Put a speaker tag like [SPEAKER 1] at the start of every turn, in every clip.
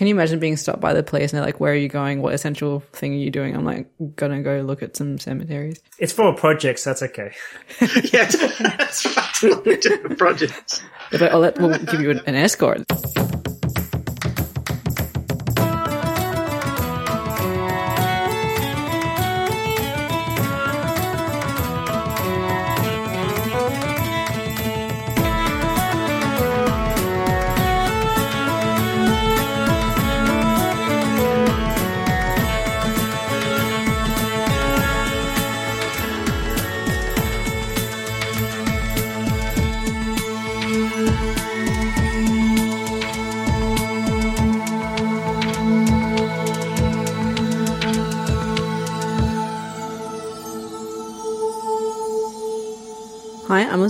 [SPEAKER 1] Can you imagine being stopped by the police and they're like, "Where are you going? What essential thing are you doing?" I'm like, "Gonna go look at some cemeteries."
[SPEAKER 2] It's for a project, so that's okay.
[SPEAKER 3] yeah, that's right. We're doing a project.
[SPEAKER 1] They're like, "Oh, let, we'll uh, give you an, an escort."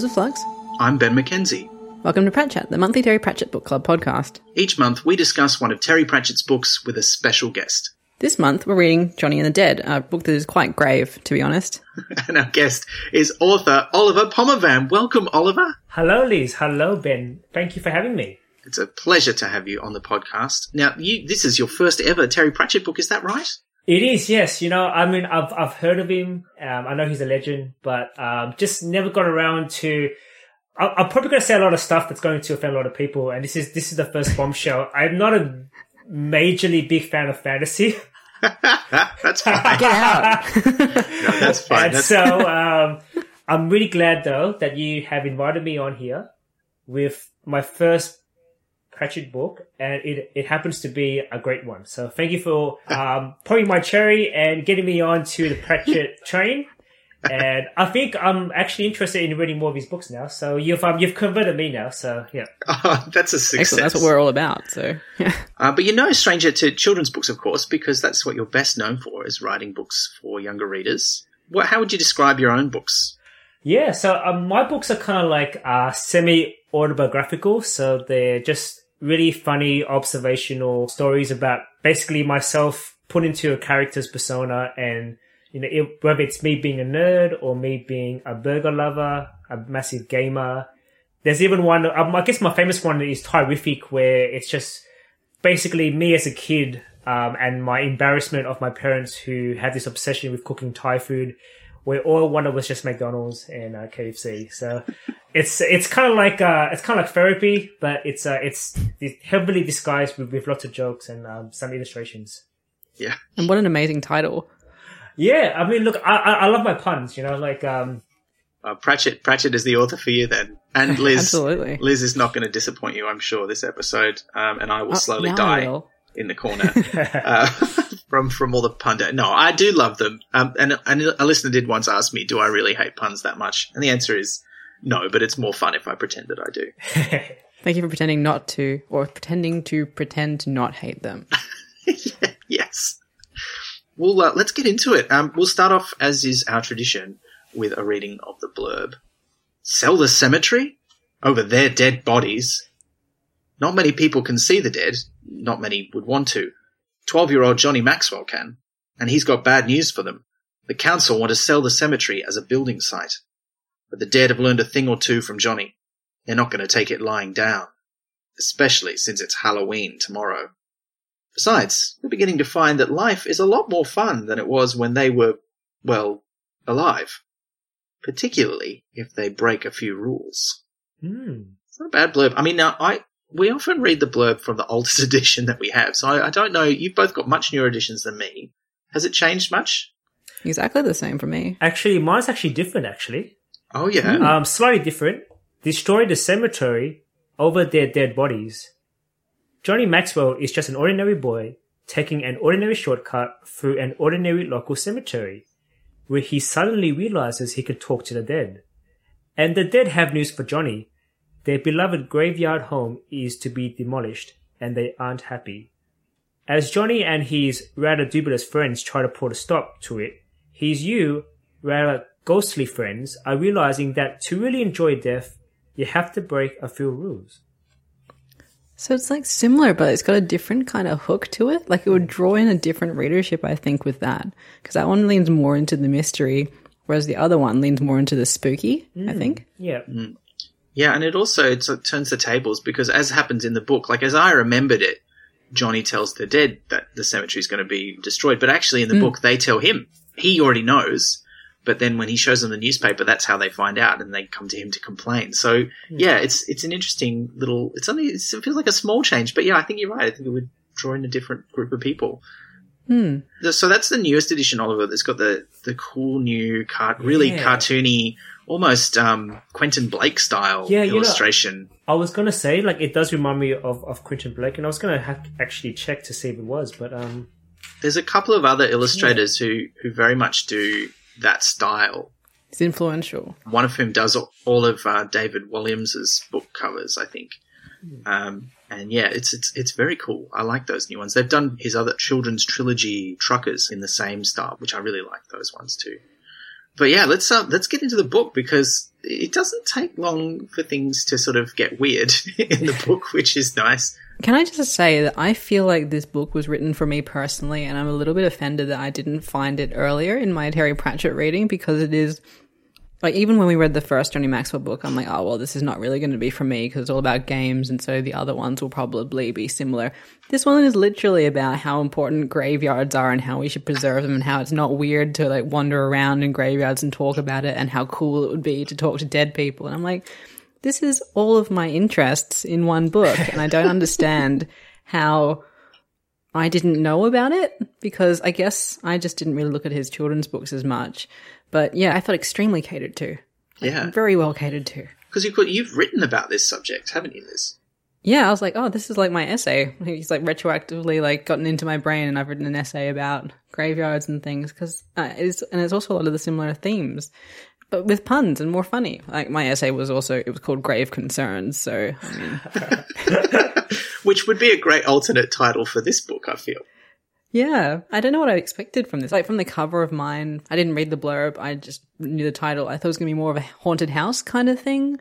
[SPEAKER 1] Hi, I'm Flux.
[SPEAKER 3] I'm Ben McKenzie.
[SPEAKER 1] Welcome to Pratchat, the monthly Terry Pratchett Book Club podcast.
[SPEAKER 3] Each month, we discuss one of Terry Pratchett's books with a special guest.
[SPEAKER 1] This month, we're reading Johnny and the Dead, a book that is quite grave, to be honest.
[SPEAKER 3] And our guest is author Oliver Phommavanh. Welcome, Oliver.
[SPEAKER 2] Hello, Liz. Hello, Ben. Thank you for having me.
[SPEAKER 3] It's a pleasure to have you on the podcast. Now, you, this is your first ever Terry Pratchett book, is that right?
[SPEAKER 2] It is, yes. You know, I mean, I've I've heard of him. Um, I know he's a legend, but um, just never got around to. I, I'm probably going to say a lot of stuff that's going to offend a lot of people, and this is this is the first bombshell. I'm not a majorly big fan of fantasy.
[SPEAKER 3] that's fine.
[SPEAKER 1] Get out!
[SPEAKER 3] No, that's fine.
[SPEAKER 2] And
[SPEAKER 3] That's,
[SPEAKER 2] so um, I'm really glad though that you have invited me on here with my first Pratchett book, and it it happens to be a great one. So thank you for um, pouring my cherry and getting me on to the Pratchett train. And I think I'm actually interested in reading more of his books now. So you've um, you've converted me now. So yeah,
[SPEAKER 3] oh, that's a success.
[SPEAKER 1] Excellent. That's what we're all about. So, yeah.
[SPEAKER 3] Uh, but you're no stranger to children's books, of course, because that's what you're best known for, is writing books for younger readers. What, how would you describe your own books?
[SPEAKER 2] Yeah, so um, my books are kind of like uh, semi autobiographical. So they're just really funny observational stories about basically myself put into a character's persona and you know it, whether it's me being a nerd or me being a burger lover, a massive gamer. There's even one. Um, I guess my famous one is Thai-riffic, where it's just basically me as a kid um, and my embarrassment of my parents who had this obsession with cooking Thai food, where all I wanted was just McDonald's and uh, KFC. So it's it's kind of like uh, it's kind of like therapy, but it's uh, it's heavily disguised with, with lots of jokes and um, some illustrations.
[SPEAKER 3] Yeah.
[SPEAKER 1] And what an amazing title.
[SPEAKER 2] Yeah, I mean, look, I I, I love my puns. You know, like um,
[SPEAKER 3] Uh, Pratchett, Pratchett is the author for you then. And Liz,
[SPEAKER 1] Absolutely.
[SPEAKER 3] Liz is not going to disappoint you, I'm sure, this episode. Um, and I will
[SPEAKER 1] Oh,
[SPEAKER 3] slowly
[SPEAKER 1] now I
[SPEAKER 3] die
[SPEAKER 1] will.
[SPEAKER 3] In the corner uh, from from all the pun. No, I do love them. Um, and, and a listener did once ask me, "Do I really hate puns that much?" And the answer is no. But it's more fun if I pretend that I do.
[SPEAKER 1] Thank you for pretending not to, or pretending to pretend to not hate them.
[SPEAKER 3] yes. Well, uh, let's get into it. Um, we'll start off, as is our tradition, with a reading of the blurb. Sell the cemetery over their dead bodies. Not many people can see the dead. Not many would want to. Twelve-year-old Johnny Maxwell can, and he's got bad news for them. The council want to sell the cemetery as a building site. But the dead have learned a thing or two from Johnny. They're not going to take it lying down. Especially since it's Halloween tomorrow. Besides, they're beginning to find that life is a lot more fun than it was when they were, well, alive. Particularly if they break a few rules.
[SPEAKER 2] hmm.
[SPEAKER 3] It's not a bad blurb. I mean, now, I, we often read the blurb from the oldest edition that we have, so I, I don't know, you've both got much newer editions than me. Has it changed much?
[SPEAKER 1] Exactly the same for me.
[SPEAKER 2] Actually, mine's actually different. Actually,
[SPEAKER 3] Oh yeah.
[SPEAKER 2] um, slightly different. Destroy the cemetery over their dead bodies. Johnny Maxwell is just an ordinary boy taking an ordinary shortcut through an ordinary local cemetery, where he suddenly realizes he can talk to the dead. And the dead have news for Johnny. Their beloved graveyard home is to be demolished, and they aren't happy. As Johnny and his rather dubious friends try to put a stop to it, his you, rather ghostly friends are realizing that to really enjoy death, you have to break a few rules.
[SPEAKER 1] So it's like similar, but it's got a different kind of hook to it. Like it would mm. draw in a different readership, I think, with that. Because that one leans more into the mystery, whereas the other one leans more into the spooky, I mm. think.
[SPEAKER 2] Yeah. Mm.
[SPEAKER 3] Yeah, and it also it turns the tables because, as happens in the book, like as I remembered it, Johnny tells the dead that the cemetery is going to be destroyed. But actually, in the book, they tell him. He already knows. But then when he shows them the newspaper, that's how they find out, and they come to him to complain. So yeah, it's it's an interesting little. It's only it's, it feels like a small change, but yeah, I think you're right. I think it would draw in a different group of people.
[SPEAKER 1] Hmm.
[SPEAKER 3] So that's the newest edition, Oliver. That's got the the cool new car, really
[SPEAKER 2] Yeah.
[SPEAKER 3] cartoony, almost um, Quentin Blake style
[SPEAKER 2] Yeah, you know-
[SPEAKER 3] illustration.
[SPEAKER 2] I was gonna say like it does remind me of, of Quentin Blake, and I was gonna ha- actually check to see if it was, but um,
[SPEAKER 3] There's a couple of other illustrators who who very much do that style.
[SPEAKER 1] It's influential.
[SPEAKER 3] One of whom does all of uh, David Walliams's book covers, I think. Um, and yeah, it's it's it's very cool. I like those new ones. They've done his other children's trilogy, Truckers, in the same style, which I really like those ones too. But yeah, let's uh, let's get into the book because it doesn't take long for things to sort of get weird in the book, which is nice.
[SPEAKER 1] Can I just say that I feel like this book was written for me personally, and I'm a little bit offended that I didn't find it earlier in my Terry Pratchett reading because it is like even when we read the first Johnny Maxwell book, I'm like, oh well, this is not really going to be for me because it's all about games, and so the other ones will probably be similar. This one is literally about how important graveyards are and how we should preserve them, and how it's not weird to like wander around in graveyards and talk about it, and how cool it would be to talk to dead people. And I'm like, this is all of my interests in one book, and I don't understand how I didn't know about it because I guess I just didn't really look at his children's books as much. But yeah, I felt extremely catered to.
[SPEAKER 3] Yeah,
[SPEAKER 1] Very well catered to.
[SPEAKER 3] because you you've written about this subject, haven't you, Liz?
[SPEAKER 1] Yeah, I was like, oh, this is like my essay. He's like retroactively like gotten into my brain, and I've written an essay about graveyards and things because uh, it's and it's also a lot of the similar themes, but with puns and more funny. Like my essay was also it was called Grave Concerns, so I mean,
[SPEAKER 3] Which would be a great alternate title for this book, I feel.
[SPEAKER 1] Yeah, I don't know what I expected from this. Like from the cover of mine, I didn't read the blurb. I just knew the title. I thought it was gonna be more of a haunted house kind of thing,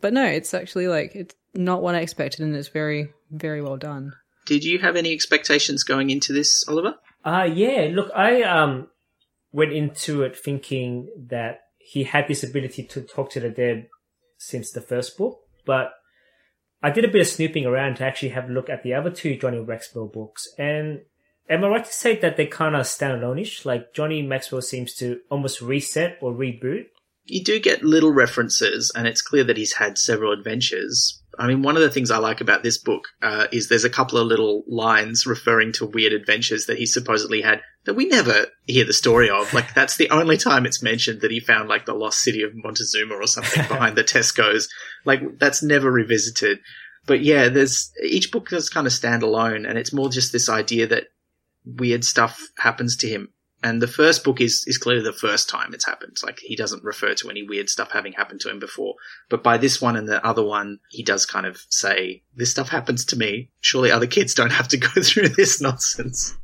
[SPEAKER 1] but no, it's actually like it's not what I expected, and it's very, very well done.
[SPEAKER 3] Did you have any expectations going into this, Oliver?
[SPEAKER 2] Uh yeah, look, I um went into it thinking that he had this ability to talk to the dead since the first book, but I did a bit of snooping around to actually have a look at the other two Johnny Maxwell books, and am I right to say that they kind of standalone-ish? Like Johnny Maxwell seems to almost reset or reboot.
[SPEAKER 3] You do get little references, and it's clear that he's had several adventures. I mean, one of the things I like about this book uh, is there's a couple of little lines referring to weird adventures that he supposedly had that we never hear the story of. Like, that's the only time it's mentioned that he found, like, the lost city of Montezuma or something behind the Tesco's. Like, that's never revisited. But yeah, there's, each book does kind of stand alone, and it's more just this idea that weird stuff happens to him. And the first book is, is clearly the first time it's happened. Like he doesn't refer to any weird stuff having happened to him before. But by this one and the other one, he does kind of say, this stuff happens to me. Surely other kids don't have to go through this nonsense.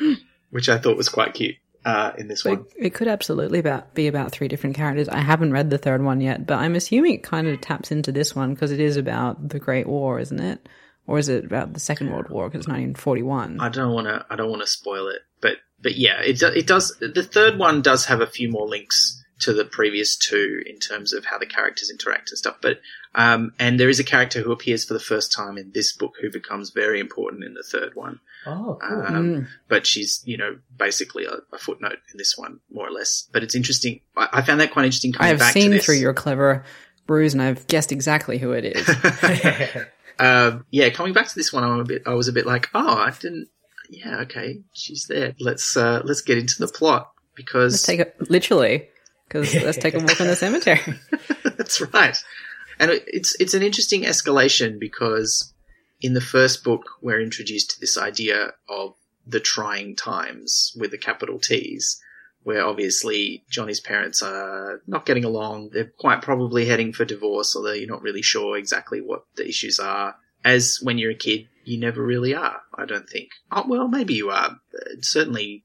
[SPEAKER 3] Which I thought was quite cute, uh, in this
[SPEAKER 1] But
[SPEAKER 3] one.
[SPEAKER 1] it could absolutely about be about three different characters. I haven't read the third one yet, but I'm assuming it kind of taps into this one because it is about the Great War, isn't it? Or is it about the Second World War because it's 1941?
[SPEAKER 3] I don't want to, I don't want to spoil it, but, but yeah, it, it does, the third one does have a few more links to the previous two in terms of how the characters interact and stuff. But, um, and there is a character who appears for the first time in this book who becomes very important in the third one.
[SPEAKER 2] Oh, cool.
[SPEAKER 3] Um, but she's, you know, basically a, a footnote in this one, more or less. But it's interesting. I, I found that quite interesting
[SPEAKER 1] I have
[SPEAKER 3] back
[SPEAKER 1] seen
[SPEAKER 3] to this.
[SPEAKER 1] through your clever ruse and I've guessed exactly who it is.
[SPEAKER 3] um, yeah, coming back to this one, I'm a bit, I was a bit like, oh, I didn't, yeah, okay, she's there. Let's, uh, let's get into the plot because
[SPEAKER 1] let's take it literally because let's take a walk in the cemetery.
[SPEAKER 3] That's right. And it's it's an interesting escalation because in the first book we're introduced to this idea of the trying times with the capital T's, where obviously Johnny's parents are not getting along. They're quite probably heading for divorce, although you're not really sure exactly what the issues are. As when you're a kid, you never really are. I don't think. Oh, well, maybe you are. Uh, Certainly,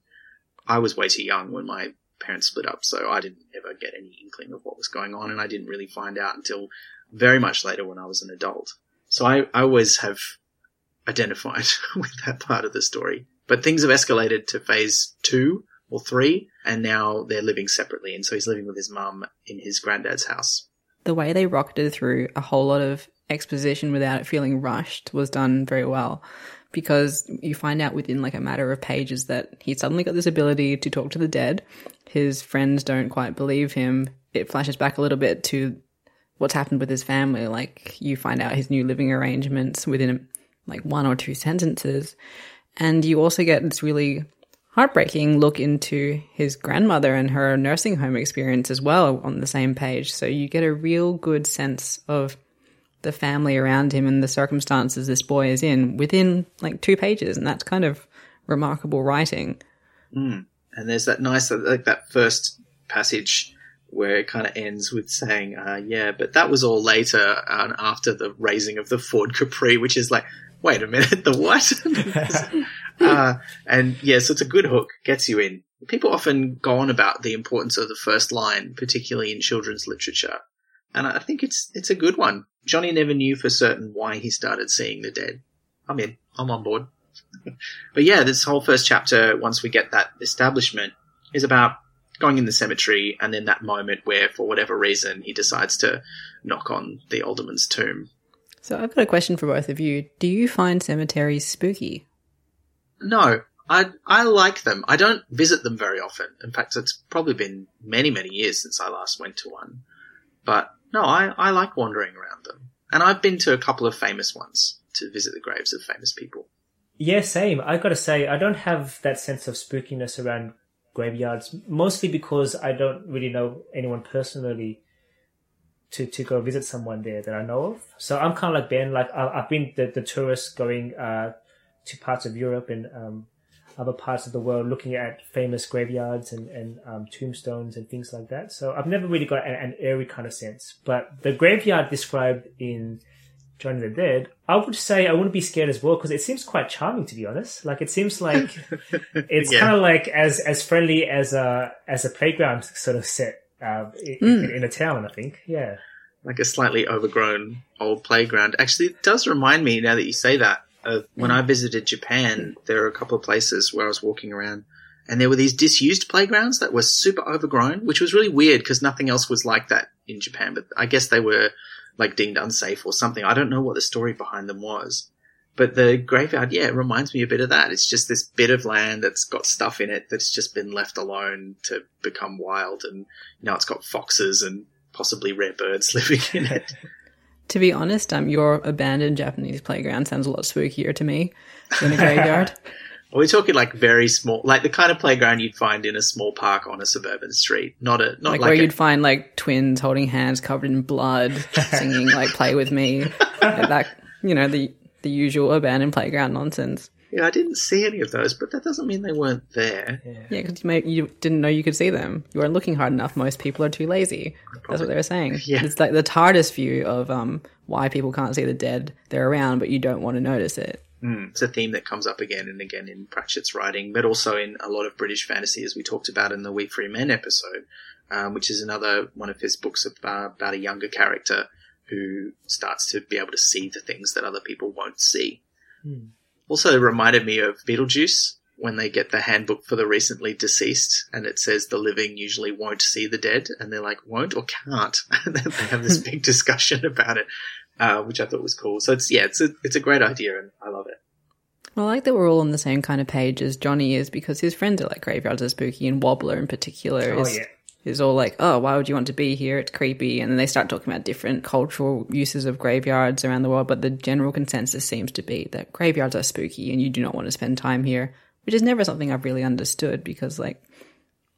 [SPEAKER 3] I was way too young when my parents split up, so I didn't ever get any inkling of what was going on, and I didn't really find out until very much later when I was an adult. So I, I always have identified with that part of the story. But things have escalated to phase two or three, and now they're living separately, and so he's living with his mum in his granddad's house.
[SPEAKER 1] the way they rocketed through a whole lot of exposition without it feeling rushed was done very well. because you find out within like a matter of pages that he suddenly got this ability to talk to the dead. His friends don't quite believe him. It flashes back a little bit to what's happened with his family. Like you find out his new living arrangements within like one or two sentences. And you also get this really heartbreaking look into his grandmother and her nursing home experience as well on the same page. So you get a real good sense of the family around him and the circumstances this boy is in within like two pages. And that's kind of remarkable writing.
[SPEAKER 3] Mm. And there's that nice, like that first passage where it kind of ends with saying, uh, yeah, but that was all later uh, after the raising of the Ford Capri, which is like, wait a minute, the what? uh, and yes, yeah, so it's a good hook, gets you in. People often go on about the importance of the first line, particularly in children's literature. And I think it's, it's a good one. Johnny never knew for certain why he started seeing the dead. I'm in. I'm on board. but yeah, this whole first chapter, once we get that establishment, is about going in the cemetery and then that moment where, for whatever reason, he decides to knock on the alderman's tomb.
[SPEAKER 1] So I've got a question for both of you. Do you find cemeteries spooky?
[SPEAKER 3] No, I I like them. I don't visit them very often. In fact, it's probably been many many years since I last went to one. But no, I I like wandering around them, and I've been to a couple of famous ones to visit the graves of famous people.
[SPEAKER 2] Yeah, same. I've gotta say, I don't have that sense of spookiness around graveyards, mostly because I don't really know anyone personally to, to go visit someone there that I know of. So I'm kind of like Ben, like I, have been the, the tourist going uh, to parts of Europe and um, other parts of the world looking at famous graveyards and, and um, tombstones and things like that. So I've never really got an, an airy kind of sense. But the graveyard described in Johnny the Dead, I would say I wouldn't be scared as well because it seems quite charming to be honest. Like it seems like it's yeah. kind of like as as friendly as a as a playground sort of set uh, in, mm. in, a town. I think, yeah,
[SPEAKER 3] like a slightly overgrown old playground. Actually, it does remind me now that you say that. Of when mm. I visited Japan, there were a couple of places where I was walking around, and there were these disused playgrounds that were super overgrown, which was really weird because nothing else was like that in Japan. But I guess they were like deemed unsafe or something. I don't know what the story behind them was. But the graveyard, yeah, it reminds me a bit of that. It's just this bit of land that's got stuff in it that's just been left alone to become wild. And now it's got foxes and possibly rare birds living in it.
[SPEAKER 1] To be honest, um, your abandoned Japanese playground sounds a lot spookier to me than a graveyard.
[SPEAKER 3] We're talking like very small, like the kind of playground you'd find in a small park on a suburban street? Not a, not
[SPEAKER 1] like,
[SPEAKER 3] like
[SPEAKER 1] where
[SPEAKER 3] a,
[SPEAKER 1] you'd find like twins holding hands covered in blood, singing like "Play with Me," like that you know the the usual abandoned playground nonsense.
[SPEAKER 3] Yeah, I didn't see any of those, but that doesn't mean they weren't there.
[SPEAKER 1] Yeah, because you, you didn't know you could see them. You weren't looking hard enough. Most people are too lazy. Probably. That's what they were saying. Yeah. It's like the TARDIS view of um, why people can't see the dead. They're around, but you don't want to notice it.
[SPEAKER 3] Mm. It's a theme that comes up again and again in Pratchett's writing, but also in a lot of British fantasy, as we talked about in the Wee Free Men episode, um, which is another one of his books about, about a younger character who starts to be able to see the things that other people won't see. Mm. Also reminded me of Beetlejuice when they get the handbook for the recently deceased and it says the living usually won't see the dead and they're like won't or can't and then they have this big discussion about it uh, which I thought was cool. So it's yeah, it's a it's a great idea, and I love it.
[SPEAKER 1] Well, I like that we're all on the same kind of page as Johnny is because his friends are like graveyards are spooky, and Wobbler in particular oh, is yeah. Is all like, oh, why would you want to be here? It's creepy, and then they start talking about different cultural uses of graveyards around the world. But the general consensus seems to be that graveyards are spooky, and you do not want to spend time here, which is never something I've really understood because like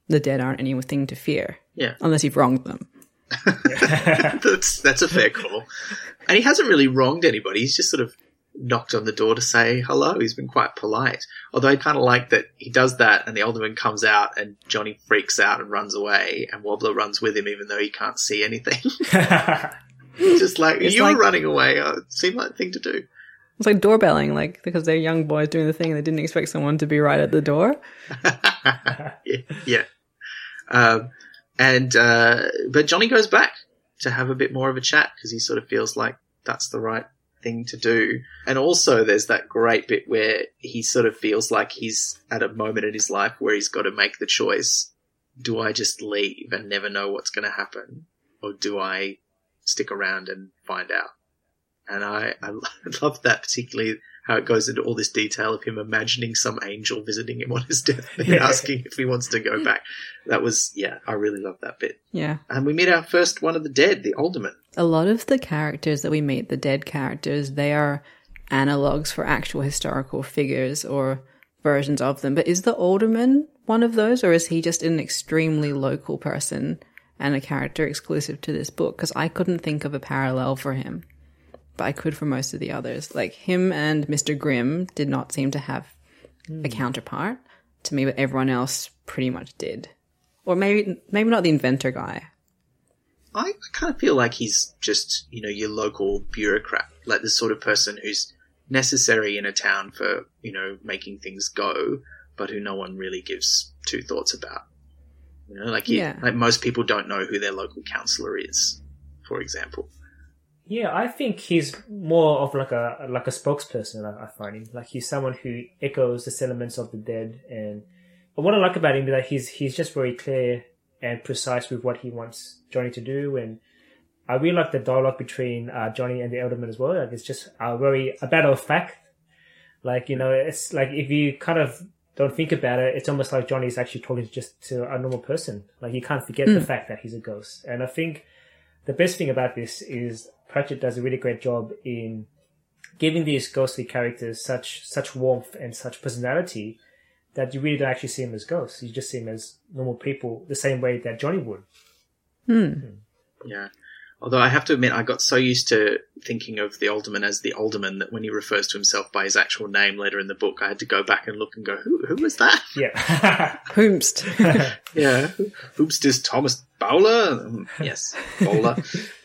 [SPEAKER 1] the dead aren't anything to fear,
[SPEAKER 3] yeah,
[SPEAKER 1] unless you've wronged them.
[SPEAKER 3] that's that's a fair call. And he hasn't really wronged anybody. He's just sort of knocked on the door to say hello. He's been quite polite. Although I kind of like that he does that and the alderman comes out and Johnny freaks out and runs away and Wobbler runs with him even though he can't see anything. just like, it's you like, were running away. Uh, it seemed like the thing to do.
[SPEAKER 1] It's like doorbelling, like because they're young boys doing the thing and they didn't expect someone to be right at the door.
[SPEAKER 3] yeah. yeah. Um, and, uh, but Johnny goes back to have a bit more of a chat because he sort of feels like that's the right thing to do. And also there's that great bit where he sort of feels like he's at a moment in his life where he's got to make the choice. Do I just leave and never know what's going to happen? Or do I stick around and find out? And I, I love that particularly how it goes into all this detail of him imagining some angel visiting him on his deathbed and asking if he wants to go back. That was, yeah, I really love that bit.
[SPEAKER 1] Yeah.
[SPEAKER 3] And we meet our first one of the dead, the alderman.
[SPEAKER 1] A lot of the characters that we meet, the dead characters, they are analogues for actual historical figures or versions of them. But is the alderman one of those, or is he just an extremely local person and a character exclusive to this book? Because I couldn't think of a parallel for him, but I could for most of the others. Like him and Mr. Grimm did not seem to have a hmm. counterpart to me, but everyone else pretty much did. Or maybe maybe not the inventor guy.
[SPEAKER 3] I, kind of feel like he's just, you know, your local bureaucrat, like the sort of person who's necessary in a town for, you know, making things go, but who no one really gives two thoughts about. You know, like, you,
[SPEAKER 1] Yeah.
[SPEAKER 3] like most people don't know who their local councillor is, for example.
[SPEAKER 2] Yeah, I think he's more of like a like a spokesperson. I, I find him like he's someone who echoes the sentiments of the dead, and but what I like about him is that he's he's just very clear and precise with what he wants Johnny to do, and I really like the dialogue between uh, Johnny and the Alderman as well. Like it's just a very a matter of fact. Like you know, it's like if you kind of don't think about it, it's almost like Johnny's actually talking just to a normal person. Like you can't forget the fact that he's a ghost, and I think the best thing about this is Pratchett does a really great job in giving these ghostly characters such such warmth and such personality that you really don't actually see them as ghosts. You just see them as normal people, the same way that Johnny would. Hmm. Hmm.
[SPEAKER 3] Yeah. Although I have to admit, I got so used to thinking of the alderman as the alderman that when he refers to himself by his actual name later in the book, I had to go back and look and go, who, who was that?
[SPEAKER 2] Yeah.
[SPEAKER 1] Whomst.
[SPEAKER 3] Yeah. Who- Oops, is Thomas Bowler? Yes, Bowler.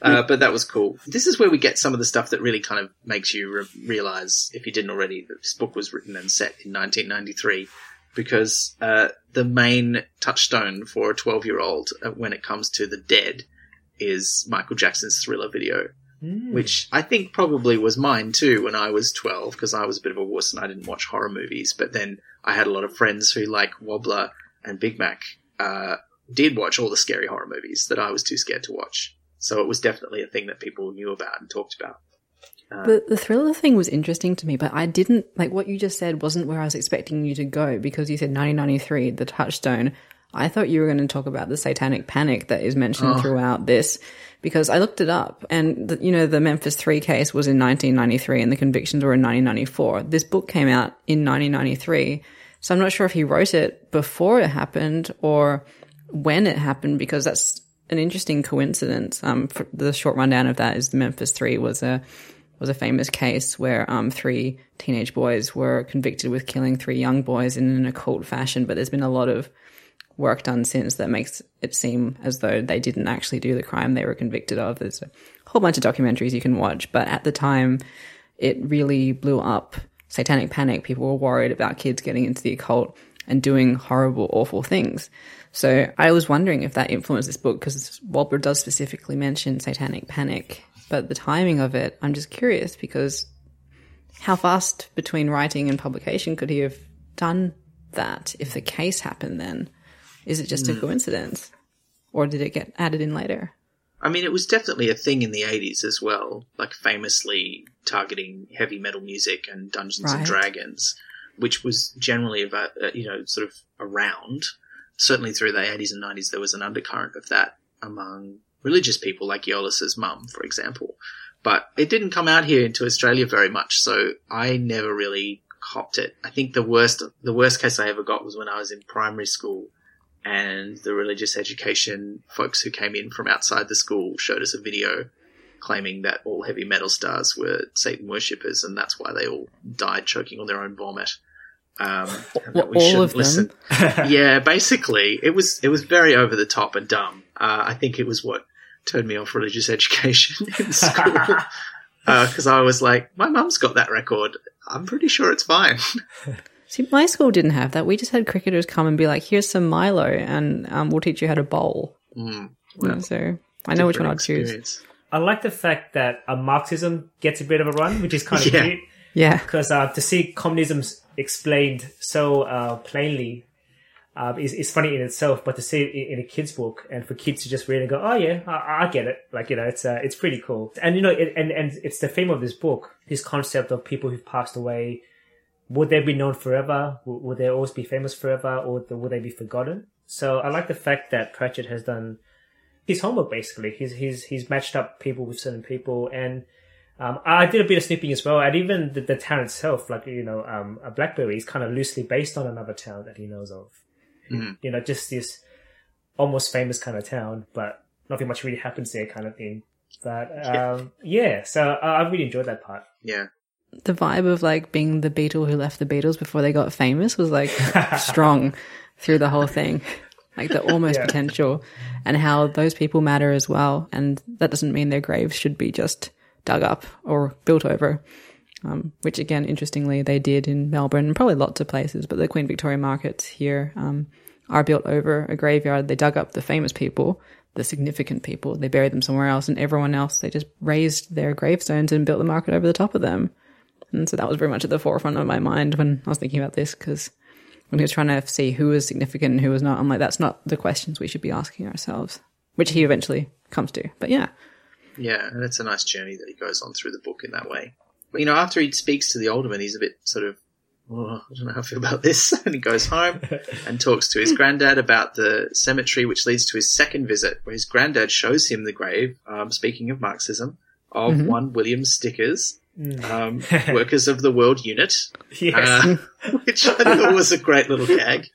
[SPEAKER 3] uh, but that was cool. This is where we get some of the stuff that really kind of makes you re- realize, if you didn't already, that this book was written and set in 1993. Because uh, the main touchstone for a 12 year old uh, when it comes to the dead is Michael Jackson's thriller video, which I think probably was mine too when I was 12 because I was a bit of a wuss and I didn't watch horror movies. But then I had a lot of friends who, like Wobbler and Big Mac, uh, did watch all the scary horror movies that I was too scared to watch. So it was definitely a thing that people knew about and talked about.
[SPEAKER 1] Uh, the, the thriller thing was interesting to me, but I didn't like what you just said wasn't where I was expecting you to go because you said 1993, the touchstone. I thought you were going to talk about the satanic panic that is mentioned oh. throughout this because I looked it up and the, you know the Memphis 3 case was in 1993 and the convictions were in 1994. This book came out in 1993. So I'm not sure if he wrote it before it happened or when it happened because that's an interesting coincidence. Um, the short rundown of that is the Memphis Three was a was a famous case where um, three teenage boys were convicted with killing three young boys in an occult fashion. But there's been a lot of work done since that makes it seem as though they didn't actually do the crime they were convicted of. There's a whole bunch of documentaries you can watch, but at the time, it really blew up. Satanic panic. People were worried about kids getting into the occult and doing horrible, awful things. So I was wondering if that influenced this book because Walbert does specifically mention satanic panic, but the timing of it, I'm just curious because how fast between writing and publication could he have done that if the case happened then? Is it just a coincidence? Or did it get added in later?
[SPEAKER 3] I mean, it was definitely a thing in the 80s as well, like famously targeting heavy metal music and Dungeons and Dragons, which was generally about, uh, you know, sort of around. Certainly through the 80s and 90s, there was an undercurrent of that among religious people like Yo-less's mum, for example. But it didn't come out here into Australia very much, so I never really copped it. I think the worst, the worst case I ever got was when I was in primary school and the religious education folks who came in from outside the school showed us a video claiming that all heavy metal stars were Satan worshippers and that's why they all died choking on their own vomit. Um, and that we
[SPEAKER 1] all
[SPEAKER 3] shouldn't
[SPEAKER 1] of them?
[SPEAKER 3] yeah, basically, it was it was very over the top and dumb. Uh, I think it was what turned me off religious education in school because I was like, my mum's got that record. I'm pretty sure it's fine.
[SPEAKER 1] See, my school didn't have that. We just had cricketers come and be like, here's some Milo and um, we'll teach you how to bowl.
[SPEAKER 3] Mm,
[SPEAKER 1] Yeah, so I know which one I'd
[SPEAKER 3] different
[SPEAKER 1] choose.
[SPEAKER 2] I like the fact that uh, Marxism gets a bit of a run, which is kind of
[SPEAKER 3] Yeah.
[SPEAKER 2] cute.
[SPEAKER 1] Yeah.
[SPEAKER 2] because uh, to see communism s- explained so uh, plainly um, is, is funny in itself, but to see it in, a kid's book and for kids to just read and go, oh yeah, I, I get it. Like, you know, it's, uh, it's pretty cool. And, you know, it, and, and it's the theme of this book, this concept of people who've passed away. Would they be known forever? Would they always be famous forever or would they be forgotten? So I like the fact that Pratchett has done his homework basically. He's, he's, he's matched up people with certain people and, um, I did a bit of snipping as well, and even the, the town itself, like you know, um, Blackbury is kind of loosely based on another town that he knows of.
[SPEAKER 3] Mm-hmm.
[SPEAKER 2] You know, just this almost famous kind of town, but nothing much really happens there, kind of thing. But um, yeah. yeah, so I really enjoyed that part.
[SPEAKER 3] Yeah,
[SPEAKER 1] the vibe of like being the Beatle who left the Beatles before they got famous was like strong through the whole thing. Like the almost yeah. potential and how those people matter as well. And that doesn't mean their graves should be just dug up or built over. Um, which again, interestingly, they did in Melbourne and probably lots of places, but the Queen Victoria markets here um, are built over a graveyard. They dug up the famous people, the significant people, they buried them somewhere else, and everyone else, they just raised their gravestones and built the market over the top of them. And so that was very much at the forefront of my mind when I was thinking about this, because when he was trying to see who was significant and who was not, I'm like, that's not the questions we should be asking ourselves, which he eventually comes to. But yeah.
[SPEAKER 3] Yeah, and it's a nice journey that he goes on through the book in that way But, you know, after he speaks to the alderman, he's a bit sort of, oh, I don't know how I feel about this. and he goes home and talks to his granddad about the cemetery, which leads to his second visit, where his granddad shows him the grave, um, speaking of Marxism, of mm-hmm. one William Stickers, mm. um, Workers of the World Unit,
[SPEAKER 2] yes. uh,
[SPEAKER 3] which I thought was a great little gag.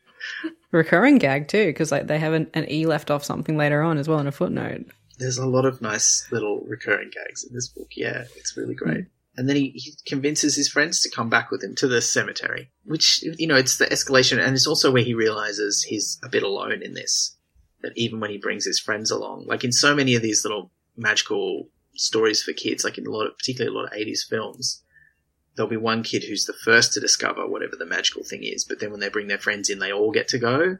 [SPEAKER 1] Recurring gag too, because like they have an, an E left off something later on as well in a footnote.
[SPEAKER 3] There's a lot of nice little recurring gags in this book. Yeah, it's really great. Mm and then he, he convinces his friends to come back with him to the cemetery, which, you know, it's the escalation, and it's also where he realizes he's a bit alone in this. That even when he brings his friends along, like in so many of these little magical stories for kids, like in a lot of, particularly a lot of 80s films, there'll be one kid who's the first to discover whatever the magical thing is, but then when they bring their friends in, they all get to go,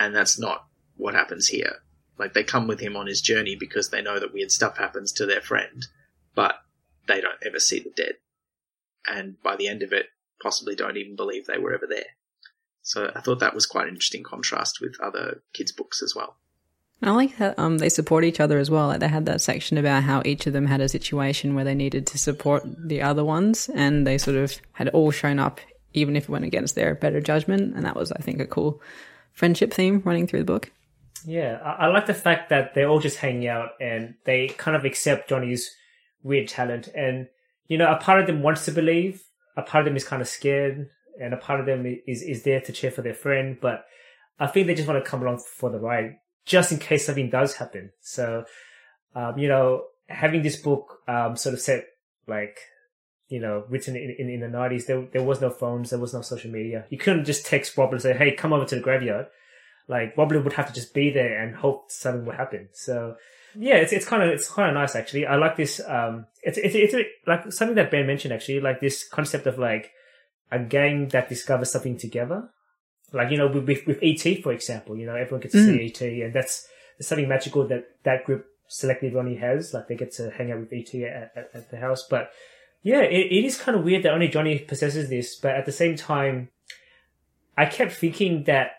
[SPEAKER 3] and that's not what happens here. Like they come with him on his journey because they know that weird stuff happens to their friend, but they don't ever see the dead. And by the end of it, possibly don't even believe they were ever there. So I thought that was quite an interesting contrast with other kids' books as well.
[SPEAKER 1] I like that um, they support each other as well. Like they had that section about how each of them had a situation where they needed to support the other ones, and they sort of had all shown up, even if it went against their better judgment. And that was, I think, a cool friendship theme running through the book.
[SPEAKER 2] Yeah, I, I like the fact that they're all just hanging out and they kind of accept Johnny's weird talent. And, you know, a part of them wants to believe, a part of them is kind of scared, and a part of them is, is there to cheer for their friend. But I think they just want to come along for the ride, just in case something does happen. So, um, you know, having this book, um, sort of set, like, you know, written in, in, in, the 90s, there, there was no phones, there was no social media. You couldn't just text Bob and say, hey, come over to the graveyard. Like, Wobbly would have to just be there and hope something would happen. So, yeah, it's it's kind of it's kind of nice actually. I like this. Um, it's it's it's like something that Ben mentioned actually, like this concept of like a gang that discovers something together. Like you know, with with, ET for example, you know, everyone gets to mm. see ET, and that's something magical that that group selectively only has. Like they get to hang out with ET at, at, at the house, but yeah, it, it is kind of weird that only Johnny possesses this. But at the same time, I kept thinking that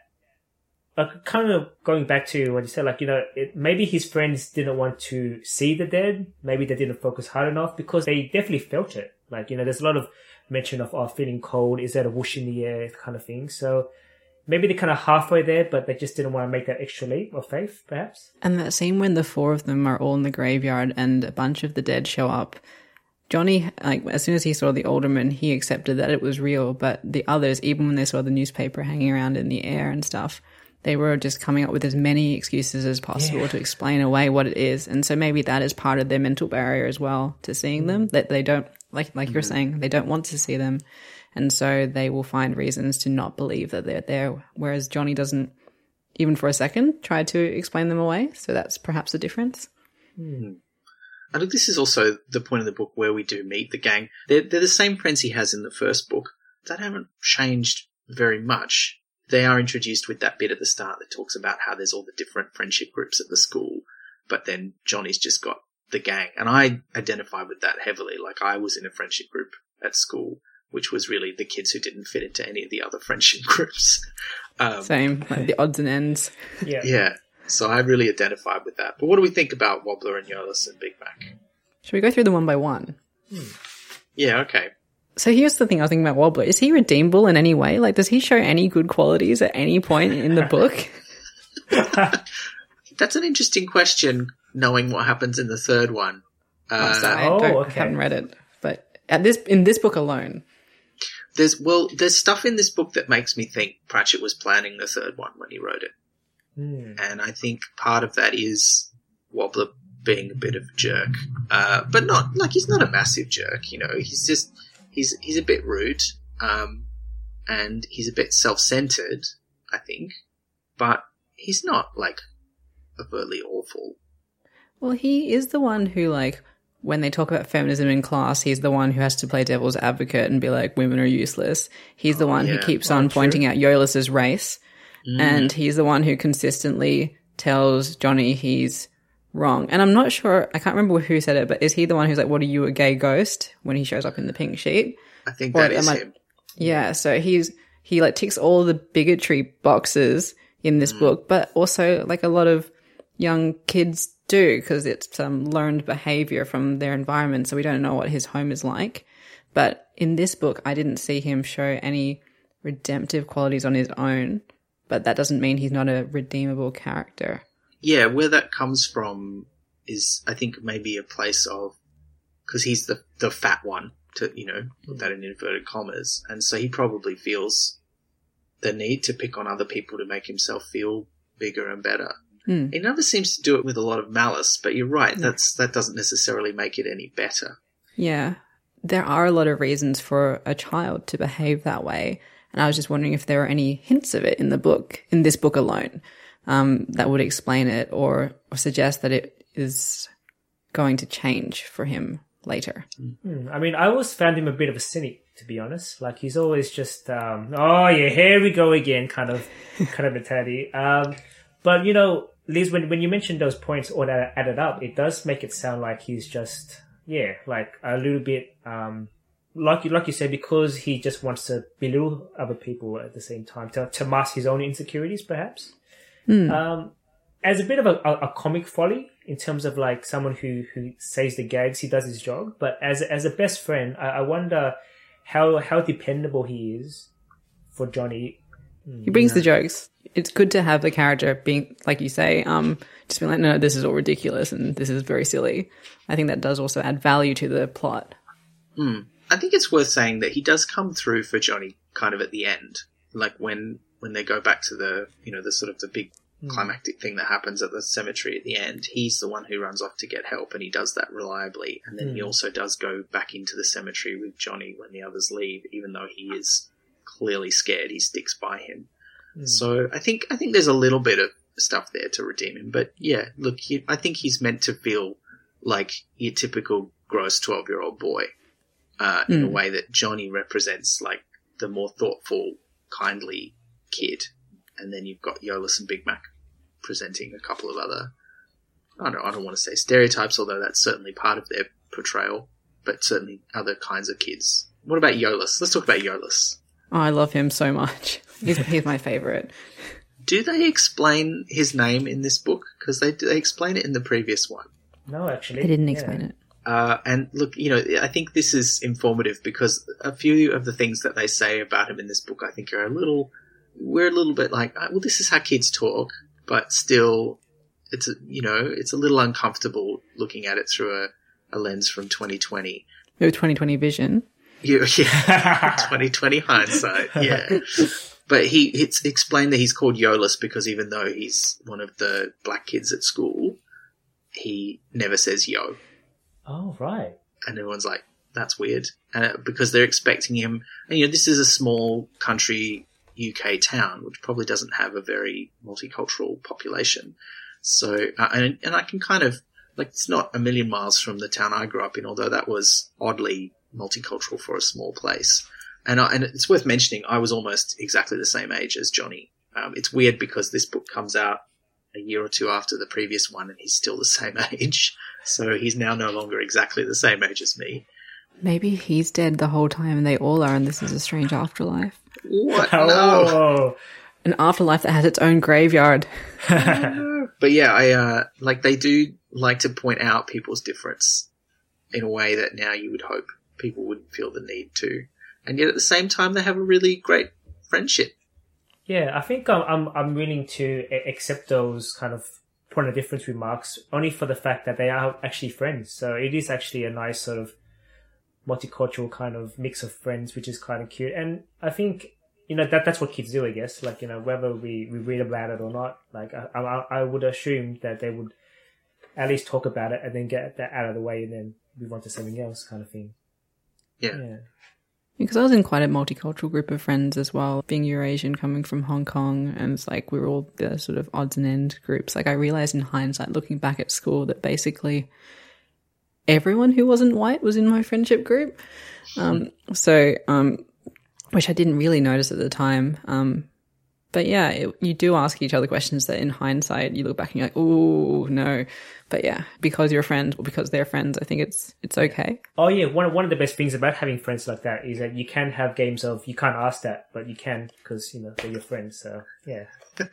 [SPEAKER 2] kind of going back to what you said, like you know, it, maybe his friends didn't want to see the dead. Maybe they didn't focus hard enough because they definitely felt it. Like you know, there's a lot of mention of oh, feeling cold. Is that a whoosh in the air kind of thing? So maybe they're kind of halfway there, but they just didn't want to make that extra leap of faith, perhaps.
[SPEAKER 1] And that scene when the four of them are all in the graveyard and a bunch of the dead show up. Johnny, like as soon as he saw the alderman, he accepted that it was real. But the others, even when they saw the newspaper hanging around in the air and stuff, they were just coming up with as many excuses as possible yeah. to explain away what it is. And so maybe that is part of their mental barrier as well to seeing them, that they don't, like, like mm-hmm. you're saying, they don't want to see them. And so they will find reasons to not believe that they're there. Whereas Johnny doesn't, even for a second, try to explain them away. So that's perhaps a difference.
[SPEAKER 3] Mm. I think this is also the point of the book where we do meet the gang. They're, they're the same friends he has in the first book. that haven't changed very much they are introduced with that bit at the start that talks about how there's all the different friendship groups at the school, but then Johnny's just got the gang. And I identify with that heavily. Like I was in a friendship group at school, which was really the kids who didn't fit into any of the other friendship groups. Um,
[SPEAKER 1] Same, like the odds and ends.
[SPEAKER 2] Yeah.
[SPEAKER 3] yeah, so I really identified with that. But what do we think about Wobbler and Yo-less and Big Mac?
[SPEAKER 1] Should we go through them one by one?
[SPEAKER 3] Yeah, okay.
[SPEAKER 1] So here's the thing I was thinking about Wobbler. Is he redeemable in any way? Like, does he show any good qualities at any point in the book?
[SPEAKER 3] That's an interesting question, knowing what happens in the third one. Uh,
[SPEAKER 1] So I
[SPEAKER 2] oh,
[SPEAKER 1] don't,
[SPEAKER 2] okay.
[SPEAKER 1] haven't read it, but at this in this book alone,
[SPEAKER 3] there's well, there's stuff in this book that makes me think Pratchett was planning the third one when he wrote it,
[SPEAKER 2] Hmm.
[SPEAKER 3] and I think part of that is Wobbler being a bit of a jerk, uh, but not like he's not a massive jerk. You know, he's just he's he's a bit rude, um, and he's a bit self-centered. I think, but he's not like overtly awful.
[SPEAKER 1] well, he is the one who like when they talk about feminism in class, he's the one who has to play devil's advocate and be like, women are useless. He's the one who keeps
[SPEAKER 2] Well,
[SPEAKER 1] on
[SPEAKER 2] true.
[SPEAKER 1] pointing out Yo-less's race,
[SPEAKER 3] Mm.
[SPEAKER 1] and he's the one who consistently tells Johnny he's wrong. And I'm not sure, I can't remember who said it, but is he the one who's like, "What are you, a gay ghost?" when he shows up in the pink sheet?
[SPEAKER 3] I think
[SPEAKER 1] Or
[SPEAKER 3] that is
[SPEAKER 1] am I-
[SPEAKER 3] him.
[SPEAKER 1] Yeah, so he's he like ticks all the bigotry boxes in this mm. book, but also like a lot of young kids do because it's some learned behavior from their environment. So we don't know what his home is like. But in this book, I didn't see him show any redemptive qualities on his own. But that doesn't mean he's not a redeemable character.
[SPEAKER 3] Yeah, where that comes from is, I think, maybe a place of because he's the the fat one to you know put that in inverted commas, and so he probably feels the need to pick on other people to make himself feel bigger and better.
[SPEAKER 1] Hmm.
[SPEAKER 3] He never seems to do it with a lot of malice, but you're right. That's that doesn't necessarily make it any better.
[SPEAKER 1] Yeah. There are a lot of reasons for a child to behave that way. And I was just wondering if there are any hints of it in the book, in this book alone, um, that would explain it or, or suggest that it is going to change for him later.
[SPEAKER 2] Hmm. I mean, I always found him a bit of a cynic, to be honest. Like he's always just, um, oh yeah, here we go again, kind of, kind of mentality. Um, but you know, Liz, when when you mentioned those points all that added up, it does make it sound like he's just, yeah, like a little bit, um, like you like you said, because he just wants to belittle other people at the same time to to mask his own insecurities, perhaps. Um, as a bit of a, a, a comic folly in terms of like someone who who says the gags, he does his job. But as as a best friend, I, I wonder how how dependable he is for Johnny.
[SPEAKER 1] He brings the jokes. It's good to have the character being, like you say, um, just being like, no, this is all ridiculous and this is very silly. I think that does also add value to the plot.
[SPEAKER 3] I think it's worth saying that he does come through for Johnny kind of at the end, like when when they go back to the you know the sort of the big hmm. climactic thing that happens at the cemetery at the end. He's the one who runs off to get help, and he does that reliably. And then he hmm. also does go back into the cemetery with Johnny when the others leave, even though he is clearly scared. He sticks by him. Hmm. So I think I think there's a little bit of stuff there to redeem him. But yeah, look, he, I think he's meant to feel like your typical gross twelve year old boy uh, in a way that Johnny represents like the more thoughtful, kindly kid. And then you've got Yo-less and Big Mac presenting a couple of other, I don't know, I don't want to say stereotypes, although that's certainly part of their portrayal, but certainly other kinds of kids. What about Yo-less? Let's talk about Yo-less.
[SPEAKER 1] Oh, I love him so much. He's, he's my favorite.
[SPEAKER 3] Do they explain his name in this book? Because they, they explain it in the previous one.
[SPEAKER 2] No, actually,
[SPEAKER 1] They didn't
[SPEAKER 2] Yeah.
[SPEAKER 1] explain it.
[SPEAKER 3] Uh, and look, you know, I think this is informative because a few of the things that they say about him in this book, I think, are a little. We're a little bit like, "Ah, well, this is how kids talk, but still, it's a, you know, it's a little uncomfortable looking at it through a, a lens from 2020.
[SPEAKER 1] We have 2020 vision.
[SPEAKER 3] You, yeah, 2020 hindsight, yeah. But he it's explained that he's called Yo-less because even though he's one of the black kids at school, he never says yo.
[SPEAKER 2] Oh right.
[SPEAKER 3] and everyone's like, "That's weird," and uh, because they're expecting him. And you know, this is a small country UK town, which probably doesn't have a very multicultural population. So, uh, and and I can kind of like it's not a million miles from the town I grew up in, although that was oddly multicultural for a small place. And I, and it's worth mentioning, I was almost exactly the same age as Johnny. Um, it's weird because this book comes out a year or two after the previous one, and he's still the same age. So he's now no longer exactly the same age as me.
[SPEAKER 1] Maybe he's dead the whole time and they all are, and this is a strange afterlife.
[SPEAKER 3] What? No.
[SPEAKER 2] Oh,
[SPEAKER 1] An afterlife that has its own graveyard.
[SPEAKER 3] but yeah, I uh, like they do like to point out people's difference in a way that now you would hope people wouldn't feel the need to, and yet at the same time they have a really great friendship.
[SPEAKER 2] Yeah, I think I'm I'm, I'm willing to accept those kind of point of difference remarks only for the fact that they are actually friends. So it is actually a nice sort of multicultural kind of mix of friends, which is kind of cute. And I think you know that that's what kids do, I guess. Like you know whether we, we read about it or not, like I, I I would assume that they would at least talk about it and then get that out of the way and then move on to something else, kind of thing.
[SPEAKER 3] Yeah.
[SPEAKER 2] Yeah.
[SPEAKER 1] Because I was in quite a multicultural group of friends as well, being Eurasian, coming from Hong Kong, and it's like we were all the sort of odds and end groups. Like I realized in hindsight, looking back at school, that basically everyone who wasn't white was in my friendship group. Um, so, um, which I didn't really notice at the time. Um, but yeah, it, you do ask each other questions that in hindsight you look back and you're like, oh no. But yeah, because you're friends or because they're friends, I think it's it's okay.
[SPEAKER 2] Oh yeah, one one of the best things about having friends like that is that you can have games of you can't ask that, but you can because you know they're your friends. So yeah,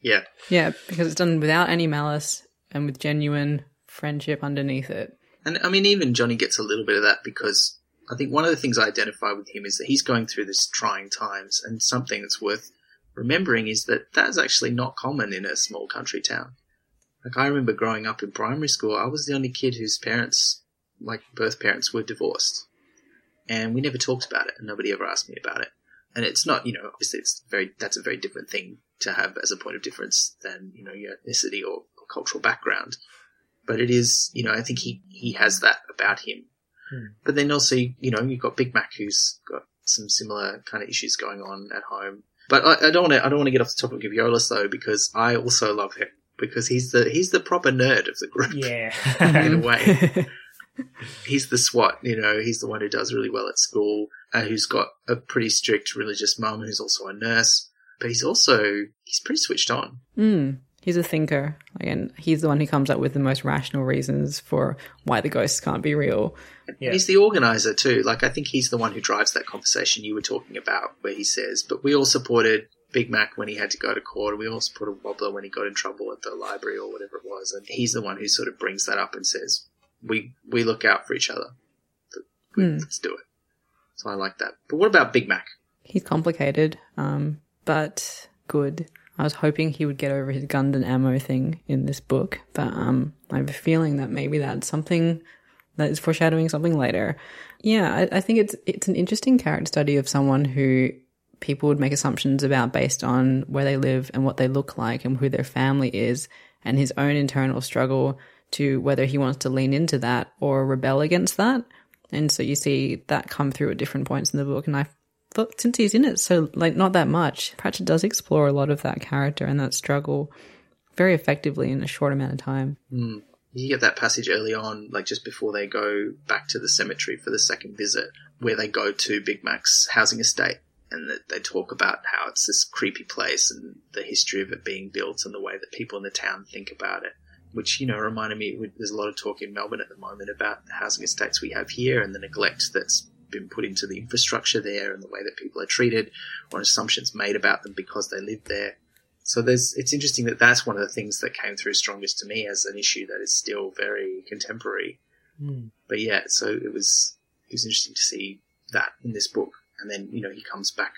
[SPEAKER 3] Yeah,
[SPEAKER 1] Yeah, because it's done without any malice and with genuine friendship underneath it.
[SPEAKER 3] And I mean even Johnny gets a little bit of that because I think one of the things I identify with him is that he's going through this trying times, and something that's worth remembering is that that's actually not common in a small country town. Like I remember growing up in primary school, I was the only kid whose parents, like birth parents, were divorced, and we never talked about it, and nobody ever asked me about it. And it's not, you know, obviously it's very that's a very different thing to have as a point of difference than you know your ethnicity or, or cultural background. But it is, you know, I think he he has that about him. But then also, you know, you've got Big Mac who's got some similar kind of issues going on at home. But I, I don't want to. I don't want to get off the topic of Yo-less though, because I also love him because he's the he's the proper nerd of the group
[SPEAKER 2] yeah,
[SPEAKER 3] in a way. he's the swot, you know. He's the one who does really well at school, and who's got a pretty strict religious mum who's also a nurse. But he's also he's pretty switched on.
[SPEAKER 1] Mm, he's a thinker. Again, he's the one who comes up with the most rational reasons for why the ghosts can't be real.
[SPEAKER 2] Yeah.
[SPEAKER 3] He's the organizer too. Like I think he's the one who drives that conversation you were talking about, where he says, "But we all supported Big Mac when he had to go to court, and we all supported Wobbler when he got in trouble at the library or whatever it was." And he's the one who sort of brings that up and says, "We we look out for each other. We-
[SPEAKER 1] Hmm.
[SPEAKER 3] Let's do it." So I like that. But what about Big Mac?
[SPEAKER 1] He's complicated, um, but good. I was hoping he would get over his gun and ammo thing in this book, but um, I have a feeling that maybe that's something that is foreshadowing something later. Yeah, I, I think it's it's an interesting character study of someone who people would make assumptions about based on where they live and what they look like and who their family is, and his own internal struggle to whether he wants to lean into that or rebel against that. And so you see that come through at different points in the book, and I but since he's in it? So like not that much. Pratchett does explore a lot of that character and that struggle very effectively in a short amount of time. Mm.
[SPEAKER 3] You get that passage early on, like just before they go back to the cemetery for the second visit, where they go to Big Mac's housing estate and they talk about how it's this creepy place and the history of it being built and the way that people in the town think about it. Which, you know, reminded me, there's a lot of talk in Melbourne at the moment about the housing estates we have here and the neglect that's been put into the infrastructure there and the way that people are treated or assumptions made about them because they live there. So there's, it's interesting that that's one of the things that came through strongest to me as an issue that is still very contemporary. Hmm. But yeah, so it was, it was interesting to see that in this book. And then, you know, he comes back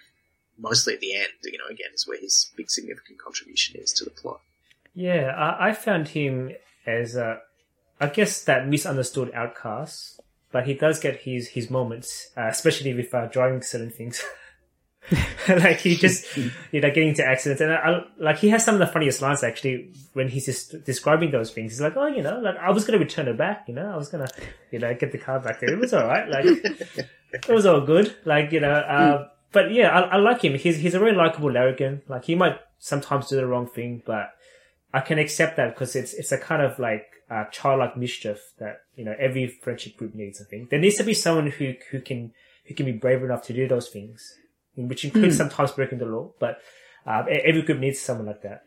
[SPEAKER 3] mostly at the end, you know, again, is where his big significant contribution is to the plot.
[SPEAKER 2] yeah. I, I found him as a, I guess that misunderstood outcast, but he does get his his moments, uh, especially with uh, driving certain things. like he just, you know, getting into accidents, and I, I, like he has some of the funniest lines actually when he's just describing those things. He's like, "Oh, you know, like I was gonna return it back, you know, I was gonna, you know, get the car back there. It was all right, like it was all good, like you know." Uh, but yeah, I, I like him. He's he's a very likable larrikin Like he might sometimes do the wrong thing, but I can accept that because it's it's a kind of like uh, childlike mischief that you know every friendship group needs. I think there needs to be someone who who can who can be brave enough to do those things, which includes sometimes breaking the law. But uh, every group needs someone like that.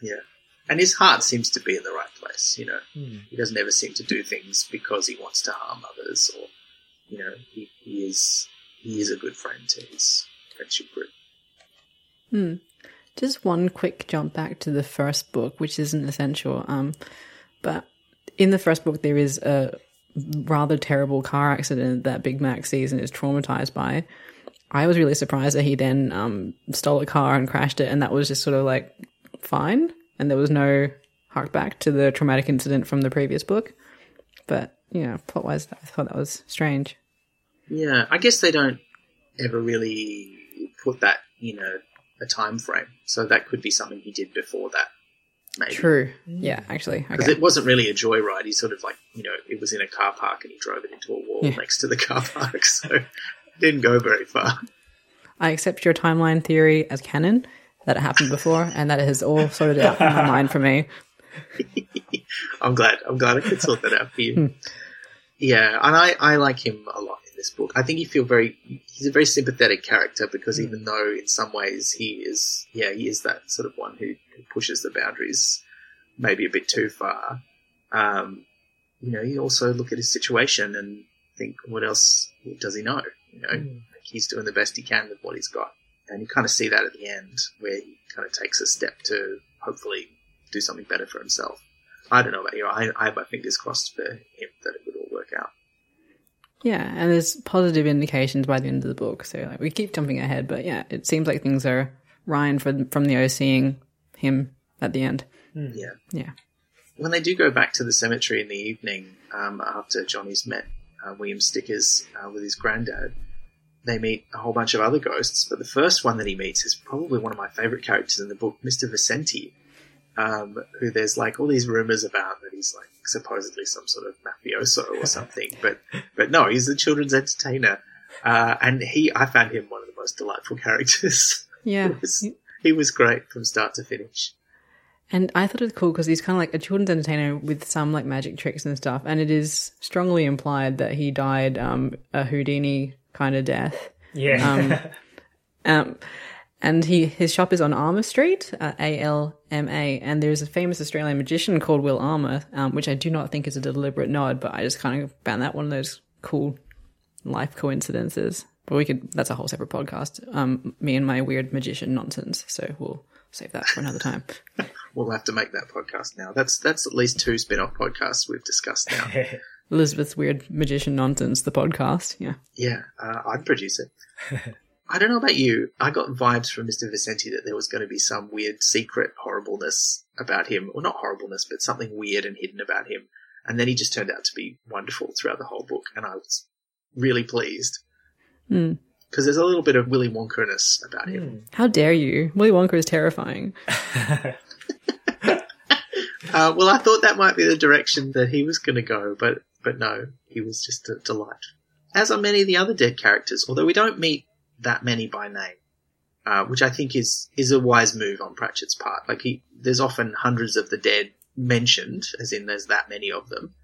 [SPEAKER 3] Yeah. And his heart seems to be in the right place, you know.
[SPEAKER 2] Hmm.
[SPEAKER 3] He doesn't ever seem to do things because he wants to harm others or, you know, he, he is, he is a good friend to his friendship group.
[SPEAKER 1] Just one quick jump back to the first book, which isn't essential. Um, but in the first book, there is a rather terrible car accident that Big Mac sees and is traumatized by. I was really surprised that he then um, stole a car and crashed it, and that was just sort of like fine, and there was no hark back to the traumatic incident from the previous book. But you know, plot wise, I thought that was strange.
[SPEAKER 3] Yeah, I guess they don't ever really put that in a, a time frame, so that could be something he did before that. Maybe.
[SPEAKER 1] True. Mm. Yeah, actually.
[SPEAKER 3] Because
[SPEAKER 1] Okay.
[SPEAKER 3] it wasn't really a joyride. He sort of like, you know, it was in a car park and he drove it into a wall
[SPEAKER 1] Yeah.
[SPEAKER 3] next to the car park, so it didn't go very far.
[SPEAKER 1] I accept your timeline theory as canon that it happened before, and that it has all sorted out in my mind for me.
[SPEAKER 3] I'm glad. I'm glad I could sort that out for you. Hmm. Yeah, and I, I like him a lot in this book. I think you feel very. He's a very sympathetic character because even though in some ways he is, yeah, he is that sort of one who, who pushes the boundaries maybe a bit too far. Um, you know, you also look at his situation and think, what else does he know? You know, like he's doing the best he can with what he's got, and you kind of see that at the end where he kind of takes a step to hopefully do something better for himself. I don't know about you. I, I have my fingers crossed for him that it would all work out.
[SPEAKER 1] Yeah, and there's positive indications by the end of the book. So like we keep jumping ahead, but yeah, it seems like things are Ryan from from the O seeing him at the end.
[SPEAKER 3] Yeah.
[SPEAKER 1] Yeah.
[SPEAKER 3] When they do go back to the cemetery in the evening, um, after Johnny's met uh, William Stickers uh, with his granddad, they meet a whole bunch of other ghosts. But the first one that he meets is probably one of my favourite characters in the book, Mr. Vicenti, um, who there's like all these rumours about that he's like supposedly some sort of mafioso or something. but but no, he's a children's entertainer, uh, and he I found him one of the most delightful characters.
[SPEAKER 1] Yeah.
[SPEAKER 3] He was- he was great from start to finish.
[SPEAKER 1] And I thought it was cool because he's kind of like a children's entertainer with some like magic tricks and stuff. And it is strongly implied that he died um, a Houdini kind of death.
[SPEAKER 2] Yeah.
[SPEAKER 1] Um, and he his shop is on Alma Street, uh, A L M A, and there's a famous Australian magician called Will Alma, um, which I do not think is a deliberate nod, but I just kind of found that one of those cool life coincidences. But we could that's a whole separate podcast. Um, me and my weird magician nonsense. So we'll save that for another time.
[SPEAKER 3] We'll have to make that podcast now. That's that's at least two spin-off podcasts we've discussed now.
[SPEAKER 1] Elizabeth's weird magician nonsense, the podcast. Yeah.
[SPEAKER 3] yeah, uh, I'd produce it. I don't know about you. I got vibes from Mr. Vicenti that there was going to be some weird secret horribleness about him, or not horribleness, but something weird and hidden about him. And then he just turned out to be wonderful throughout the whole book, and I was really pleased
[SPEAKER 1] Hmm.
[SPEAKER 3] because there's a little bit of Willy Wonka-ness about him.
[SPEAKER 1] How dare you? Willy Wonka is terrifying.
[SPEAKER 3] Uh, well, I thought that might be the direction that he was going to go, but but no, he was just a delight. As are many of the other dead characters, although we don't meet that many by name, uh, which I think is is a wise move on Pratchett's part. Like he, there's often hundreds of the dead mentioned, as in there's that many of them,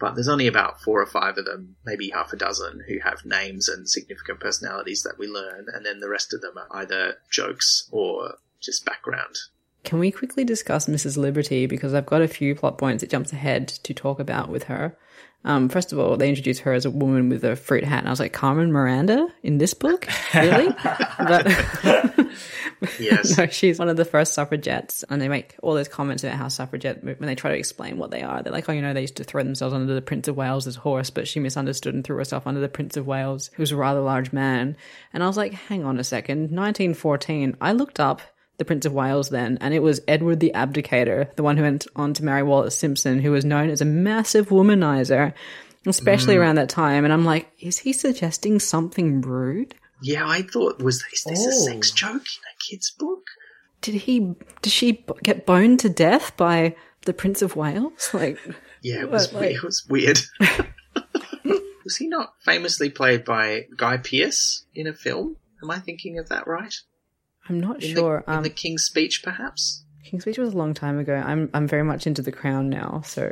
[SPEAKER 3] but there's only about four or five of them, maybe half a dozen, who have names and significant personalities that we learn, and then the rest of them are either jokes or just background.
[SPEAKER 1] Can we quickly discuss Mrs. Liberty? Because I've got a few plot points it jumps ahead to talk about with her. Um, first of all, they introduce her as a woman with a fruit hat, and I was like, Carmen Miranda in this book? Really? but
[SPEAKER 3] Yes.
[SPEAKER 1] no, she's one of the first suffragettes, and they make all those comments about how suffragette when they try to explain what they are. They're like, oh, you know, they used to throw themselves under the Prince of Wales's horse, but she misunderstood and threw herself under the Prince of Wales, who was a rather large man. And I was like, hang on a second, 1914. I looked up the Prince of Wales then, and it was Edward the Abdicator, the one who went on to marry Wallis Simpson, who was known as a massive womanizer, especially mm. around that time. And I'm like, is he suggesting something rude?
[SPEAKER 3] Yeah, I thought was is this a
[SPEAKER 2] Oh.
[SPEAKER 3] sex joke in a kid's book?
[SPEAKER 1] did he did she get boned to death by the prince of wales like
[SPEAKER 3] Yeah, it was
[SPEAKER 1] What, like-
[SPEAKER 3] it was weird. was he not famously played by Guy Pearce in a film? Am I thinking of that right?
[SPEAKER 1] I'm not
[SPEAKER 3] In
[SPEAKER 1] sure
[SPEAKER 3] The, in
[SPEAKER 1] um
[SPEAKER 3] the King's Speech, perhaps.
[SPEAKER 1] king's speech was a long time ago i'm i'm very much into the crown now so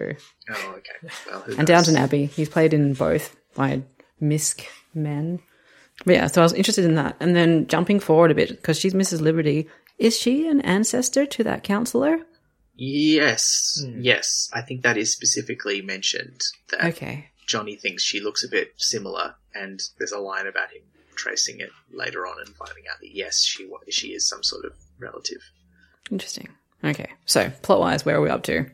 [SPEAKER 3] Oh, okay. Well,
[SPEAKER 1] and
[SPEAKER 3] knows?
[SPEAKER 1] downton abbey he's played in both by misk men but yeah so i was interested in that and then jumping forward a bit because she's mrs liberty is she an ancestor to that counselor
[SPEAKER 3] Yes,
[SPEAKER 1] Hmm.
[SPEAKER 3] yes. I think that is specifically mentioned. That
[SPEAKER 1] okay
[SPEAKER 3] Johnny thinks she looks a bit similar, and there's a line about him tracing it later on and finding out that yes, she she is some sort of relative.
[SPEAKER 1] Interesting. Okay, so plot wise, where are we up to?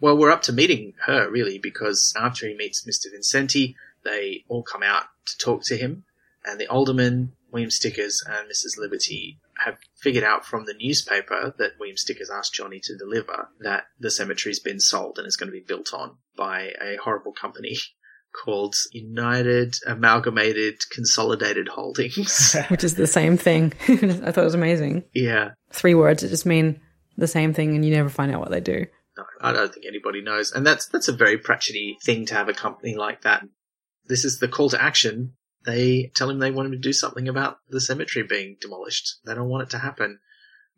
[SPEAKER 3] Well, we're up to meeting her, really, because after he meets Mr. Vicenti, they all come out to talk to him, and the alderman, William Stickers, and Mrs. Liberty have figured out from the newspaper that William Stickers asked Johnny to deliver that the cemetery's been sold and is going to be built on by a horrible company called United Amalgamated Consolidated Holdings.
[SPEAKER 1] Which is the same thing. I thought it was amazing.
[SPEAKER 3] yeah.
[SPEAKER 1] Three words that just mean the same thing and you never find out what they do.
[SPEAKER 3] No, I don't think anybody knows. And that's that's a very Pratchetty thing to have a company like that. This is the call to action. They tell him they want him to do something about the cemetery being demolished. They don't want it to happen.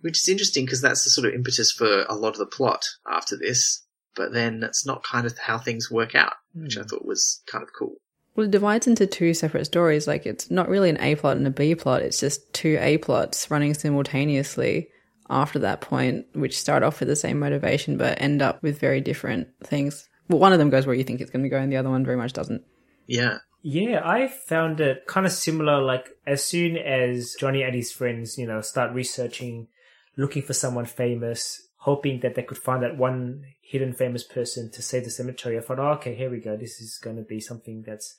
[SPEAKER 3] Which is interesting because that's the sort of impetus for a lot of the plot after this. But then that's not kind of how things work out, which I hmm. thought was kind of cool.
[SPEAKER 1] Well, it divides into two separate stories. Like it's not really an A plot and a B plot. It's just two A plots running simultaneously after that point, which start off with the same motivation but end up with very different things. Well, one of them goes where you think it's going to go, and the other one very much doesn't.
[SPEAKER 3] Yeah.
[SPEAKER 2] Yeah, I found it kind of similar. Like, as soon as Johnny and his friends, you know, start researching, looking for someone famous, hoping that they could find that one hidden famous person to save the cemetery, I thought, oh, okay, here we go. This is going to be something that's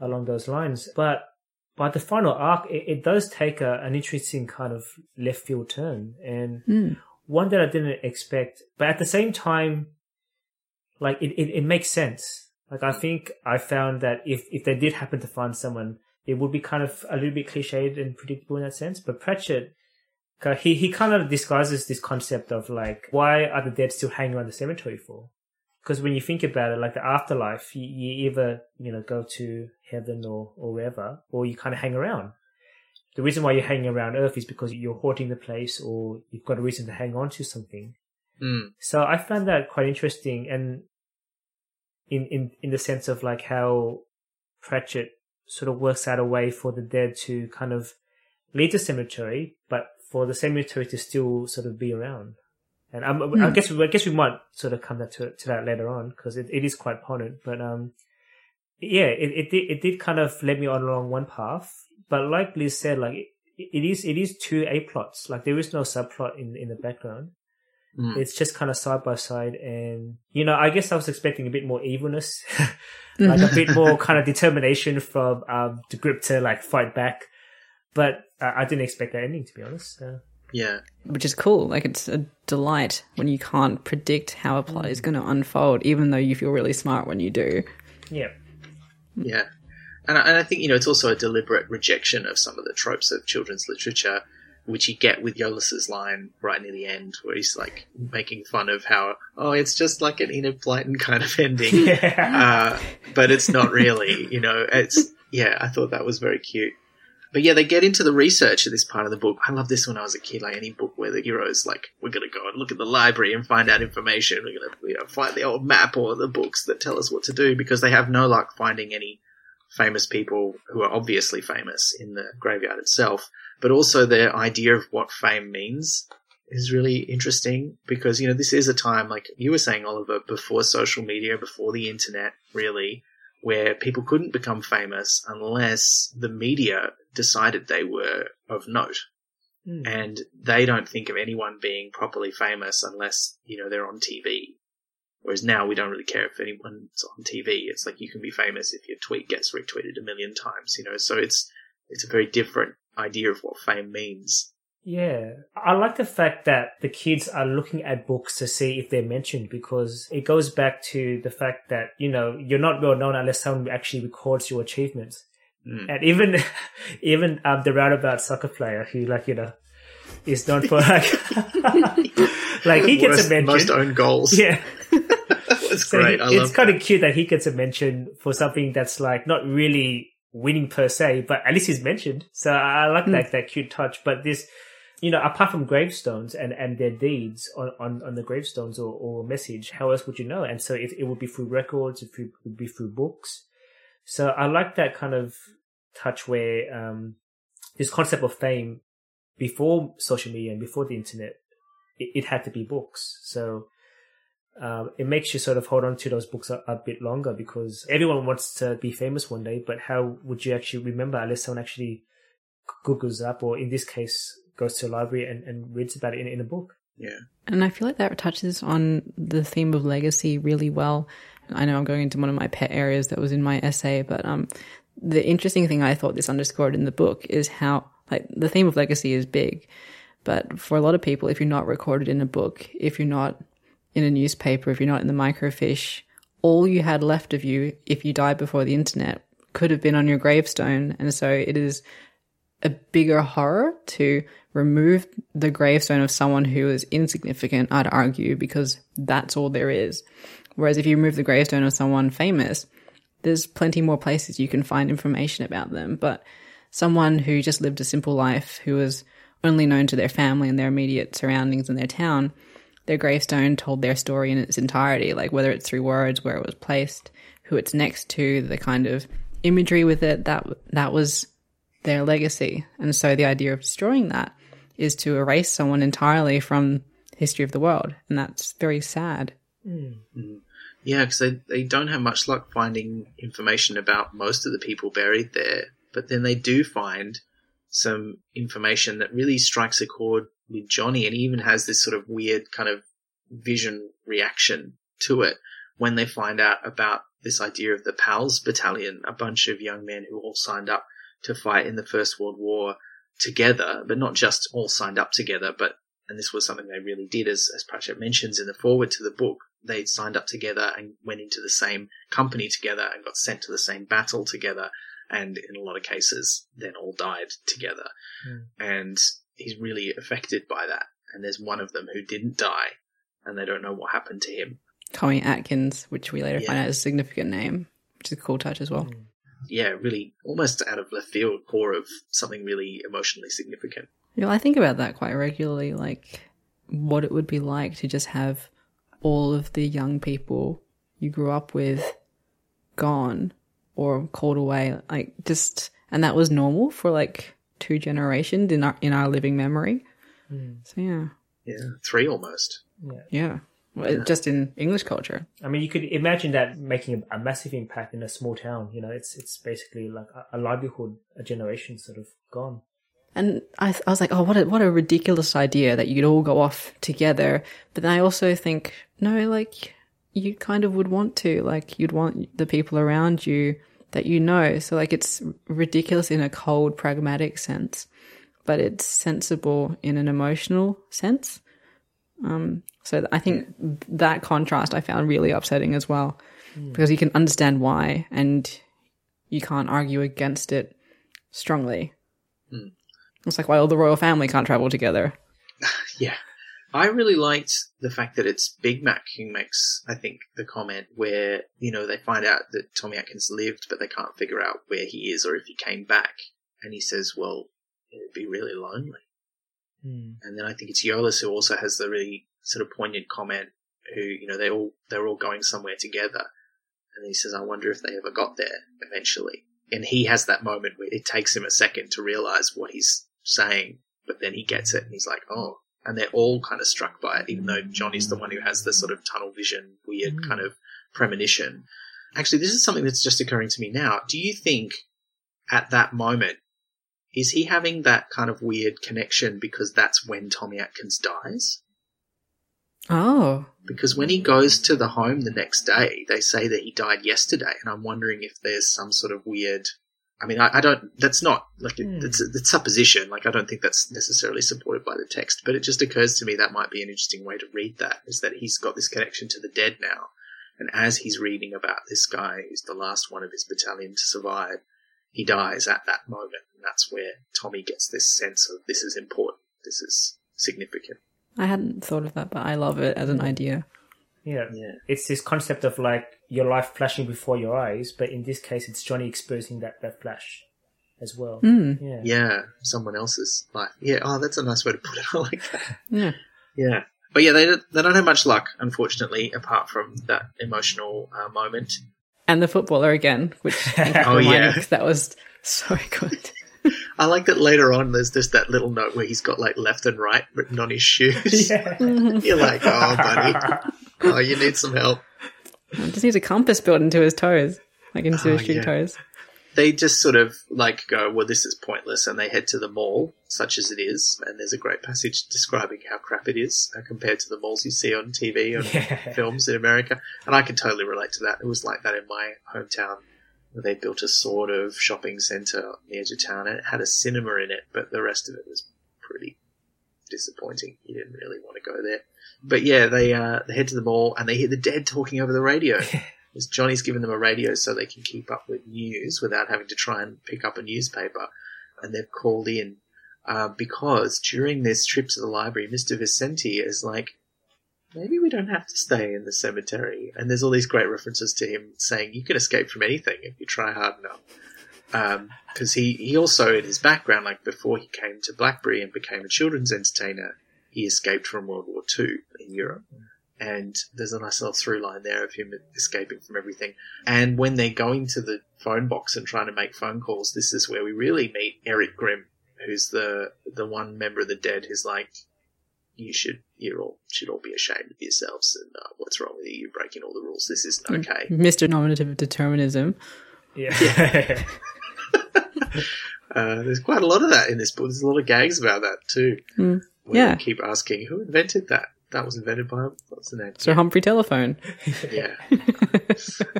[SPEAKER 2] along those lines. But by the final arc, it, it does take a, an interesting kind of left field turn and hmm. one that I didn't expect. But at the same time, like it, it, it makes sense. Like I think I found that if, if they did happen to find someone, it would be kind of a little bit cliched and predictable in that sense. But Pratchett, he, he kind of disguises this concept of like, why are the dead still hanging around the cemetery for? Because when you think about it, like the afterlife, you, you either, you know, go to heaven or, or wherever, or you kind of hang around. The reason why you're hanging around Earth is because you're haunting the place or you've got a reason to hang on to something.
[SPEAKER 3] Mm.
[SPEAKER 2] So I found that quite interesting and in, in, in the sense of like how Pratchett sort of works out a way for the dead to kind of leave the cemetery, but for the cemetery to still sort of be around. And I'm, I guess I guess we might sort of come to to that later on because it, it is quite potent. But um, yeah, it, it did it did kind of lead me on along one path. But like Liz said, like it, it is it is two a plots. Like there is no subplot in in the background.
[SPEAKER 3] Mm.
[SPEAKER 2] It's just kind of side by side, and you know, I guess I was expecting a bit more evilness, like a bit more kind of determination from um the group to like fight back. But uh, I didn't expect that ending, to be honest. So.
[SPEAKER 3] Yeah.
[SPEAKER 1] Which is cool. Like it's a delight when you can't predict how a plot is going to unfold, even though you feel really smart when you do.
[SPEAKER 2] Yeah.
[SPEAKER 3] Yeah. And I, and I think, you know, it's also a deliberate rejection of some of the tropes of children's literature, which you get with Yo-less's line right near the end, where he's like making fun of how, oh, it's just like an Enid Blyton kind of ending. uh, but it's not really, you know, it's, yeah, I thought that was very cute. But yeah, they get into the research of this part of the book. I love this when I was a kid, like any book where the heroes like, we're gonna go and look at the library and find out information. We're gonna, you know, find the old map or the books that tell us what to do because they have no luck finding any famous people who are obviously famous in the graveyard itself. But also their idea of what fame means is really interesting because, you know, this is a time, like you were saying, Oliver, before social media, before the internet, really, where people couldn't become famous unless the media decided they were of note.
[SPEAKER 2] Mm.
[SPEAKER 3] And they don't think of anyone being properly famous unless, you know, they're on TV. Whereas now we don't really care if anyone's on TV. It's like you can be famous if your tweet gets retweeted a million times, you know, so it's, it's a very different idea of what fame means.
[SPEAKER 2] Yeah. I like the fact that the kids are looking at books to see if they're mentioned because it goes back to the fact that, you know, you're not well known unless someone actually records your achievements.
[SPEAKER 3] Mm.
[SPEAKER 2] And even, even, um, the roundabout soccer player who, like, you know, is known for, like, like he gets
[SPEAKER 3] Worst-
[SPEAKER 2] a mention.
[SPEAKER 3] Most own goals.
[SPEAKER 2] Yeah.
[SPEAKER 3] That's
[SPEAKER 2] So
[SPEAKER 3] great.
[SPEAKER 2] he-
[SPEAKER 3] I
[SPEAKER 2] it's
[SPEAKER 3] love
[SPEAKER 2] kind
[SPEAKER 3] that.
[SPEAKER 2] of cute that he gets a mention for something that's like not really winning per se, but at least he's mentioned. So I I like that that cute touch. But this, you know, apart from gravestones and and their deeds on on, on the gravestones or, or message, how else would you know? And so it it would be through records, it would would be through books. So I like that kind of touch where um this concept of fame before social media and before the internet, it, it had to be books. So um, it makes you sort of hold on to those books a, a bit longer because everyone wants to be famous one day, but how would you actually remember unless someone actually Googles up or in this case goes to a library and, and reads about it in, in a book?
[SPEAKER 3] Yeah.
[SPEAKER 1] And I feel like that touches on the theme of legacy really well. I know I'm going into one of my pet areas that was in my essay, but um, the interesting thing I thought this underscored in the book is how like the theme of legacy is big, but for a lot of people, if you're not recorded in a book, if you're not in a newspaper, if you're not in the microfiche, all you had left of you, if you died before the internet, could have been on your gravestone. And so it is a bigger horror to remove the gravestone of someone who is insignificant, I'd argue, because that's all there is. Whereas if you remove the gravestone of someone famous, there's plenty more places you can find information about them. But someone who just lived a simple life, who was only known to their family and their immediate surroundings in their town, their gravestone told their story in its entirety, like whether it's through words, where it was placed, who it's next to, the kind of imagery with it, that that was their legacy. And so the idea of destroying that is to erase someone entirely from history of the world, and that's very sad.
[SPEAKER 2] Mm.
[SPEAKER 3] Yeah, because they, they don't have much luck finding information about most of the people buried there, but then they do find some information that really strikes a chord with Johnny, and he even has this sort of weird kind of vision reaction to it when they find out about this idea of the PALS battalion, a bunch of young men who all signed up to fight in the First World War together, but not just all signed up together, but and this was something they really did, as as Pratchett mentions in the foreword to the book. They signed up together and went into the same company together and got sent to the same battle together, and in a lot of cases, then all died together.
[SPEAKER 2] Mm.
[SPEAKER 3] And he's really affected by that. And there's one of them who didn't die, and they don't know what happened to him.
[SPEAKER 1] Tommy Atkins, which we later
[SPEAKER 3] Yeah.
[SPEAKER 1] find out is a significant name, which is a cool touch as well.
[SPEAKER 2] Mm.
[SPEAKER 3] Yeah, really almost out of left field, core of something really emotionally significant.
[SPEAKER 1] Yeah, I think about that quite regularly, like what it would be like to just have all of the young people you grew up with gone or called away, like just, and that was normal for like two generations in our in our living memory.
[SPEAKER 2] Mm.
[SPEAKER 1] So yeah,
[SPEAKER 3] Yeah, three almost.
[SPEAKER 2] Yeah.
[SPEAKER 1] yeah,
[SPEAKER 3] Yeah.
[SPEAKER 1] Just in English culture.
[SPEAKER 2] I mean, you could imagine that making a, a massive impact in a small town. You know, it's it's basically like a, a livelihood, a generation sort of gone.
[SPEAKER 1] And I, I was like, oh, what a, what a ridiculous idea that you'd all go off together. But then I also think, no, like you kind of would want to, like you'd want the people around you that you know. So like it's ridiculous in a cold, pragmatic sense, but it's sensible in an emotional sense. Um, so I think that contrast I found really upsetting as well, because you can understand why and you can't argue against it strongly. It's like why all the royal family can't travel together.
[SPEAKER 3] Yeah. I really liked the fact that it's Big Mac who makes, I think, the comment where, you know, they find out that Tommy Atkins lived, but they can't figure out where he is or if he came back. And he says, well, it'd be really lonely.
[SPEAKER 2] Mm.
[SPEAKER 3] And then I think it's Yo-less who also has the really sort of poignant comment who, you know, they all, they're all going somewhere together. And he says, I wonder if they ever got there eventually. And he has that moment where it takes him a second to realize what he's saying, but then he gets it and he's like, oh, and they're all kind of struck by it, even though Johnny's the one who has the sort of tunnel vision, weird
[SPEAKER 2] Mm.
[SPEAKER 3] kind of premonition. Actually, this is something that's just occurring to me now. Do you think at that moment, is he having that kind of weird connection because that's when Tommy Atkins dies?
[SPEAKER 1] Oh,
[SPEAKER 3] Because when he goes to the home the next day, they say that he died yesterday, and I'm wondering if there's some sort of weird. I mean, I, I don't. That's not like it,
[SPEAKER 2] Hmm.
[SPEAKER 3] it's it's supposition. Like I don't think that's necessarily supported by the text, but it just occurs to me that might be an interesting way to read that. Is that he's got this connection to the dead now, and as he's reading about this guy who's the last one of his battalion to survive, he dies at that moment, and that's where Tommy gets this sense of this is important, this is significant.
[SPEAKER 1] I hadn't thought of that, but I love it as an idea.
[SPEAKER 2] Yeah.
[SPEAKER 3] Yeah.
[SPEAKER 2] It's this concept of like your life flashing before your eyes, but in this case, it's Johnny experiencing that, that flash as well.
[SPEAKER 1] Mm,
[SPEAKER 2] Yeah.
[SPEAKER 3] Yeah, someone else's life. Yeah, oh, that's a nice way to put it. I like that.
[SPEAKER 1] yeah.
[SPEAKER 3] Yeah. But yeah, they, don't- they don't have much luck, unfortunately, apart from that emotional uh, moment.
[SPEAKER 1] And the footballer again, which thank you for
[SPEAKER 3] Oh, yeah.
[SPEAKER 1] that was so good.
[SPEAKER 3] I like that later on there's just that little note where he's got like left and right written on his shoes.
[SPEAKER 2] Yeah.
[SPEAKER 3] You're like, oh, buddy. Oh, you need some help.
[SPEAKER 1] Just needs a compass built into his toes, like into
[SPEAKER 3] Oh,
[SPEAKER 1] his string
[SPEAKER 3] yeah.
[SPEAKER 1] toes.
[SPEAKER 3] They just sort of like go, well, this is pointless, and they head to the mall, such as it is. And there's a great passage describing how crap it is uh, compared to the malls you see on TV and
[SPEAKER 2] Yeah.
[SPEAKER 3] films in America. And I can totally relate to that. It was like that in my hometown. They built a sort of shopping centre on the edge of town, and it had a cinema in it, but the rest of it was pretty disappointing. You didn't really want to go there. But yeah, they uh, they head to the mall and they hear the dead talking over the radio. As Johnny's given them a radio so they can keep up with news without having to try and pick up a newspaper. And they've called in uh, because during this trip to the library, Mr. Vicenti is like, maybe we don't have to stay in the cemetery. And there's all these great references to him saying you can escape from anything if you try hard enough. Because he, he also, in his background, like before he came to Blackbury and became a children's entertainer, he escaped from World War II in Europe. And there's a nice little through line there of him escaping from everything. And when they're going to the phone box and trying to make phone calls, this is where we really meet Eric Grimm, who's the the one member of the dead who's like, you should you all should all be ashamed of yourselves and uh, what's wrong with you? You're breaking all the rules. This isn't okay.
[SPEAKER 1] Mr. Nominative Determinism.
[SPEAKER 2] Yeah. yeah.
[SPEAKER 3] Uh, there's quite a lot of that in this book. There's a lot of gags about that too.
[SPEAKER 1] Mm.
[SPEAKER 3] Where
[SPEAKER 1] Yeah.
[SPEAKER 3] they keep asking who invented that. That was invented by what's the name?
[SPEAKER 1] Sir Humphrey Telephone.
[SPEAKER 3] Yeah.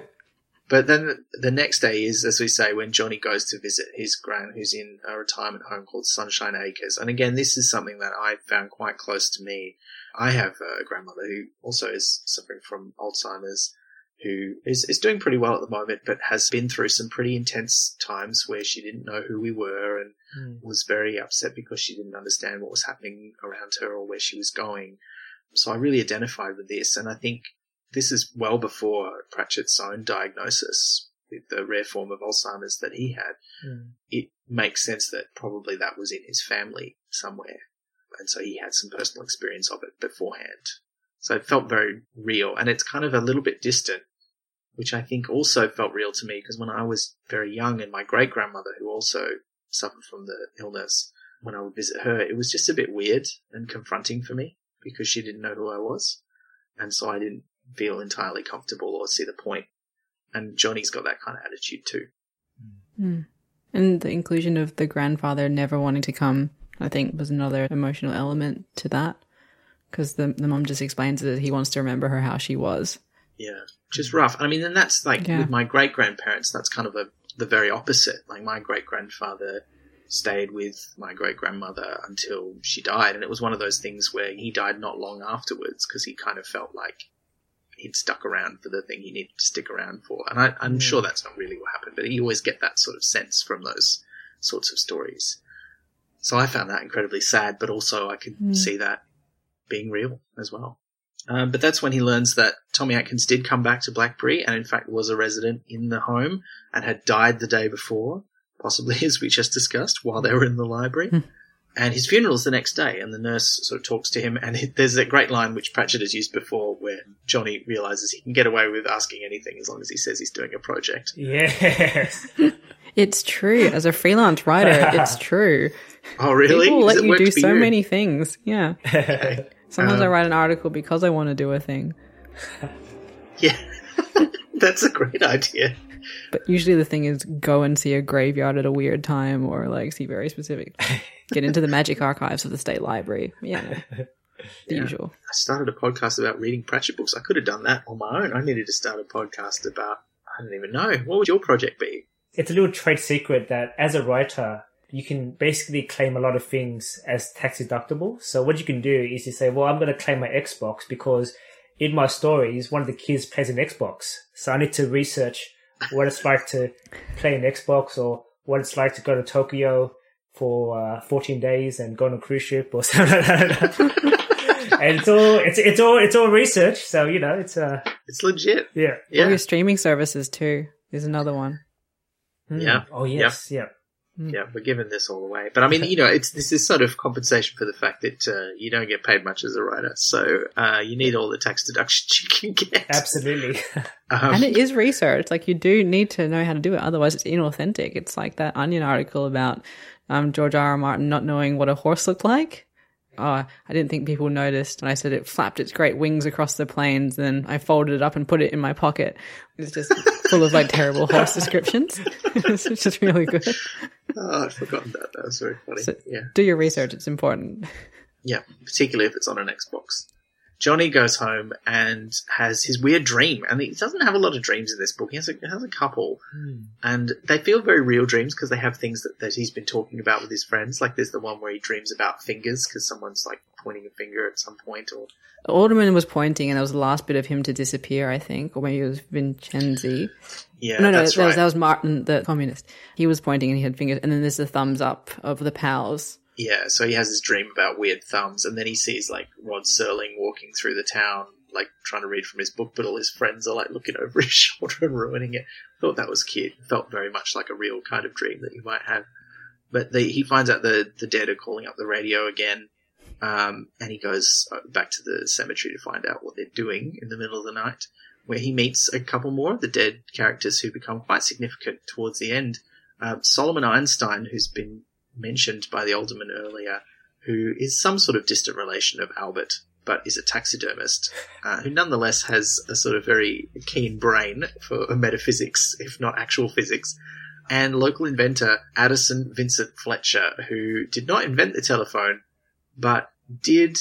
[SPEAKER 3] But then the next day is, as we say, when Johnny goes to visit his gran, who's in a retirement home called Sunshine Acres. And again, this is something that I found quite close to me. I have a grandmother who also is suffering from Alzheimer's, who is, is doing pretty well at the moment, but has been through some pretty intense times where she didn't know who we were and
[SPEAKER 2] Mm.
[SPEAKER 3] was very upset because she didn't understand what was happening around her or where she was going. So I really identified with this, and I think this is well before Pratchett's own diagnosis with the rare form of Alzheimer's that he had.
[SPEAKER 2] Mm.
[SPEAKER 3] It makes sense that probably that was in his family somewhere, and so he had some personal experience of it beforehand. So it felt very real, and it's kind of a little bit distant, which I think also felt real to me because when I was very young, and my great grandmother, who also suffered from the illness, when I would visit her, it was just a bit weird and confronting for me because she didn't know who I was. And so I didn't feel entirely comfortable or see the point. And Johnny's got that kind of attitude too. Hmm.
[SPEAKER 1] And the inclusion of the grandfather never wanting to come, I think, was another emotional element to that. Because the, the mum just explains that he wants to remember her how she was.
[SPEAKER 3] Yeah. Which is rough. I mean, and that's like
[SPEAKER 1] Yeah.
[SPEAKER 3] with my great grandparents, that's kind of a, the very opposite. Like my great grandfather stayed with my great grandmother until she died. And it was one of those things where he died not long afterwards because he kind of felt like he'd stuck around for the thing he needed to stick around for. And I, I'm sure that's not really what happened, but you always get that sort of sense from those sorts of stories. So I found that incredibly sad, but also I could see that being real as well. Um, but that's when he learns that Tommy Atkins did come back to Blackbury and in fact was a resident in the home and had died the day before, possibly as we just discussed while they were in the library. And his funeral's the next day, and the nurse sort of talks to him, and it, there's that great line which Pratchett has used before, where Johnny realizes he can get away with asking anything as long as he says he's doing a project.
[SPEAKER 2] Yes.
[SPEAKER 1] It's true. As a freelance writer, it's true.
[SPEAKER 3] Oh, really?
[SPEAKER 1] People let you do so
[SPEAKER 3] you?
[SPEAKER 1] many things. Yeah. Sometimes I
[SPEAKER 3] Um,
[SPEAKER 1] write an article because I want to do a thing.
[SPEAKER 3] Yeah, that's a great idea.
[SPEAKER 1] But usually the thing is go and see a graveyard at a weird time or like see very specific. Get into the magic archives of the state library. Yeah. The usual.
[SPEAKER 3] I started a podcast about reading Pratchett books. I could have done that on my own. I needed to start a podcast about. I don't even know. What would your project be?
[SPEAKER 2] it's a little trade secret that as a writer, you can basically claim a lot of things as tax deductible. So what you can do is you say, well, I'm going to claim my Xbox because in my stories, one of the kids plays an Xbox. So I need to research what it's like to play an Xbox or what it's like to go to Tokyo for uh, 14 days and go on a cruise ship or something like that. and it's all, it's, it's all, it's all research. So, you know, it's, uh,
[SPEAKER 3] It's legit.
[SPEAKER 2] yeah.
[SPEAKER 1] Or
[SPEAKER 3] Yeah.
[SPEAKER 1] your streaming services too is another one.
[SPEAKER 3] Yeah.
[SPEAKER 2] Oh, yes. Yeah.
[SPEAKER 3] Yeah, we're giving this all away. But I mean, you know, it's this is sort of compensation for the fact that uh, you don't get paid much as a writer, so uh, you need all the tax deductions you can get.
[SPEAKER 2] Absolutely.
[SPEAKER 3] Um,
[SPEAKER 1] And it is research. Like you do need to know how to do it. Otherwise it's inauthentic. It's like that Onion article about um, George R. R. Martin not knowing what a horse looked like. oh, I didn't think people noticed. And I said it flapped its great wings across the plains. And then I folded it up and put it in my pocket. It's just full of like terrible horse descriptions. it's just really good.
[SPEAKER 3] Oh, I'd forgotten that. That was very funny.
[SPEAKER 1] So-
[SPEAKER 3] yeah.
[SPEAKER 1] Do your research. It's important.
[SPEAKER 3] Yeah, particularly if it's on an Xbox. Johnny goes home and has his weird dream, and he doesn't have a lot of dreams in this book. He has a, he has a couple, hmm. and they feel very real dreams because they have things that, that he's been talking about with his friends. Like there's the one where he dreams about fingers because someone's like pointing a finger at some point, or
[SPEAKER 1] Alderman was pointing, and that was the last bit of him to disappear, I think, or maybe it was Vincenzi.
[SPEAKER 3] yeah,
[SPEAKER 1] no, no,
[SPEAKER 3] that's
[SPEAKER 1] that, was, that was Martin, the communist. He was pointing, and he had fingers, and then there's the thumbs up of the pals.
[SPEAKER 3] Yeah, so he has this dream about weird thumbs, and then he sees like Rod Serling walking through the town, like trying to read from his book, but all his friends are like looking over his shoulder and ruining it. Thought that was cute. Felt very much like a real kind of dream that you might have. But the, he finds out the the dead are calling up the radio again, um, and he goes uh, back to the cemetery to find out what they're doing in the middle of the night, where he meets a couple more of the dead characters who become quite significant towards the end. Uh, Solomon Einstein, who's been mentioned by the alderman earlier, who is some sort of distant relation of Albert, but is a taxidermist, uh, who nonetheless has a sort of very keen brain for metaphysics, if not actual physics. And local inventor Addison Vincent Fletcher, who did not invent the telephone, but did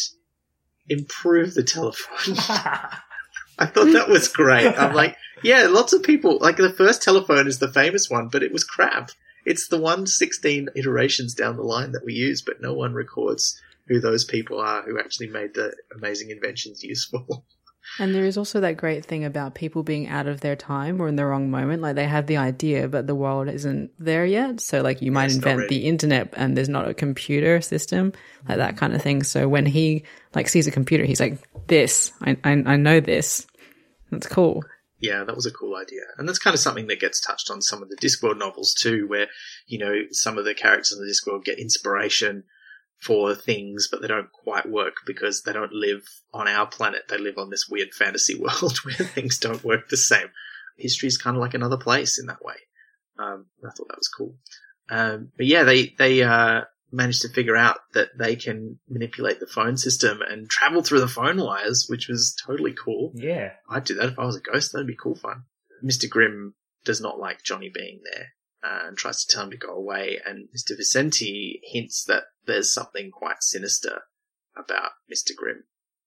[SPEAKER 3] improve the telephone. I thought that was great. I'm like, yeah, lots of people, like the first telephone is the famous one, but it was crap. It's the one 16 iterations down the line that we use, but no one records who those people are who actually made the amazing inventions useful.
[SPEAKER 1] And there is also that great thing about people being out of their time or in the wrong moment. Like they have the idea, but the world isn't there yet. So like you might
[SPEAKER 3] it's
[SPEAKER 1] invent the internet and there's not a computer system, like that kind of thing. So when he like sees a computer, he's like, this, I, I, I know this. That's cool.
[SPEAKER 3] Yeah, that was a cool idea. And that's kind of something that gets touched on some of the Discworld novels too, where, you know, some of the characters in the Discworld get inspiration for things, but they don't quite work because they don't live on our planet. They live on this weird fantasy world where things don't work the same. History is kind of like another place in that way. Um, I thought that was cool. Um, but yeah, they, they, uh, managed to figure out that they can manipulate the phone system and travel through the phone wires, which was totally cool.
[SPEAKER 2] Yeah.
[SPEAKER 3] I'd do that if I was a ghost. That'd be cool fun. Mr. Grimm does not like Johnny being there uh, and tries to tell him to go away. And Mr. Vicenti hints that there's something quite sinister about Mr. Grimm,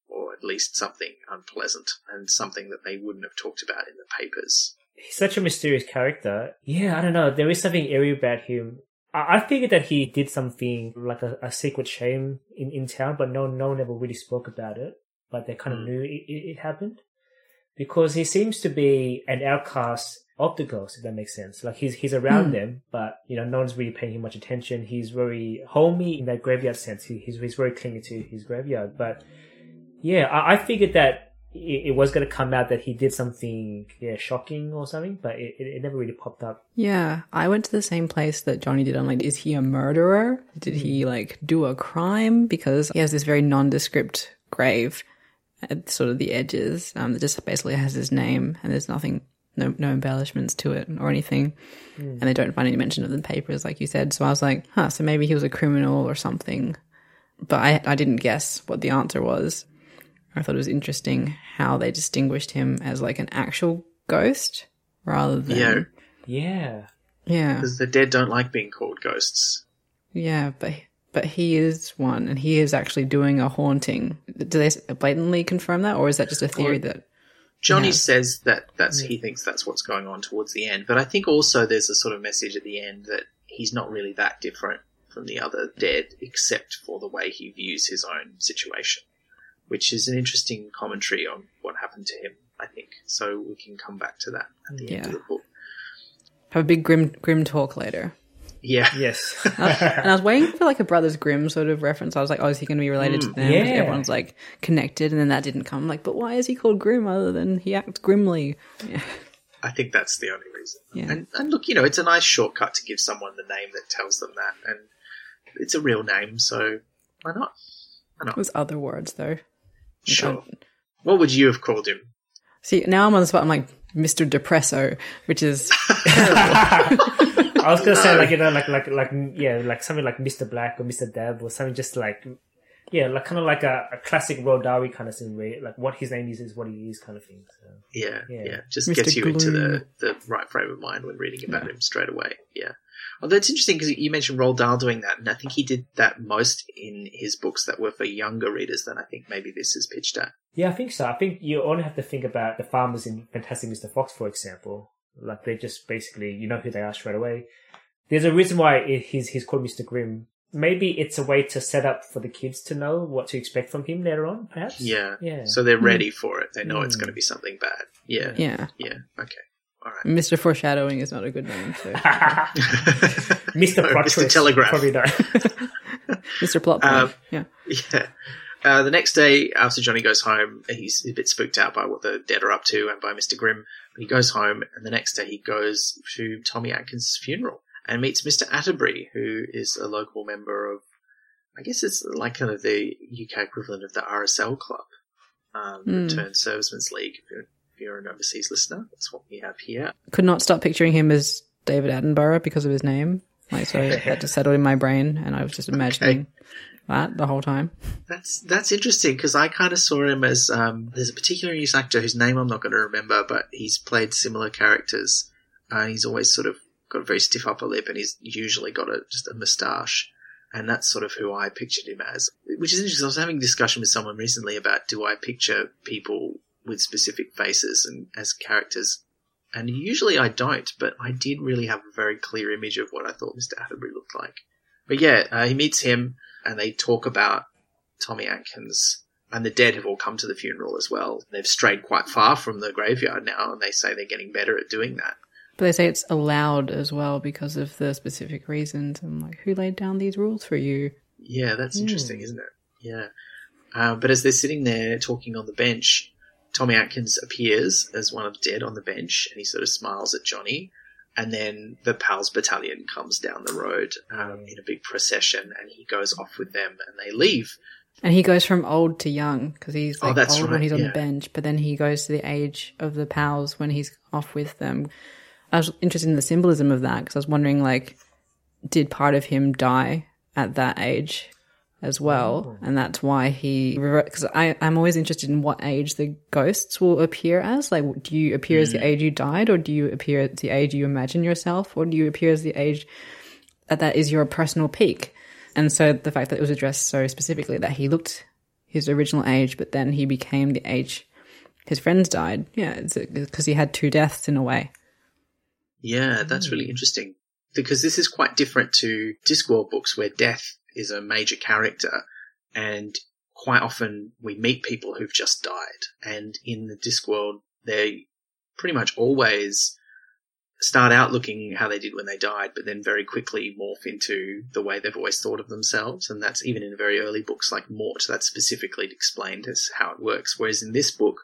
[SPEAKER 3] or at least something unpleasant and something that they wouldn't have talked about in the papers.
[SPEAKER 2] He's such a mysterious character. Yeah, I don't know. There is something eerie about him. I, I figured that he did something like a, a secret shame in, in town, but no, no one ever really spoke about it. But they kind of
[SPEAKER 3] Mm.
[SPEAKER 2] knew it, it, it happened because he seems to be an outcast of the ghosts, if that makes sense. Like he's he's around
[SPEAKER 1] Hmm.
[SPEAKER 2] them, but you know, no one's really paying him much attention. He's very homey in that graveyard sense. He, he's he's very clingy to his graveyard. But yeah, I, I figured that it, it was going to come out that he did something yeah shocking or something, but it, it, it never really popped up.
[SPEAKER 1] Yeah, I went to the same place that Johnny did. I'm like, is he a murderer? Did he like do a crime? Because he has this very nondescript grave at sort of the edges um, that just basically has his name and there's nothing, no, no embellishments to it or anything. Hmm. And they don't find any mention of the papers, like you said. So I was like, huh, so maybe he was a criminal or something. But I, I didn't guess what the answer was. I thought it was interesting how they distinguished him as like an actual ghost rather than.
[SPEAKER 3] Yeah,
[SPEAKER 2] Yeah,
[SPEAKER 1] Yeah.
[SPEAKER 3] because the dead don't like being called ghosts.
[SPEAKER 1] Yeah, but but he is one, and he is actually doing a haunting. Do they blatantly confirm that, or is that just a theory
[SPEAKER 3] Well,
[SPEAKER 1] that?
[SPEAKER 3] Johnny
[SPEAKER 1] Yeah.
[SPEAKER 3] says that that's he thinks that's what's going on towards the end, but I think also there's a sort of message at the end that he's not really that different from the other dead, except for the way he views his own situation, which is an interesting commentary on what happened to him. I think so. We can come back to that at the end of the book.
[SPEAKER 1] Have a big grim grim talk later.
[SPEAKER 3] Yeah,
[SPEAKER 2] yes.
[SPEAKER 1] And I was waiting for like a Brothers Grimm sort of reference. I was like, oh, is he going to be related to mm, them?
[SPEAKER 2] yeah.
[SPEAKER 1] Everyone's like connected, and then that didn't come. like, but why is he called Grimm other than he acts grimly? Yeah.
[SPEAKER 3] I think that's the only reason.
[SPEAKER 1] Yeah.
[SPEAKER 3] And, and look, you know, it's a nice shortcut to give someone the name that tells them that, and it's a real name, so why not?
[SPEAKER 1] It was other words though.
[SPEAKER 3] Sure. What would you have called him?
[SPEAKER 1] See, now I'm on the spot. I'm like Mr. Depresso, which is
[SPEAKER 2] I was gonna say like you know like like like yeah like something like Mr. Black or Mr. Deb or something just like Yeah, like kind of like a, a classic Dahl kind of thing, where like what his name is is what he is, kind of thing. So.
[SPEAKER 3] Yeah, yeah,
[SPEAKER 2] Yeah.
[SPEAKER 3] just
[SPEAKER 1] Mr.
[SPEAKER 3] gets you into the, the right frame of mind when reading about him straight away. Yeah. Although it's interesting because you mentioned Roald Dahl doing that, and I think he did that most in his books that were for younger readers than I think maybe this is pitched at.
[SPEAKER 2] Yeah, I think so. I think you only have to think about the farmers in Fantastic Mr. Fox, for example. Like they just basically, you know who they are straight away. There's a reason why he's he's called Mr. Grimm. Maybe it's a way to set up for the kids to know what to expect from him later on, perhaps.
[SPEAKER 3] Yeah.
[SPEAKER 2] Yeah.
[SPEAKER 3] So they're ready for it. They know it's
[SPEAKER 2] Mm.
[SPEAKER 3] going to be something bad. Yeah.
[SPEAKER 1] Yeah.
[SPEAKER 3] Yeah. Okay. All right.
[SPEAKER 1] Mr. Foreshadowing is not a good name. So.
[SPEAKER 2] Mr.
[SPEAKER 3] No, Mr.
[SPEAKER 2] Twist,
[SPEAKER 3] Telegraph.
[SPEAKER 2] Probably not.
[SPEAKER 1] Mr. Plot Point.
[SPEAKER 3] Um,
[SPEAKER 1] yeah.
[SPEAKER 3] Yeah. Uh, the next day, after Johnny goes home, he's a bit spooked out by what the dead are up to and by Mr. Grimm. He goes home, and the next day he goes to Tommy Atkins' funeral and meets Mr. Atterbury, who is a local member of, I guess it's like kind of the UK equivalent of the RSL Club, um,
[SPEAKER 1] Hmm.
[SPEAKER 3] Returned Servicemen's League. If you're, if you're an overseas listener, that's what we have here.
[SPEAKER 1] Could not stop picturing him as David Attenborough because of his name. Like, so that just settled in my brain, and I was just imagining that the whole time.
[SPEAKER 3] That's that's interesting because I kind of saw him as um, there's a particular English actor whose name I'm not going to remember, but he's played similar characters. Uh, he's always sort of got a very stiff upper lip, and he's usually got a just a moustache, and that's sort of who I pictured him as. Which is interesting. I was having a discussion with someone recently about do I picture people with specific faces and as characters. And usually I don't, but I did really have a very clear image of what I thought Mr. Atterbury looked like. But yeah, uh, he meets him and they talk about Tommy Atkins. And the dead have all come to the funeral as well. They've strayed quite far from the graveyard now, and they say they're getting better at doing that.
[SPEAKER 1] But they say it's allowed as well because of the specific reasons. I'm like, who laid down these rules for you?
[SPEAKER 3] Yeah, that's
[SPEAKER 2] Hmm.
[SPEAKER 3] interesting, isn't it? Yeah. Uh, but as they're sitting there talking on the bench, Tommy Atkins appears as one of the dead on the bench, and he sort of smiles at Johnny. And then the Pals Battalion comes down the road um, in a big procession, and he goes off with them, and they leave.
[SPEAKER 1] And he goes from old to young because he's
[SPEAKER 3] Oh,
[SPEAKER 1] like
[SPEAKER 3] that's
[SPEAKER 1] old
[SPEAKER 3] right,
[SPEAKER 1] when he's on
[SPEAKER 3] yeah.
[SPEAKER 1] the bench, but then he goes to the age of the pals when he's off with them. I was interested in the symbolism of that because I was wondering, like, did part of him die at that age as well, and that's why he because I I'm always interested in what age the ghosts will appear as. Like, do you appear as the mm. age you died, or do you appear at the age you imagine yourself, or do you appear as the age that that is your personal peak? And so the fact that it was addressed so specifically that he looked his original age, but then he became the age his friends died. Yeah, it's because he had two deaths in a way.
[SPEAKER 3] Yeah, that's really mm. interesting because this is quite different to Discworld books where death is a major character and quite often we meet people who've just died. And in the Discworld, they pretty much always start out looking how they did when they died, but then very quickly morph into the way they've always thought of themselves. And that's even in very early books like Mort, that's specifically explained as how it works. Whereas in this book,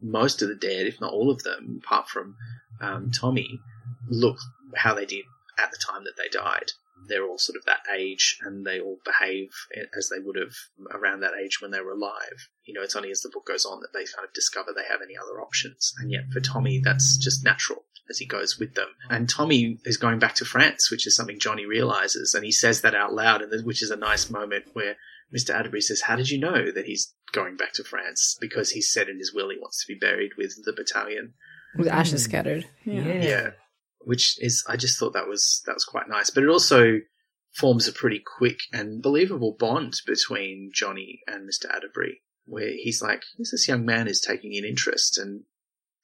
[SPEAKER 3] most of the dead, if not all of them, apart from um, Tommy, look how they did at the time that they died. They're all sort of that age and they all behave as they would have around that age when they were alive. You know, it's only as the book goes on that they kind of discover they have any other options. And yet for Tommy, that's just natural as he goes with them. And Tommy is going back to France, which is something Johnny realizes. And he says that out loud, and which is a nice moment where Mr. Atterbury says, How did you know that he's going back to France? Because he said in his will he wants to be buried with the battalion.
[SPEAKER 1] With ashes scattered. Yeah.
[SPEAKER 2] Yeah.
[SPEAKER 3] Yeah. Which is, I just thought that was, that was quite nice. But it also forms a pretty quick and believable bond between Johnny and Mr. Atterbury, where he's like, "Who's this young man is taking an interest and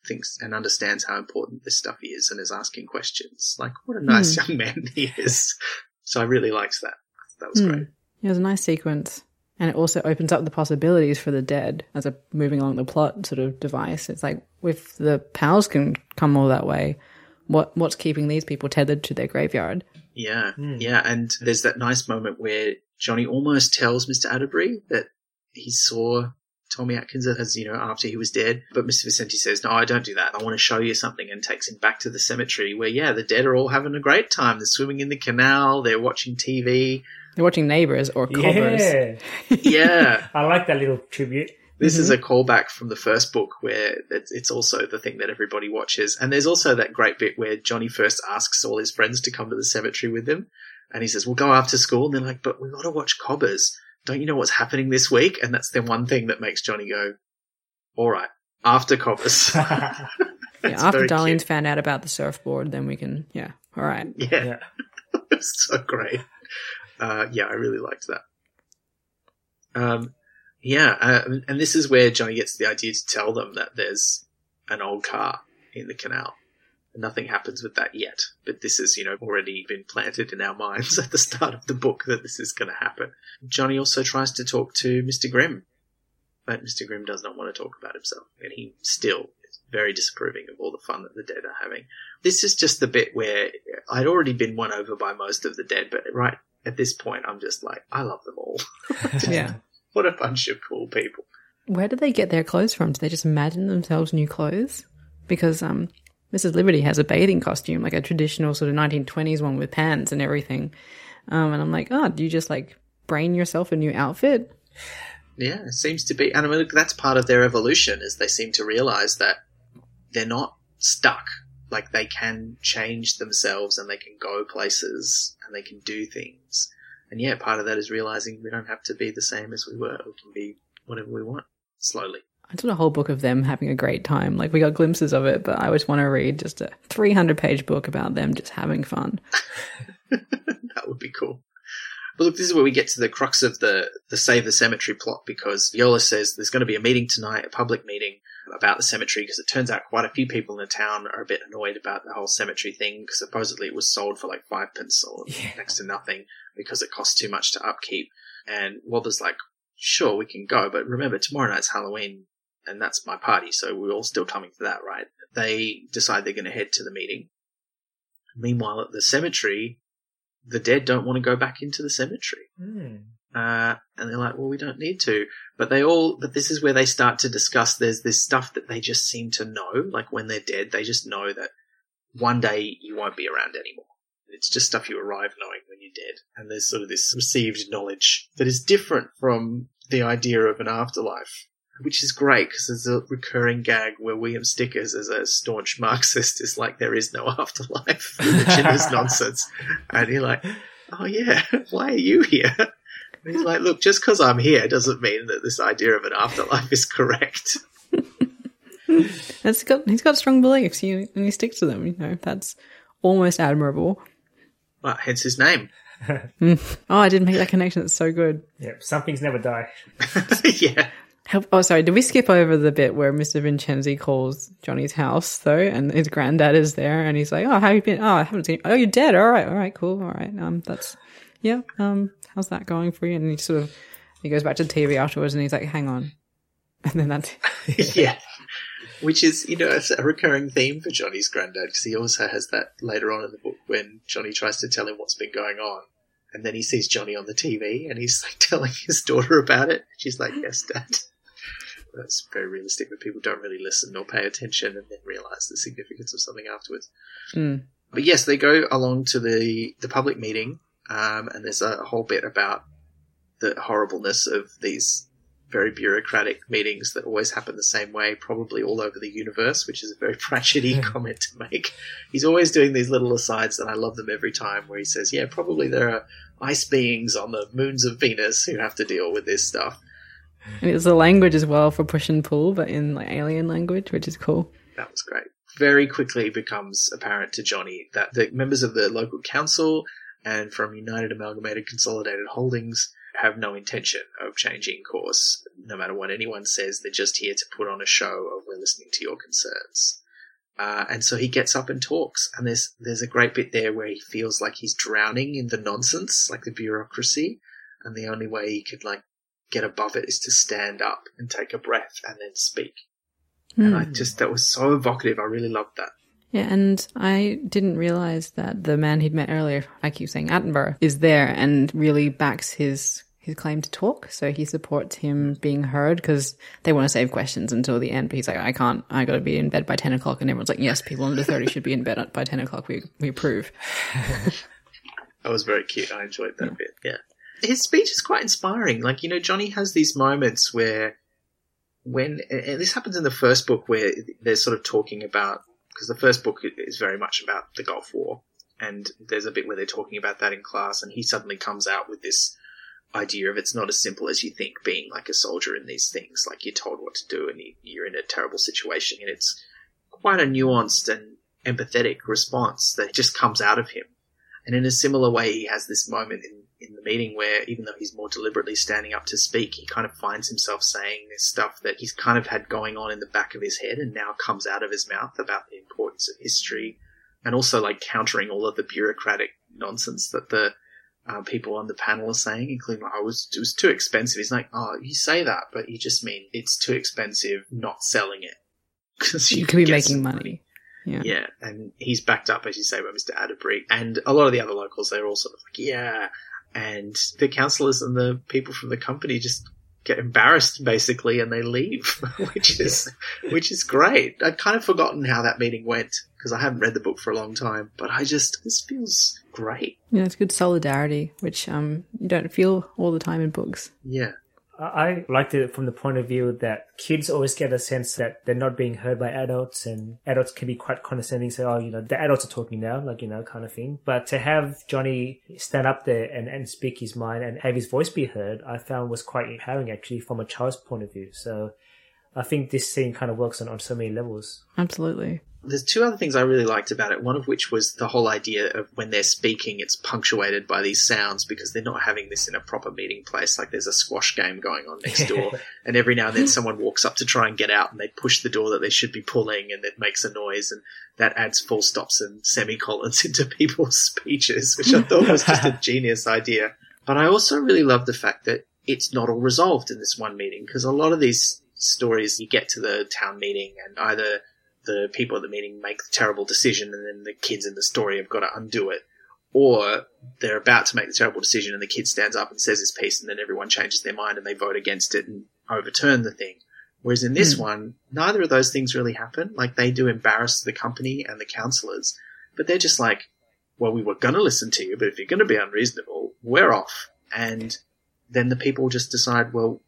[SPEAKER 3] thinks and understands how important this stuff is and is asking questions. Like, what a nice young man he is. So I really liked that. That was
[SPEAKER 1] Hmm.
[SPEAKER 3] great.
[SPEAKER 1] It was a nice sequence. And it also opens up the possibilities for the dead as a moving along the plot sort of device. It's like if the pals can come all that way, what what's keeping these people tethered to their graveyard?
[SPEAKER 3] Yeah, hmm. yeah, and there's that nice moment where Johnny almost tells Mr. Atterbury that he saw Tommy Atkins as you know after he was dead, but Mr. Vicenti says, "No, I don't do that. I want to show you something," and takes him back to the cemetery where, yeah, the dead are all having a great time. They're swimming in the canal, they're watching TV.
[SPEAKER 1] They're watching Neighbours or Cobbers.
[SPEAKER 2] Yeah.
[SPEAKER 3] Yeah,
[SPEAKER 2] I like that little tribute.
[SPEAKER 3] This is a callback from the first book where it's, it's also the thing that everybody watches. And there's also that great bit where Johnny first asks all his friends to come to the cemetery with him. And he says, we'll go after school. And they're like, but we've got to watch Cobbers. don't you know what's happening this week? And that's the one thing that makes Johnny go, all right, after Cobbers.
[SPEAKER 1] Yeah, after Darlene's
[SPEAKER 3] cute.
[SPEAKER 1] found out about the surfboard, then we can, yeah, all right.
[SPEAKER 3] Yeah,
[SPEAKER 2] yeah.
[SPEAKER 3] it's so great. Uh, yeah, I really liked that. Um, yeah, uh, and this is where Johnny gets the idea to tell them that there's an old car in the canal. Nothing happens with that yet, but this is, you know, already been planted in our minds at the start of the book that this is going to happen. Johnny also tries to talk to Mr. Grimm, but Mr. Grimm does not want to talk about himself, and he still is very disapproving of all the fun that the dead are having. This is just the bit where I'd already been won over by most of the dead, but right at this point, I'm just like, I love them all.
[SPEAKER 1] Yeah.
[SPEAKER 3] What a bunch of cool people.
[SPEAKER 1] Where do they get their clothes from? Do they just imagine themselves new clothes? Because um, Mrs. Liberty has a bathing costume, like a traditional sort of 1920s one with pants and everything. Um, and I'm like, oh, do you just like brain yourself a new outfit?
[SPEAKER 3] Yeah, it seems to be, and I mean, look, that's part of their evolution, is they seem to realize that they're not stuck. Like they can change themselves, and they can go places, and they can do things. And yeah, part of that is realizing we don't have to be the same as we were. We can be whatever we want, slowly.
[SPEAKER 1] I did a whole book of them having a great time. Like we got glimpses of it, but I always want to read just a 300 page book about them just having fun.
[SPEAKER 3] that would be cool. But look, this is where we get to the crux of the, the Save the Cemetery plot because Yo-less says there's going to be a meeting tonight, a public meeting about the cemetery because it turns out quite a few people in the town are a bit annoyed about the whole cemetery thing because supposedly it was sold for like five pence or
[SPEAKER 2] Yeah.
[SPEAKER 3] next to nothing because it costs too much to upkeep. And Walter's like, sure, we can go, but remember tomorrow night's Halloween and that's my party, so we're all still coming to that, right? They decide they're going to head to the meeting. Meanwhile, at the cemetery, the dead don't want to go back into the cemetery.
[SPEAKER 2] Hmm.
[SPEAKER 3] Uh, and they're like, well, we don't need to. But they all, but this is where they start to discuss there's this stuff that they just seem to know. Like when they're dead, they just know that one day you won't be around anymore. It's just stuff you arrive knowing when you're dead. And there's sort of this received knowledge that is different from the idea of an afterlife. Which is great because there's a recurring gag where William Stickers, as a staunch Marxist, is like, there is no afterlife. Religion is nonsense. And you're like, oh yeah, why are you here? And he's like, look, just because I'm here doesn't mean that this idea of an afterlife is correct.
[SPEAKER 1] That's got, he's got strong beliefs you, and he sticks to them. You know, that's almost admirable.
[SPEAKER 3] Well, hence his name. Mm.
[SPEAKER 1] Oh, I didn't make that connection. It's so good.
[SPEAKER 2] Yeah, some things never die.
[SPEAKER 3] yeah.
[SPEAKER 1] Oh, sorry. Did we skip over the bit where Mr. Vicenti calls Johnny's house though, and his granddad is there, and he's like, "Oh, how you been? Oh, I haven't seen. You. Oh, you're dead. All right, all right, cool. All right. Um, that's yeah. Um, how's that going for you?" And he sort of he goes back to the TV afterwards, and he's like, "Hang on," and then that's
[SPEAKER 3] yeah. Which is, you know, a recurring theme for Johnny's granddad because he also has that later on in the book when Johnny tries to tell him what's been going on. And then he sees Johnny on the TV and he's like telling his daughter about it. She's like, yes, dad. That's very realistic when people don't really listen or pay attention and then realize the significance of something afterwards.
[SPEAKER 1] Mm.
[SPEAKER 3] But yes, they go along to the, the public meeting, um, and there's a whole bit about the horribleness of these very bureaucratic meetings that always happen the same way, probably all over the universe, which is a very Pratchett-y comment to make. He's always doing these little asides, and I love them every time, where he says, yeah, probably there are ice beings on the moons of Venus who have to deal with this stuff.
[SPEAKER 1] And it's a language as well for push and pull, but in like alien language, which is cool.
[SPEAKER 3] That was great. Very quickly becomes apparent to Johnny that the members of the local council and from United Amalgamated Consolidated Holdings have no intention of changing course. No matter what anyone says, they're just here to put on a show of we're listening to your concerns. Uh, and so he gets up and talks, and there's there's a great bit there where he feels like he's drowning in the nonsense, like the bureaucracy, and the only way he could like get above it is to stand up and take a breath and then speak. And I hmm. just, that was so evocative. I really loved that.
[SPEAKER 1] Yeah, and I didn't realize that the man he'd met earlier, I keep saying Attenborough, is there and really backs his his claim to talk. So he supports him being heard because they want to save questions until the end. But he's like, I can't. I got to be in bed by ten o'clock, and everyone's like, Yes, people under thirty should be in bed by ten o'clock. We we approve.
[SPEAKER 3] That was very cute. I enjoyed that bit. Yeah. His speech is quite inspiring. Like, you know, Johnny has these moments where when, and this happens in the first book where they're sort of talking about, because the first book is very much about the Gulf War. And there's a bit where they're talking about that in class and he suddenly comes out with this idea of it's not as simple as you think being like a soldier in these things. Like you're told what to do and you, you're in a terrible situation. And it's quite a nuanced and empathetic response that just comes out of him. And in a similar way, he has this moment in, in the meeting where even though he's more deliberately standing up to speak, he kind of finds himself saying this stuff that he's kind of had going on in the back of his head and now comes out of his mouth about the importance of history and also like countering all of the bureaucratic nonsense that the uh, people on the panel are saying, including like, oh, it was, it was too expensive. He's like, oh, you say that, but you just mean it's too expensive not selling it.
[SPEAKER 1] Because you, you could be making money. money.
[SPEAKER 3] Yeah. yeah, and he's backed up, as you say, by Mr. Atterbury. And a lot of the other locals, they're all sort of like, yeah. And the councillors and the people from the company just get embarrassed basically and they leave, which is, which is great. I'd kind of forgotten how that meeting went because I haven't read the book for a long time, but I just, this feels great.
[SPEAKER 1] Yeah, it's good solidarity, which, um, you don't feel all the time in books.
[SPEAKER 3] Yeah.
[SPEAKER 2] I liked it from the point of view that kids always get a sense that they're not being heard by adults, and adults can be quite condescending, say, "Oh, you know, the adults are talking now," like you know, kind of thing. But to have Johnny stand up there and, and speak his mind and have his voice be heard, I found was quite empowering actually from a child's point of view. So I think this scene kind of works on, on so many levels.
[SPEAKER 1] Absolutely.
[SPEAKER 3] There's two other things I really liked about it. One of which was the whole idea of when they're speaking, it's punctuated by these sounds because they're not having this in a proper meeting place. Like there's a squash game going on next door, and every now and then someone walks up to try and get out, and they push the door that they should be pulling, and it makes a noise, and that adds full stops and semicolons into people's speeches, which I thought was just a genius idea. But I also really love the fact that it's not all resolved in this one meeting because a lot of these stories you get to the town meeting and either the people at the meeting make the terrible decision and then the kids in the story have got to undo it. Or they're about to make the terrible decision and the kid stands up and says his piece and then everyone changes their mind and they vote against it and overturn the thing. Whereas in this mm. one, neither of those things really happen. Like they do embarrass the company and the counselors, but they're just like, well, we were going to listen to you, but if you're going to be unreasonable, we're off. And then the people just decide, well,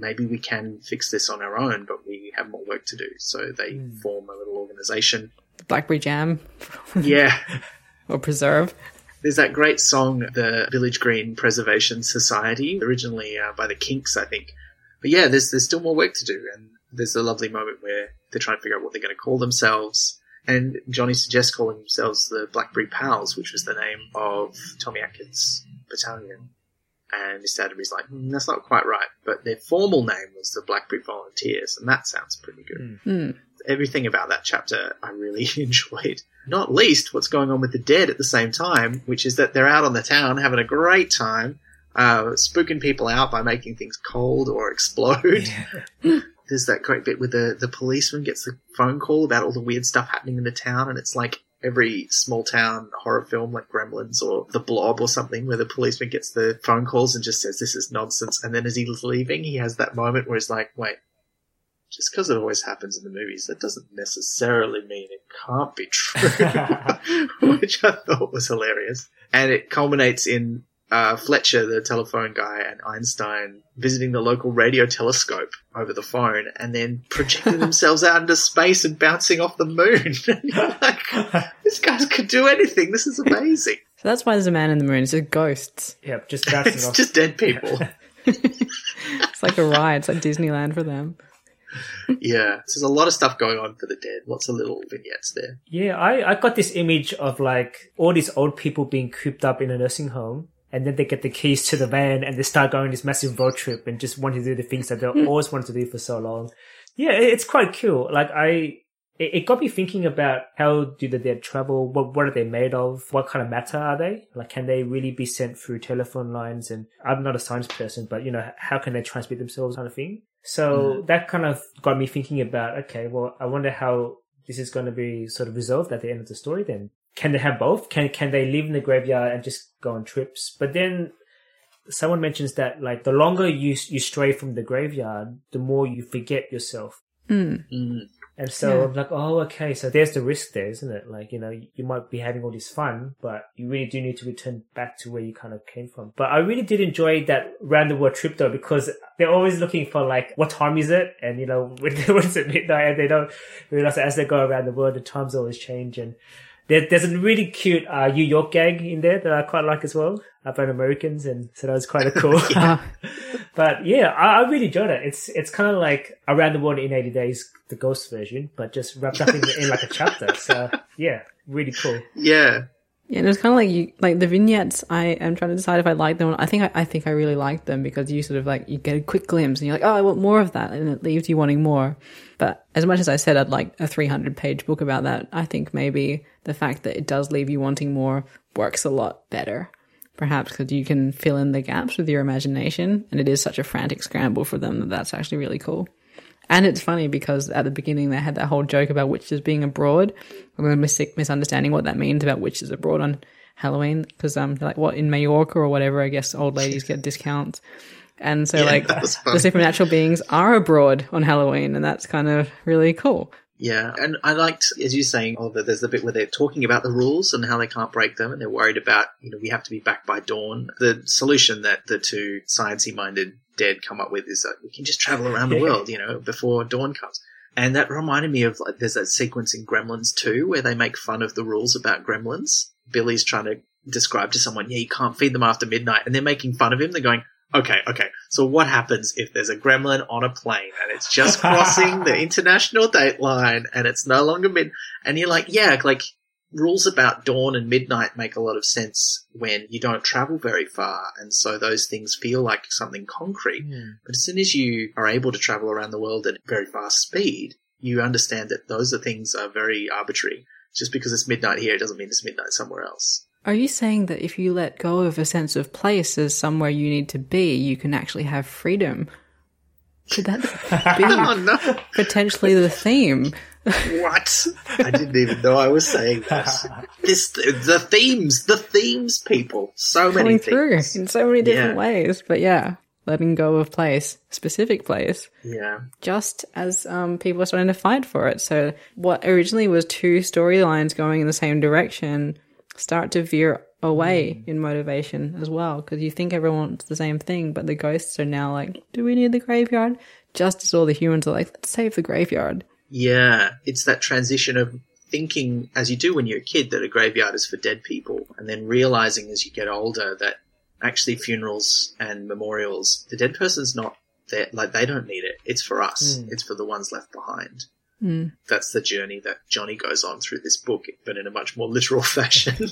[SPEAKER 3] maybe we can fix this on our own, but we have more work to do. So they mm. form a little organization.
[SPEAKER 1] Blackberry Jam.
[SPEAKER 3] yeah.
[SPEAKER 1] or Preserve.
[SPEAKER 3] There's that great song, the Village Green Preservation Society, originally uh, by the Kinks, I think. But yeah, there's there's still more work to do, and there's a lovely moment where they're trying to figure out what they're going to call themselves. And Johnny suggests calling themselves the Blackbury Pals, which was the name of Tommy Atkins' battalion. And Mr. Atterbury's like, mm, that's not quite right. But their formal name was the Blackbury Volunteers, and that sounds pretty good.
[SPEAKER 1] Mm.
[SPEAKER 3] Everything about that chapter I really enjoyed. Not least what's going on with the dead at the same time, which is that they're out on the town having a great time, uh, spooking people out by making things cold or explode. Yeah. There's that great bit where the, the policeman gets the phone call about all the weird stuff happening in the town, and it's like every small town horror film like Gremlins or The Blob or something where the policeman gets the phone calls and just says this is nonsense. And then as he's leaving, he has that moment where he's like, wait, just because it always happens in the movies, that doesn't necessarily mean it can't be true, which I thought was hilarious. And it culminates in uh, Fletcher, the telephone guy, and Einstein visiting the local radio telescope over the phone and then projecting themselves out into space and bouncing off the moon. like, this guy could do anything. This is amazing.
[SPEAKER 1] So that's why there's a man in the moon. It's just ghosts.
[SPEAKER 2] Yep, just bouncing
[SPEAKER 3] it's
[SPEAKER 2] off.
[SPEAKER 3] just dead people.
[SPEAKER 1] it's like a ride. It's like Disneyland for them.
[SPEAKER 3] yeah, so there's a lot of stuff going on for the dead. Lots of little vignettes there.
[SPEAKER 2] Yeah, I, I got this image of like all these old people being cooped up in a nursing home and then they get the keys to the van and they start going this massive road trip and just want to do the things that they mm. always wanted to do for so long. Yeah, it's quite cool. Like I, it, got me thinking about how do the dead travel? What what are they made of? What kind of matter are they? Like, can they really be sent through telephone lines? And I'm not a science person, but you know, how can they transmit themselves, kind of thing. So mm. that kind of got me thinking about, okay, well, I wonder how this is going to be sort of resolved at the end of the story. Then can they have both? Can can they live in the graveyard and just go on trips? But then someone mentions that like the longer you you stray from the graveyard, the more you forget yourself.
[SPEAKER 1] Mm.
[SPEAKER 3] Mm.
[SPEAKER 2] And so yeah. I'm like, oh, okay, so there's the risk there, isn't it? Like, you know, you might be having all this fun, but you really do need to return back to where you kind of came from. But I really did enjoy that round the world trip though, because they're always looking for like, what time is it? And, you know, when, when it's at midnight and they don't realize that as they go around the world, the times always change. And There, there's a really cute uh, New York gag in there that I quite like as well about Americans, and so that was quite a cool. But yeah, I, I really enjoyed it. It's it's kind of like Around the World in 80 Days, the Ghost version, but just wrapped up in, in like a chapter. So yeah, really cool.
[SPEAKER 3] Yeah.
[SPEAKER 1] Yeah, and it was kind of like you, like the vignettes. I am trying to decide if I like them. I think I, I think I really like them because you sort of like you get a quick glimpse and you're like, oh, I want more of that, and it leaves you wanting more. But as much as I said I'd like a 300 page book about that, I think maybe the fact that it does leave you wanting more works a lot better. Perhaps because you can fill in the gaps with your imagination, and it is such a frantic scramble for them that that's actually really cool. And it's funny because at the beginning they had that whole joke about witches being abroad. I'm mis- misunderstanding what that means about witches abroad on Halloween because um like what in Mallorca or whatever I guess old ladies get discounts. And so
[SPEAKER 3] Yeah,
[SPEAKER 1] like the supernatural beings are abroad on Halloween and that's kind of really cool.
[SPEAKER 3] Yeah, and I liked, as you're saying, Oliver, there's the bit where they're talking about the rules and how they can't break them, and they're worried about, you know, we have to be back by dawn. The solution that the two sciencey minded dead come up with is that we can just travel around the world, you know, before dawn comes. And that reminded me of like, there's that sequence in Gremlins 2 where they make fun of the rules about gremlins. Billy's trying to describe to someone, yeah, you can't feed them after midnight, and they're making fun of him. They're going, Okay, okay. So what happens if there's a gremlin on a plane and it's just crossing the international date line and it's no longer mid and you're like, yeah, like rules about dawn and midnight make a lot of sense when you don't travel very far and so those things feel like something concrete. Hmm. But as soon as you are able to travel around the world at very fast speed, you understand that those are things are very arbitrary. Just because it's midnight here, it doesn't mean it's midnight somewhere else.
[SPEAKER 1] Are you saying that if you let go of a sense of place as somewhere you need to be, you can actually have freedom? Could that be
[SPEAKER 3] Oh no!
[SPEAKER 1] potentially the theme?
[SPEAKER 3] What? I didn't even know I was saying this. This the themes, the themes, people. So many
[SPEAKER 1] coming through
[SPEAKER 3] themes.
[SPEAKER 1] in so many different
[SPEAKER 3] Yeah.
[SPEAKER 1] ways. But yeah, letting go of place, specific place,
[SPEAKER 3] Yeah,
[SPEAKER 1] just as um, people are starting to fight for it. So what originally was two storylines going in the same direction start to veer away in motivation as well. Because you think everyone wants the same thing, but the ghosts are now like, do we need the graveyard? Just as all the humans are like, let's save the graveyard.
[SPEAKER 3] Yeah. It's that transition of thinking, as you do when you're a kid, that a graveyard is for dead people, and then realizing as you get older that actually funerals and memorials, the dead person's not there. Like they don't need it. It's for us. It's for the ones left behind.
[SPEAKER 1] Mm.
[SPEAKER 3] that's the journey that Johnny goes on through this book, but in a much more literal fashion,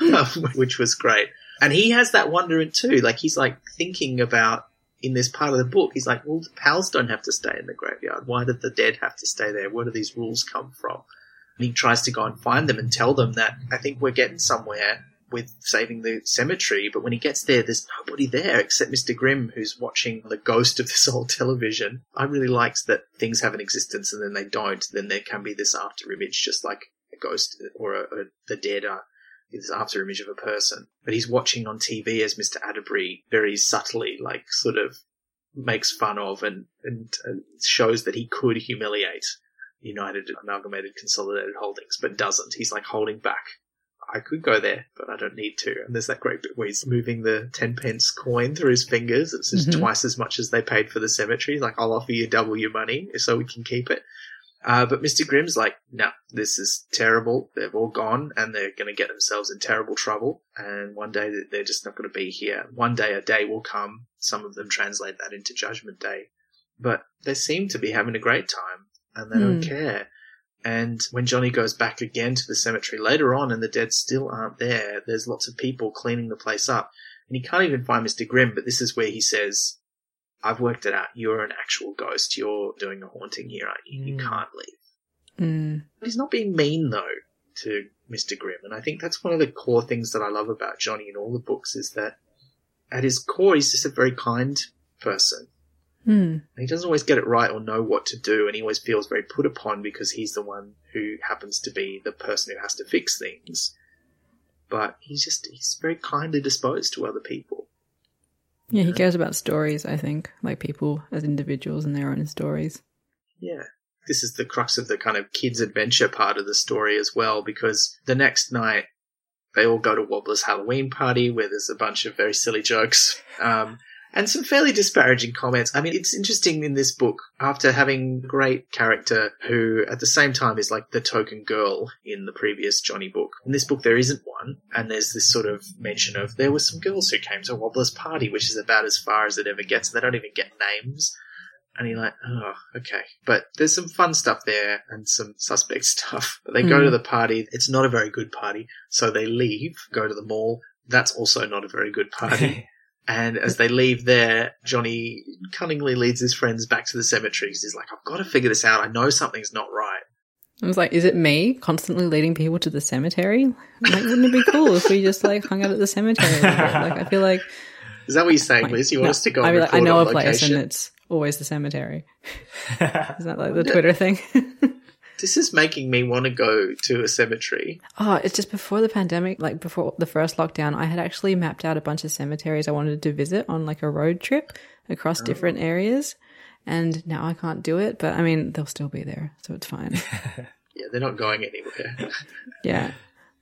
[SPEAKER 3] um, which was great. And he has that wonderment too. Like he's like thinking about in this part of the book, he's like, well, the pals don't have to stay in the graveyard. Why did the dead have to stay there? Where do these rules come from? And he tries to go and find them and tell them that I think we're getting somewhere with saving the cemetery. But when he gets there, there's nobody there except Mr. Grimm, who's watching the ghost of this old television. I really liked that things have an existence and then they don't. Then there can be this after image, just like a ghost or a, a, the dead are this after image of a person. But he's watching on TV as Mr. Atterbury very subtly, like sort of makes fun of and, and, and shows that he could humiliate United Amalgamated Consolidated Holdings, but doesn't. He's like holding back. I could go there, but I don't need to. And there's that great bit where he's moving the 10 pence coin through his fingers. It's just
[SPEAKER 1] Mhm.
[SPEAKER 3] twice as much as they paid for the cemetery. Like, I'll offer you double your money so we can keep it. Uh, but Mr. Grimm's like, no, this is terrible. They've all gone and they're going to get themselves in terrible trouble. And one day they're just not going to be here. One day a day will come. Some of them translate that into Judgment Day. But they seem to be having a great time and they don't
[SPEAKER 1] Hmm.
[SPEAKER 3] care. And when Johnny goes back again to the cemetery later on and the dead still aren't there, there's lots of people cleaning the place up. And he can't even find Mr. Grimm, but this is where he says, I've worked it out. You're an actual ghost. You're doing a haunting here, aren't you? You
[SPEAKER 2] Mm.
[SPEAKER 3] can't leave.
[SPEAKER 1] Mm.
[SPEAKER 3] He's not being mean though to Mr. Grimm, and I think that's one of the core things that I love about Johnny in all the books is that at his core he's just a very kind person.
[SPEAKER 1] Mm.
[SPEAKER 3] And he doesn't always get it right or know what to do, and he always feels very put upon because he's the one who happens to be the person who has to fix things. But he's just he's very kindly disposed to other people.
[SPEAKER 1] Yeah, he cares about stories, I think, like people as individuals and their own stories.
[SPEAKER 3] Yeah. This is the crux of the kind of kids' adventure part of the story as well, because the next night they all go to Wobbler's Halloween party where there's a bunch of very silly jokes. Um, and some fairly disparaging comments. I mean, it's interesting in this book, after having a great character who at the same time is like the token girl in the previous Johnny book. In this book, there isn't one. And there's this sort of mention of there were some girls who came to Wobbler's party, which is about as far as it ever gets. And they don't even get names. And you're like, oh, okay. But there's some fun stuff there and some suspect stuff. But They go
[SPEAKER 1] Hmm.
[SPEAKER 3] to the party. It's not a very good party. So they leave, go to the mall. That's also not a very good party. And as they leave there, Johnny cunningly leads his friends back to the cemetery 'cause he's like, I've got to figure this out. I know something's not right.
[SPEAKER 1] I was like, is it me constantly leading people to the cemetery? Like, wouldn't it be cool if we just like hung out at the cemetery? a little bit? Like, I feel like
[SPEAKER 3] Is that what you're saying,
[SPEAKER 1] like,
[SPEAKER 3] Liz? You
[SPEAKER 1] no,
[SPEAKER 3] want us to go
[SPEAKER 1] I, mean, like, I know a
[SPEAKER 3] on
[SPEAKER 1] place and it's always the cemetery. Is that like the Twitter thing?
[SPEAKER 3] This is making me want to go to a cemetery.
[SPEAKER 1] oh, it's just before the pandemic, like before the first lockdown, I had actually mapped out a bunch of cemeteries I wanted to visit on like a road trip across oh. different areas. And now I can't do it, but I mean, they'll still be there, so it's fine.
[SPEAKER 3] Yeah, they're not going anywhere.
[SPEAKER 1] Yeah.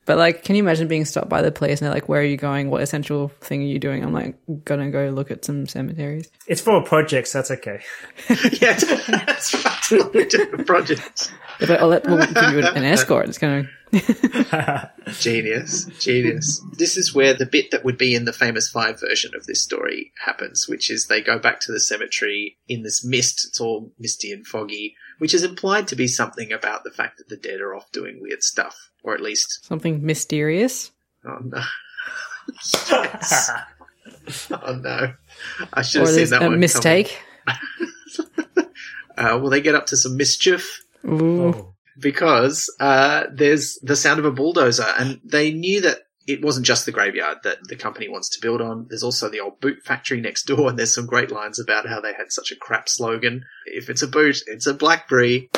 [SPEAKER 1] But like, can you imagine being stopped by the police and they're like, where are you going? What essential thing are you doing? I'm like, gonna go look at some cemeteries.
[SPEAKER 2] it's for a project, so that's okay.
[SPEAKER 3] yeah, that's right. We do a project.
[SPEAKER 1] They're like, oh, let, we'll give you an escort. It's gonna,
[SPEAKER 3] Genius, genius. This is where the bit that would be in the famous five version of this story happens, which is they go back to the cemetery in this mist. It's all misty and foggy, which is implied to be something about the fact that the dead are off doing weird stuff, or at least,
[SPEAKER 1] something mysterious.
[SPEAKER 3] oh no. Yes. Oh no. I should
[SPEAKER 1] Or
[SPEAKER 3] have seen that
[SPEAKER 1] a
[SPEAKER 3] one.
[SPEAKER 1] mistake.
[SPEAKER 3] coming. Uh, well, they get up to some mischief.
[SPEAKER 1] Ooh.
[SPEAKER 2] Oh.
[SPEAKER 3] because uh, there's the sound of a bulldozer, and they knew that it wasn't just the graveyard that the company wants to build on. There's also the old boot factory next door, and there's some great lines about how they had such a crap slogan. If it's a boot, it's a Blackbury,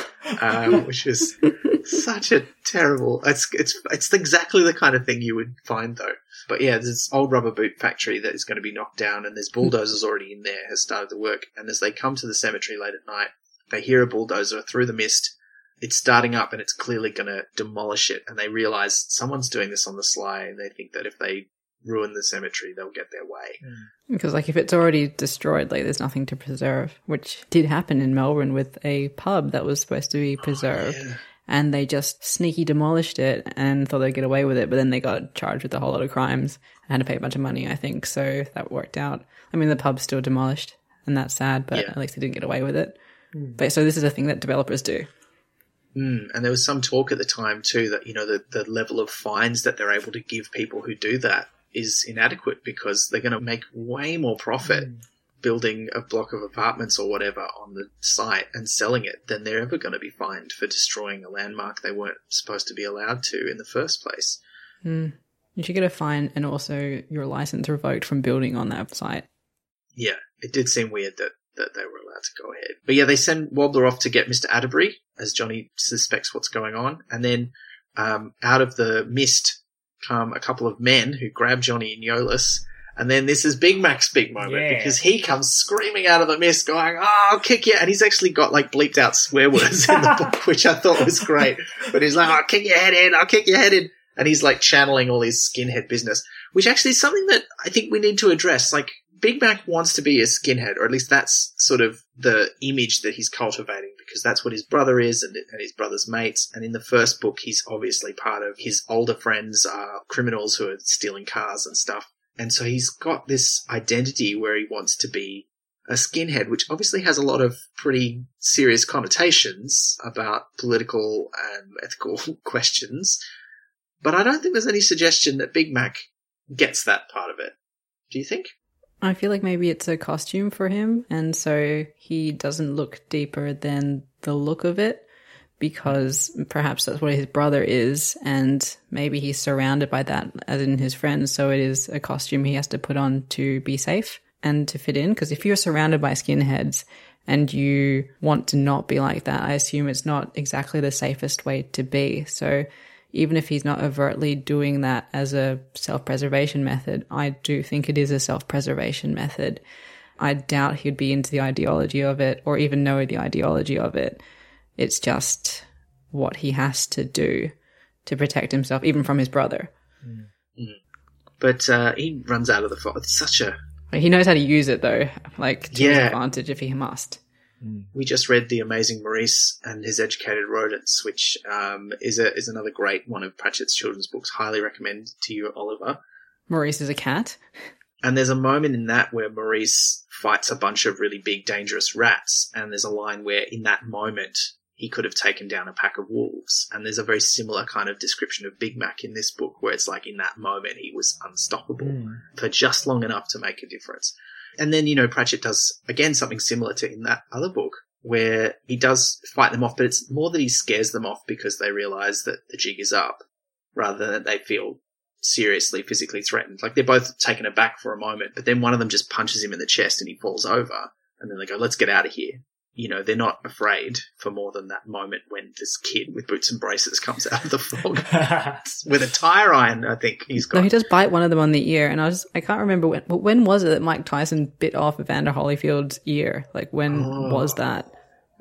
[SPEAKER 3] um, which is such a terrible. It's it's it's exactly the kind of thing you would find though. But yeah, there's this old rubber boot factory that is going to be knocked down, and there's bulldozers already in there. Has started the work, and as they come to the cemetery late at night, they hear a bulldozer through the mist it's starting up and it's clearly going to demolish it. And they realize someone's doing this on the sly and they think that if they ruin the cemetery, they'll get their way. Hmm.
[SPEAKER 1] Because like if it's already destroyed, like there's nothing to preserve, which did happen in Melbourne with a pub that was supposed to be oh, preserved.
[SPEAKER 3] Yeah.
[SPEAKER 1] And they just sneaky demolished it and thought they'd get away with it, but then they got charged with a whole lot of crimes and had to pay a bunch of money, I think. So that worked out. I mean, the pub's still demolished, and that's sad, but
[SPEAKER 3] Yeah.
[SPEAKER 1] at least they didn't get away with it. Hmm. But so this is a thing that developers do.
[SPEAKER 3] Mm, and there was some talk at the time too that, you know, the, the level of fines that they're able to give people who do that is inadequate because they're going to make way more profit building a block of apartments or whatever on the site and selling it than they're ever going to be fined for destroying a landmark they weren't supposed to be allowed to in the first place.
[SPEAKER 1] You should get a fine and also your license revoked from building on that site.
[SPEAKER 3] Yeah, it did seem weird that, that they were allowed to go ahead. But yeah, they send Wobbler off to get Mr. Atterbury as Johnny suspects what's going on. And then um, out of the mist come a couple of men who grab Johnny and Yo-less. And then this is Big Mac's big moment
[SPEAKER 2] Yeah.
[SPEAKER 3] because he comes screaming out of the mist going, Oh, I'll kick you. And he's actually got like bleeped out swear words in the book, which I thought was great. But he's like, I'll kick your head in. I'll kick your head in. And he's like channeling all his skinhead business, which actually is something that I think we need to address. Like Big Mac wants to be a skinhead, or at least that's sort of the image that he's cultivating because that's what his brother is and, and his brother's mates. And in the first book, he's obviously part of his older friends are criminals who are stealing cars and stuff. And so he's got this identity where he wants to be a skinhead, which obviously has a lot of pretty serious connotations about political and ethical questions. But I don't think there's any suggestion that Big Mac gets that part of it. Do you think?
[SPEAKER 1] I feel like maybe it's a costume for him, and so he doesn't look deeper than the look of it because perhaps that's what his brother is, and maybe he's surrounded by that, as in his friends. So it is a costume he has to put on to be safe and to fit in. Because if you're surrounded by skinheads and you want to not be like that, I assume it's not exactly the safest way to be. So even if he's not overtly doing that as a self preservation method, I do think it is a self preservation method. I doubt he'd be into the ideology of it or even know the ideology of it. It's just what he has to do to protect himself, even from his brother.
[SPEAKER 3] But uh, he runs out of the forest. It's such a
[SPEAKER 1] He knows how to use it though, like to his
[SPEAKER 3] Yeah.
[SPEAKER 1] advantage if he must.
[SPEAKER 3] We just read The Amazing Maurice and His Educated Rodents, which um, is a is another great one of Pratchett's children's books. Highly recommend to you, Oliver.
[SPEAKER 1] Maurice is a cat.
[SPEAKER 3] And there's a moment in that where Maurice fights a bunch of really big, dangerous rats, and there's a line where, in that moment, he could have taken down a pack of wolves. And there's a very similar kind of description of Big Mac in this book, where it's like in that moment he was unstoppable for just long enough to make a difference. And then, you know, Pratchett does again something similar to in that other book where he does fight them off, but it's more that he scares them off because they realize that the jig is up rather than that they feel seriously physically threatened. Like they're both taken aback for a moment, but then one of them just punches him in the chest and he falls over and then they go, let's get out of here. You know, they're not afraid for more than that moment when this kid with boots and braces comes out of the fog with a tire iron, I think he's got.
[SPEAKER 1] No, he does bite one of them on the ear, and I was I can't remember when. But when was it that Mike Tyson bit off Evander Holyfield's ear? Like when
[SPEAKER 3] Oh.
[SPEAKER 1] was that?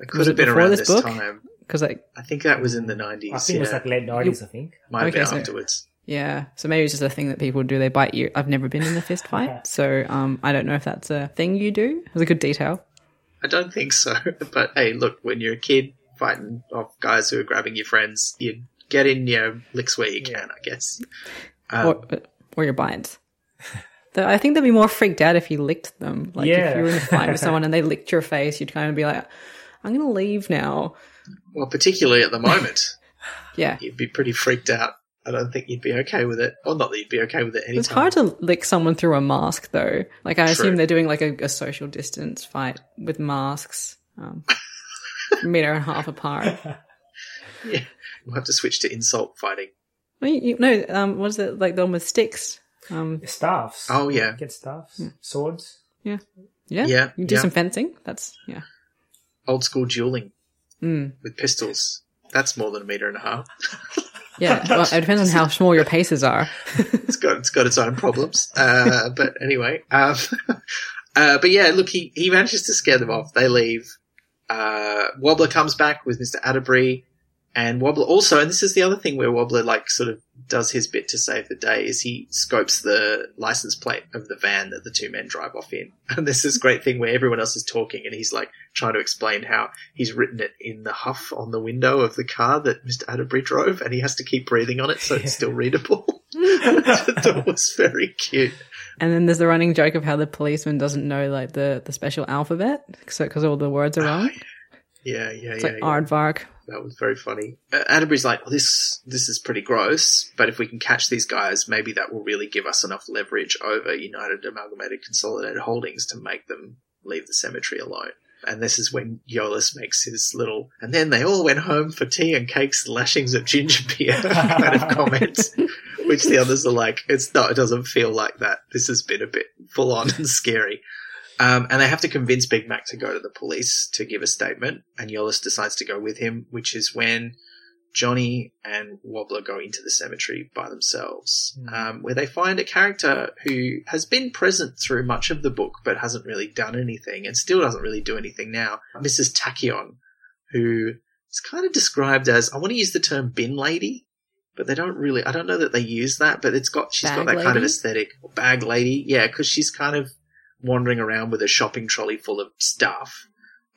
[SPEAKER 3] it could
[SPEAKER 1] was
[SPEAKER 3] have
[SPEAKER 1] it
[SPEAKER 3] been around
[SPEAKER 1] this
[SPEAKER 3] this
[SPEAKER 1] book?
[SPEAKER 3] time.
[SPEAKER 1] Because like
[SPEAKER 3] I think that was in the 90s.
[SPEAKER 2] I think
[SPEAKER 3] yeah.
[SPEAKER 2] it was like late nineties. I think.
[SPEAKER 3] Might have been
[SPEAKER 1] so-
[SPEAKER 3] afterwards.
[SPEAKER 1] yeah, so maybe it's just a thing that people do. They bite you. I've never been in a fist fight, so um, I don't know if that's a thing you do. It was a good detail.
[SPEAKER 3] I don't think so. But hey, look, when you're a kid fighting off guys who are grabbing your friends, you get in your licks where you can, I guess. Um,
[SPEAKER 1] or, or your bites. Though I think they'd be more freaked out if you licked them. Like if you were in a fight with someone and they licked your face, you'd kind of be like, "I'm going to leave now."
[SPEAKER 3] well, particularly at the moment,
[SPEAKER 1] Yeah,
[SPEAKER 3] you'd be pretty freaked out. I don't think you'd be okay with it. Well, not that you'd be okay with it anytime.
[SPEAKER 1] it's hard to lick someone through a mask, though. Like I
[SPEAKER 3] True.
[SPEAKER 1] assume they're doing like a, a social distance fight with masks, um, meter and a half apart.
[SPEAKER 3] Yeah. We'll have to switch to insult fighting.
[SPEAKER 1] Well, you, you, no, um, what is it like the one with sticks? Um,
[SPEAKER 2] Staffs.
[SPEAKER 3] Oh, yeah.
[SPEAKER 2] Get staffs. Swords.
[SPEAKER 1] Yeah,
[SPEAKER 3] yeah, Yeah,
[SPEAKER 1] You do
[SPEAKER 3] yeah.
[SPEAKER 1] some fencing. That's yeah.
[SPEAKER 3] Old school dueling
[SPEAKER 1] Mm.
[SPEAKER 3] with pistols. That's more than a meter and a half.
[SPEAKER 1] Yeah, well, it depends on how small your paces are.
[SPEAKER 3] it's got it's got its own problems. Uh, but anyway, um, uh, but yeah, look, he he manages to scare them off. They leave. Uh, Wobbler comes back with Mister Atterbury, and Wobbler also, and this is the other thing where Wobbler like sort of does his bit to save the day is he scopes the license plate of the van that the two men drive off in. And there's this great thing where everyone else is talking and he's like trying to explain how he's written it in the huff on the window of the car that Mr. Atterbury drove and he has to keep breathing on it so it's still readable. that was very cute.
[SPEAKER 1] And then there's the running joke of how the policeman doesn't know like the, the special alphabet because all the words are ah, wrong.
[SPEAKER 3] Yeah, yeah,
[SPEAKER 1] It's
[SPEAKER 3] yeah.
[SPEAKER 1] like
[SPEAKER 3] yeah.
[SPEAKER 1] aardvark.
[SPEAKER 3] That was very funny. Uh, Atterbury's like, well, this this is pretty gross, but if we can catch these guys, maybe that will really give us enough leverage over United Amalgamated Consolidated Holdings to make them leave the cemetery alone. And this is when Yo-less makes his little, and then they all went home for tea and cakes lashings of ginger beer kind of comment, which the others are like, it's not, it doesn't feel like that. This has been a bit full on and scary. Um, and they have to convince Big Mac to go to the police to give a statement, and Yo-less decides to go with him, which is when Johnny and Wobbler go into the cemetery by themselves, um, where they find a character who has been present through much of the book, but hasn't really done anything, and still doesn't really do anything now. Mrs. Tachyon, who is kind of described as, I want to use the term bin lady, but they don't really, I don't know that they use that, but it's got, she's got
[SPEAKER 1] Bag
[SPEAKER 3] that kind of aesthetic. Bag lady, yeah, because she's kind of wandering around with a shopping trolley full of stuff.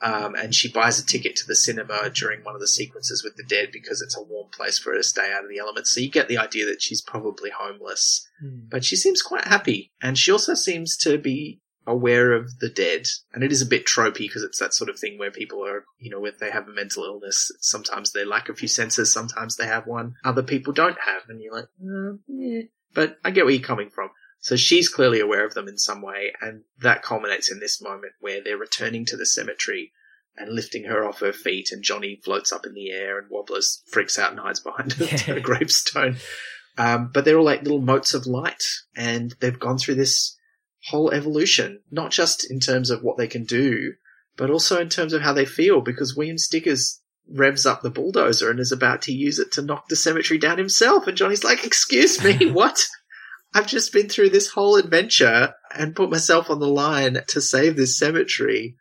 [SPEAKER 3] Um, and she buys a ticket to the cinema during one of the sequences with the dead because it's a warm place for her to stay out of the elements. So you get the idea that she's probably homeless, but she seems quite happy. And she also seems to be aware of the dead. And it is a bit tropey because it's that sort of thing where people are, you know, if they have a mental illness, sometimes they lack a few senses, sometimes they have one, other people don't have. And you're like, uh, yeah. But I get where you're coming from. So she's clearly aware of them in some way, and that culminates in this moment where they're returning to the cemetery and lifting her off her feet, and Johnny floats up in the air, and Wobblers freaks out and hides behind a, a gravestone. Um, but they're all like little motes of light, and they've gone through this whole evolution, not just in terms of what they can do, but also in terms of how they feel, because William Stickers revs up the bulldozer and is about to use it to knock the cemetery down himself, and Johnny's like, excuse me, what? I've just been through this whole adventure and put myself on the line to save this cemetery.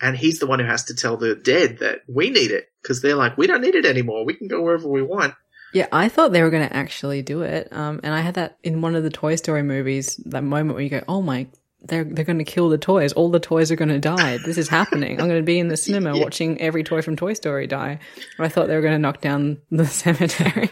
[SPEAKER 3] And he's the one who has to tell the dead that we need it because they're like, we don't need it anymore. We can go wherever we want.
[SPEAKER 1] Yeah, I thought they were going to actually do it. Um, and I had that in one of the Toy Story movies, that moment where you go, oh my they're they're going to kill the toys. All the toys are going to die. This is happening. I'm going to be in the cinema
[SPEAKER 3] Yeah.
[SPEAKER 1] watching every toy from Toy Story die. I thought they were going to knock down the cemetery,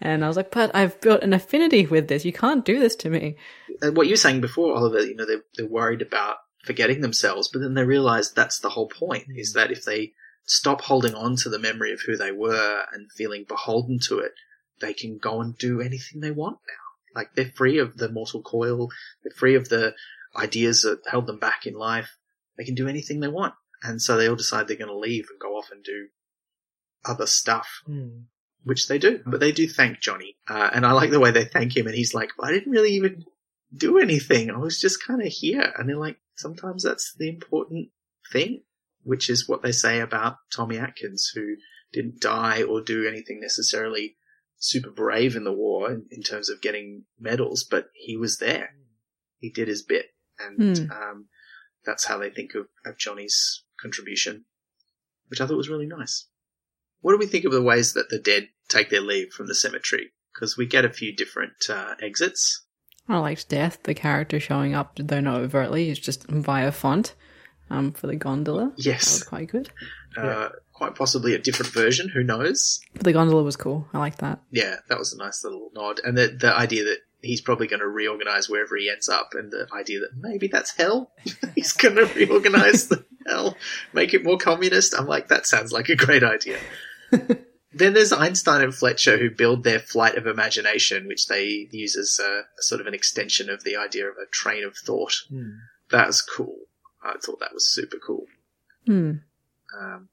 [SPEAKER 1] and I was like, but I've built an affinity with this. You can't do this to me.
[SPEAKER 3] And what you were saying before, Oliver, you know, they're, they're worried about forgetting themselves, but then they realize that's the whole point, is that if they stop holding on to the memory of who they were and feeling beholden to it, they can go and do anything they want now. Like they're free of the mortal coil, they're free of the ideas that held them back in life. They can do anything they want. And so they all decide they're going to leave and go off and do other stuff
[SPEAKER 2] Hmm.
[SPEAKER 3] which they do. But they do thank Johnny, uh, and I like the way they thank him. And he's like, "I didn't really even do anything. I was just kind of here." And they're like, "Sometimes that's the important thing," which is what they say about Tommy Atkins, who didn't die or do anything necessarily super brave in the war in, in terms of getting medals, but he was there. He did his bit, and
[SPEAKER 1] Hmm.
[SPEAKER 3] um, that's how they think of, of Johnny's contribution, which I thought was really nice. What do we think of the ways that the dead take their leave from the cemetery? Because we get a few different uh, exits.
[SPEAKER 1] I liked Death, the character showing up, though not overtly. It's just via font um, for the gondola. Yes. That was quite good.
[SPEAKER 3] uh, quite possibly a different version. Who knows?
[SPEAKER 1] But the gondola was cool. I like that.
[SPEAKER 3] Yeah, that was a nice little nod, and the the idea that he's probably going to reorganize wherever he ends up, and the idea that maybe that's hell. he's going to reorganize the hell, make it more communist. I'm like, that sounds like a great idea. then there's Einstein and Fletcher who build their flight of imagination, which they use as a, a sort of an extension of the idea of a train of thought.
[SPEAKER 2] Hmm.
[SPEAKER 3] That's cool. I thought that was super cool.
[SPEAKER 1] Hmm.
[SPEAKER 3] Um,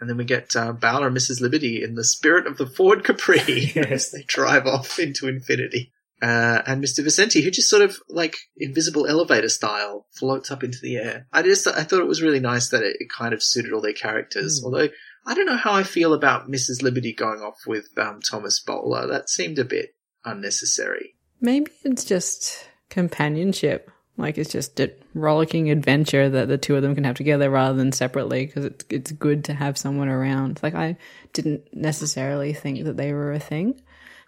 [SPEAKER 3] and then we get uh, Bowler and Mrs. Liberty in the spirit of the Ford Capri as they drive off into infinity. Uh, and Mr. Vicenti, who just sort of like invisible elevator style floats up into the air. I just, I thought it was really nice that it, it kind of suited all their characters.
[SPEAKER 2] Mm.
[SPEAKER 3] Although I don't know how I feel about Mrs. Liberty going off with um, Thomas Bowler. That seemed a bit unnecessary.
[SPEAKER 1] Maybe it's just companionship. Like it's just a rollicking adventure that the two of them can have together rather than separately because it's it's good to have someone around. Like I didn't necessarily think that they were a thing.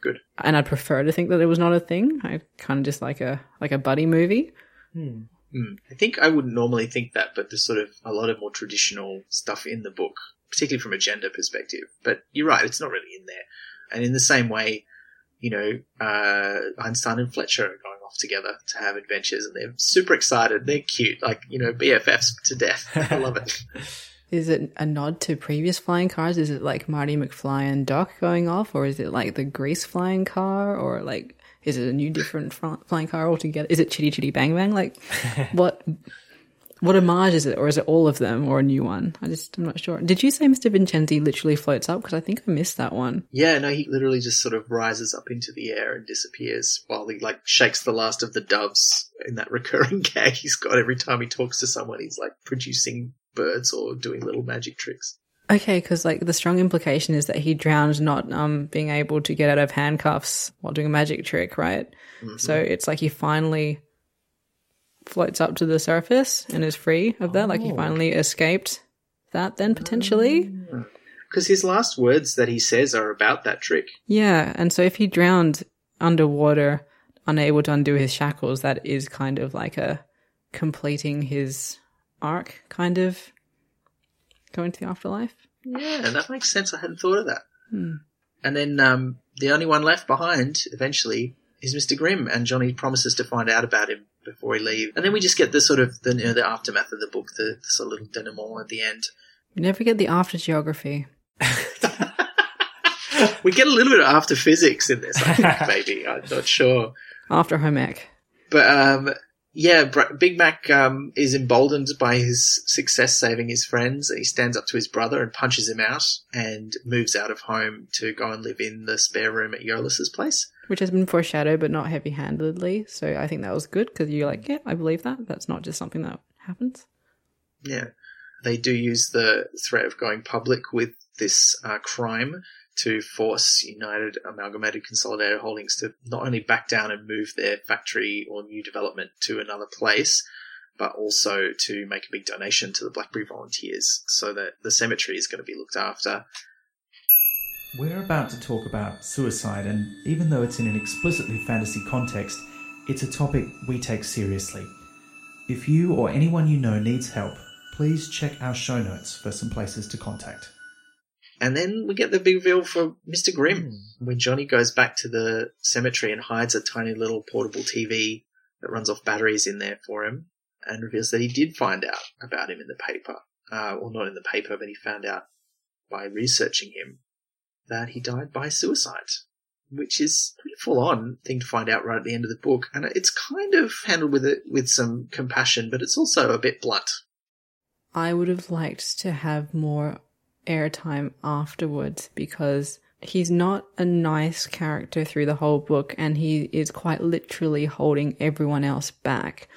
[SPEAKER 3] Good.
[SPEAKER 1] And I'd prefer to think that it was not a thing. I kind of just like a like a buddy movie.
[SPEAKER 2] Hmm.
[SPEAKER 3] Mm. I think I wouldn't normally think that, but there's sort of a lot of more traditional stuff in the book, particularly from a gender perspective. But you're right, it's not really in there. And in the same way, you know, uh, Einstein and Fletcher are going off together to have adventures and they're super excited. They're cute, like, you know, BFFs to death. I love it.
[SPEAKER 1] Is it a nod to previous flying cars? Is it like Marty McFly and Doc going off, or is it like the Grease flying car, or like is it a new different flying car altogether? Is it Chitty Chitty Bang Bang? Like what? What homage is it, or is it all of them, or a new one? I just I'm not sure. Did you say Mr. Vincenzi literally floats up? Because I think I missed that one.
[SPEAKER 3] Yeah, no, he literally just sort of rises up into the air and disappears while he like shakes the last of the doves in that recurring gag he's got every time he talks to someone. He's like producing birds or doing little magic tricks.
[SPEAKER 1] Okay, because like the strong implication is that he drowned not um being able to get out of handcuffs while doing a magic trick, right? So it's like he finally floats up to the surface and is free of that. Like he
[SPEAKER 2] Oh.
[SPEAKER 1] finally escaped that. Then potentially,
[SPEAKER 3] Because his last words that he says are about that trick.
[SPEAKER 1] yeah. And so if he drowned underwater, unable to undo his shackles, that is kind of like a completing his arc, kind of going to the afterlife.
[SPEAKER 3] Yeah, that makes sense. I hadn't thought of that.
[SPEAKER 1] Hmm.
[SPEAKER 3] And then um, the only one left behind eventually is Mr. Grimm, and Johnny promises to find out about him before he leaves. And then we just get the sort of the you know the aftermath of the book, the, the sort of little denouement at the end.
[SPEAKER 1] You never get the after geography.
[SPEAKER 3] We get a little bit of after physics in this, I think, maybe. I'm not sure.
[SPEAKER 1] After home ec.
[SPEAKER 3] But um, yeah, Big Mac um, is emboldened by his success saving his friends. He stands up to his brother and punches him out and moves out of home to go and live in the spare room at Yo-less's place.
[SPEAKER 1] which has been foreshadowed but not heavy handedly. So I think that was good because you're like, yeah, I believe that. That's not just something that happens.
[SPEAKER 3] Yeah. They do use the threat of going public with this uh, crime to force United Amalgamated Consolidated Holdings to not only back down and move their factory or new development to another place, but also to make a big donation to the Blackbury Volunteers so that the cemetery is going to be looked after.
[SPEAKER 4] We're about to talk about suicide, and even though it's in an explicitly fantasy context, it's a topic we take seriously. If you or anyone you know needs help, please check our show notes for some places to contact.
[SPEAKER 3] And then we get the big reveal for Mr. Grimm when Johnny goes back to the cemetery and hides a tiny little portable TV that runs off batteries in there for him and reveals that he did find out about him in the paper. Uh, well, not in the paper, but he found out by researching him that he died by suicide, which is pretty full on thing to find out right at the end of the book. And it's kind of handled with it with some compassion, but it's also a bit blunt.
[SPEAKER 1] I would have liked to have more airtime afterwards because he's not a nice character through the whole book and he is quite literally holding everyone else back.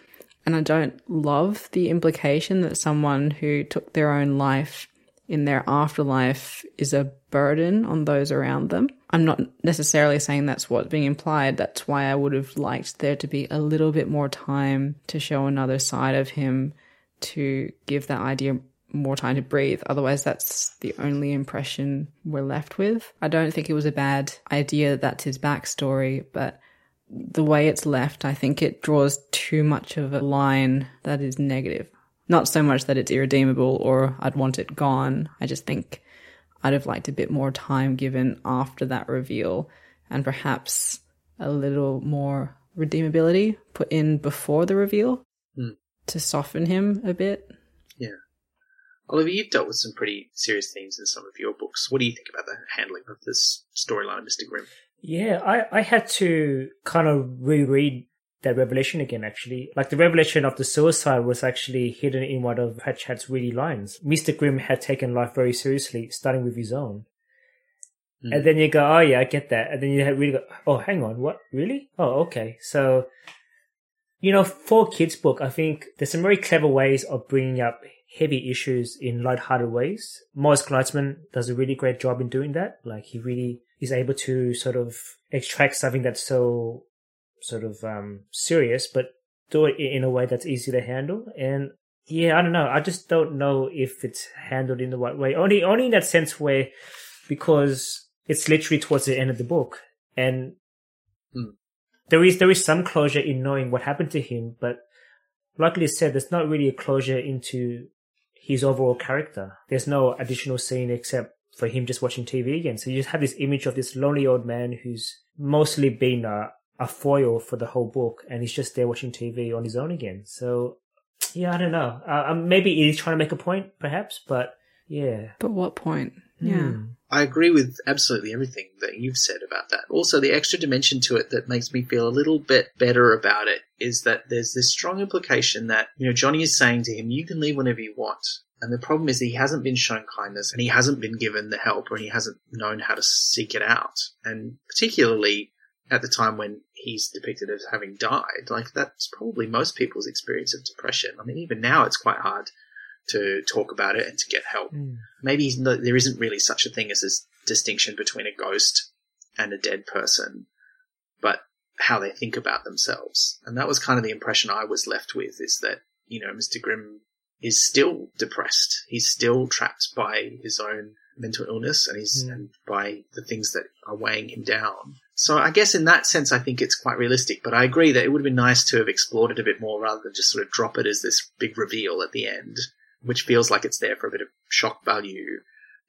[SPEAKER 1] And I don't love the implication that someone who took their own life in their afterlife is a burden on those around them. I'm not necessarily saying that's what's being implied. That's why I would have liked there to be a little bit more time to show another side of him to give that idea more time to breathe. Otherwise, that's the only impression we're left with. I don't think it was a bad idea that that's his backstory, but the way it's left, I think it draws too much of a line that is negative. Not so much that it's irredeemable or I'd want it gone. I just think I'd have liked a bit more time given after that reveal and perhaps a little more redeemability put in before the reveal
[SPEAKER 3] Hmm.
[SPEAKER 1] to soften him a bit.
[SPEAKER 3] Oliver, you've dealt with some pretty serious themes in some of your books. What do you think about the handling of this storyline of Mr. Grimm?
[SPEAKER 2] Yeah, I, I had to kind of reread that revelation again, actually. Like the revelation of the suicide was actually hidden in one of Pratchett's really lines. Mr. Grimm had taken life very seriously, starting with his own.
[SPEAKER 3] Hmm.
[SPEAKER 2] And then you go, oh yeah, I get that. And then you really go, oh, hang on, what? Really? Oh, okay. So, you know, for kids book, I think there's some very clever ways of bringing up heavy issues in light-hearted ways. Morris Gleitzman does a really great job in doing that. Like he really is able to sort of extract something that's so sort of um, serious, but do it in a way that's easy to handle. And yeah, I don't know. I just don't know if it's handled in the right way. Only, only in that sense where, because it's literally towards the end of the book, and
[SPEAKER 3] Hmm.
[SPEAKER 2] there is there is some closure in knowing what happened to him, but like you said, there's not really a closure into his overall character. There's no additional scene except for him just watching TV again. So you just have this image of this lonely old man who's mostly been a, a foil for the whole book, and he's just there watching TV on his own again. So yeah, I don't know. Uh, um, maybe he's trying to make a point, perhaps, but yeah.
[SPEAKER 1] But what point? Yeah.
[SPEAKER 2] Hmm.
[SPEAKER 3] I agree with absolutely everything that you've said about that. Also, the extra dimension to it that makes me feel a little bit better about it is that there's this strong implication that, you know, Johnny is saying to him, you can leave whenever you want. And the problem is that he hasn't been shown kindness and he hasn't been given the help or he hasn't known how to seek it out. And particularly at the time when he's depicted as having died, like that's probably most people's experience of depression. I mean, even now it's quite hard to talk about it and to get help
[SPEAKER 2] Hmm.
[SPEAKER 3] maybe there isn't really such a thing as this distinction between a ghost and a dead person, but how they think about themselves. And that was kind of the impression I was left with is that, you know, Mr. Grimm is still depressed. He's still trapped by his own mental illness and he's
[SPEAKER 2] Mm.
[SPEAKER 3] and by the things that are weighing him down. So I guess in that sense, I think it's quite realistic, but I agree that it would have been nice to have explored it a bit more rather than just sort of drop it as this big reveal at the end, which feels like it's there for a bit of shock value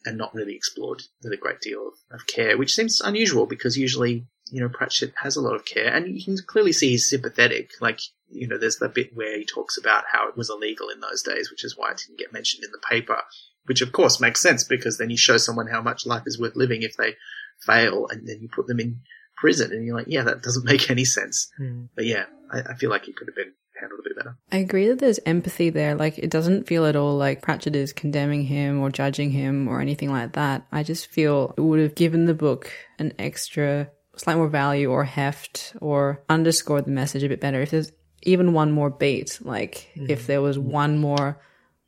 [SPEAKER 3] and not really explored with a great deal of, of care, which seems unusual because usually, you know, Pratchett has a lot of care and you can clearly see he's sympathetic. Like, you know, there's the bit where he talks about how it was illegal in those days, which is why it didn't get mentioned in the paper, which of course makes sense because then you show someone how much life is worth living if they fail and then you put them in prison and you're like, yeah, that doesn't make any sense.
[SPEAKER 2] Hmm.
[SPEAKER 3] But yeah, I, I feel like it could have been handled a bit better.
[SPEAKER 1] I agree that there's empathy there. Like, it doesn't feel at all like Pratchett is condemning him or judging him or anything like that. I just feel it would have given the book an extra, slight more value or heft or underscored the message a bit better. If there's even one more beat, like, mm-hmm. if there was one more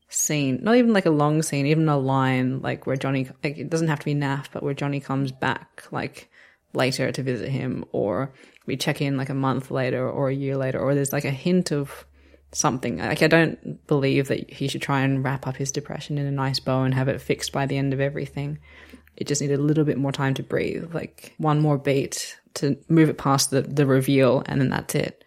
[SPEAKER 1] scene, not even like a long scene, even a line, like where Johnny, like, it doesn't have to be naff, but where Johnny comes back, like, later to visit him or we check in like a month later or a year later or there's like a hint of something like i don't believe that he should try and wrap up his depression in a nice bow and have it fixed by the end of everything it just needed a little bit more time to breathe like one more beat to move it past the, the reveal and then that's it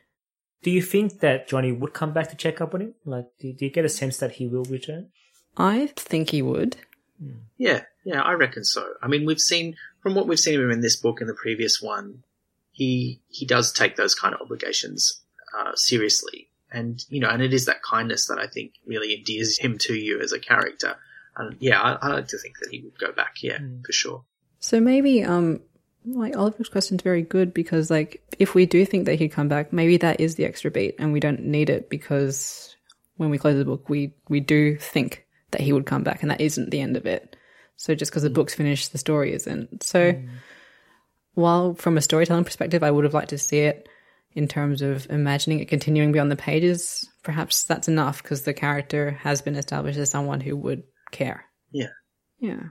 [SPEAKER 2] Do you think that Johnny would come back to check up on him? Like, do, do you get a sense that he will return?
[SPEAKER 1] I think he would. Hmm.
[SPEAKER 3] Yeah, yeah, I reckon so. I mean, we've seen from what we've seen of him in this book and the previous one, he he does take those kind of obligations uh, seriously, and you know, and it is that kindness that I think really endears him to you as a character. And yeah, I, I like to think that he would go back. Yeah, for sure.
[SPEAKER 1] So maybe, um, like Oliver's question's very good because, like, if we do think that he'd come back, maybe that is the extra beat, and we don't need it because when we close the book, we we do think that he would come back, and that isn't the end of it. So just because the mm. book's finished, the story isn't. So mm. while from a storytelling perspective, I would have liked to see it in terms of imagining it continuing beyond the pages. Perhaps that's enough because the character has been established as someone who would care.
[SPEAKER 3] Yeah.
[SPEAKER 1] Yeah.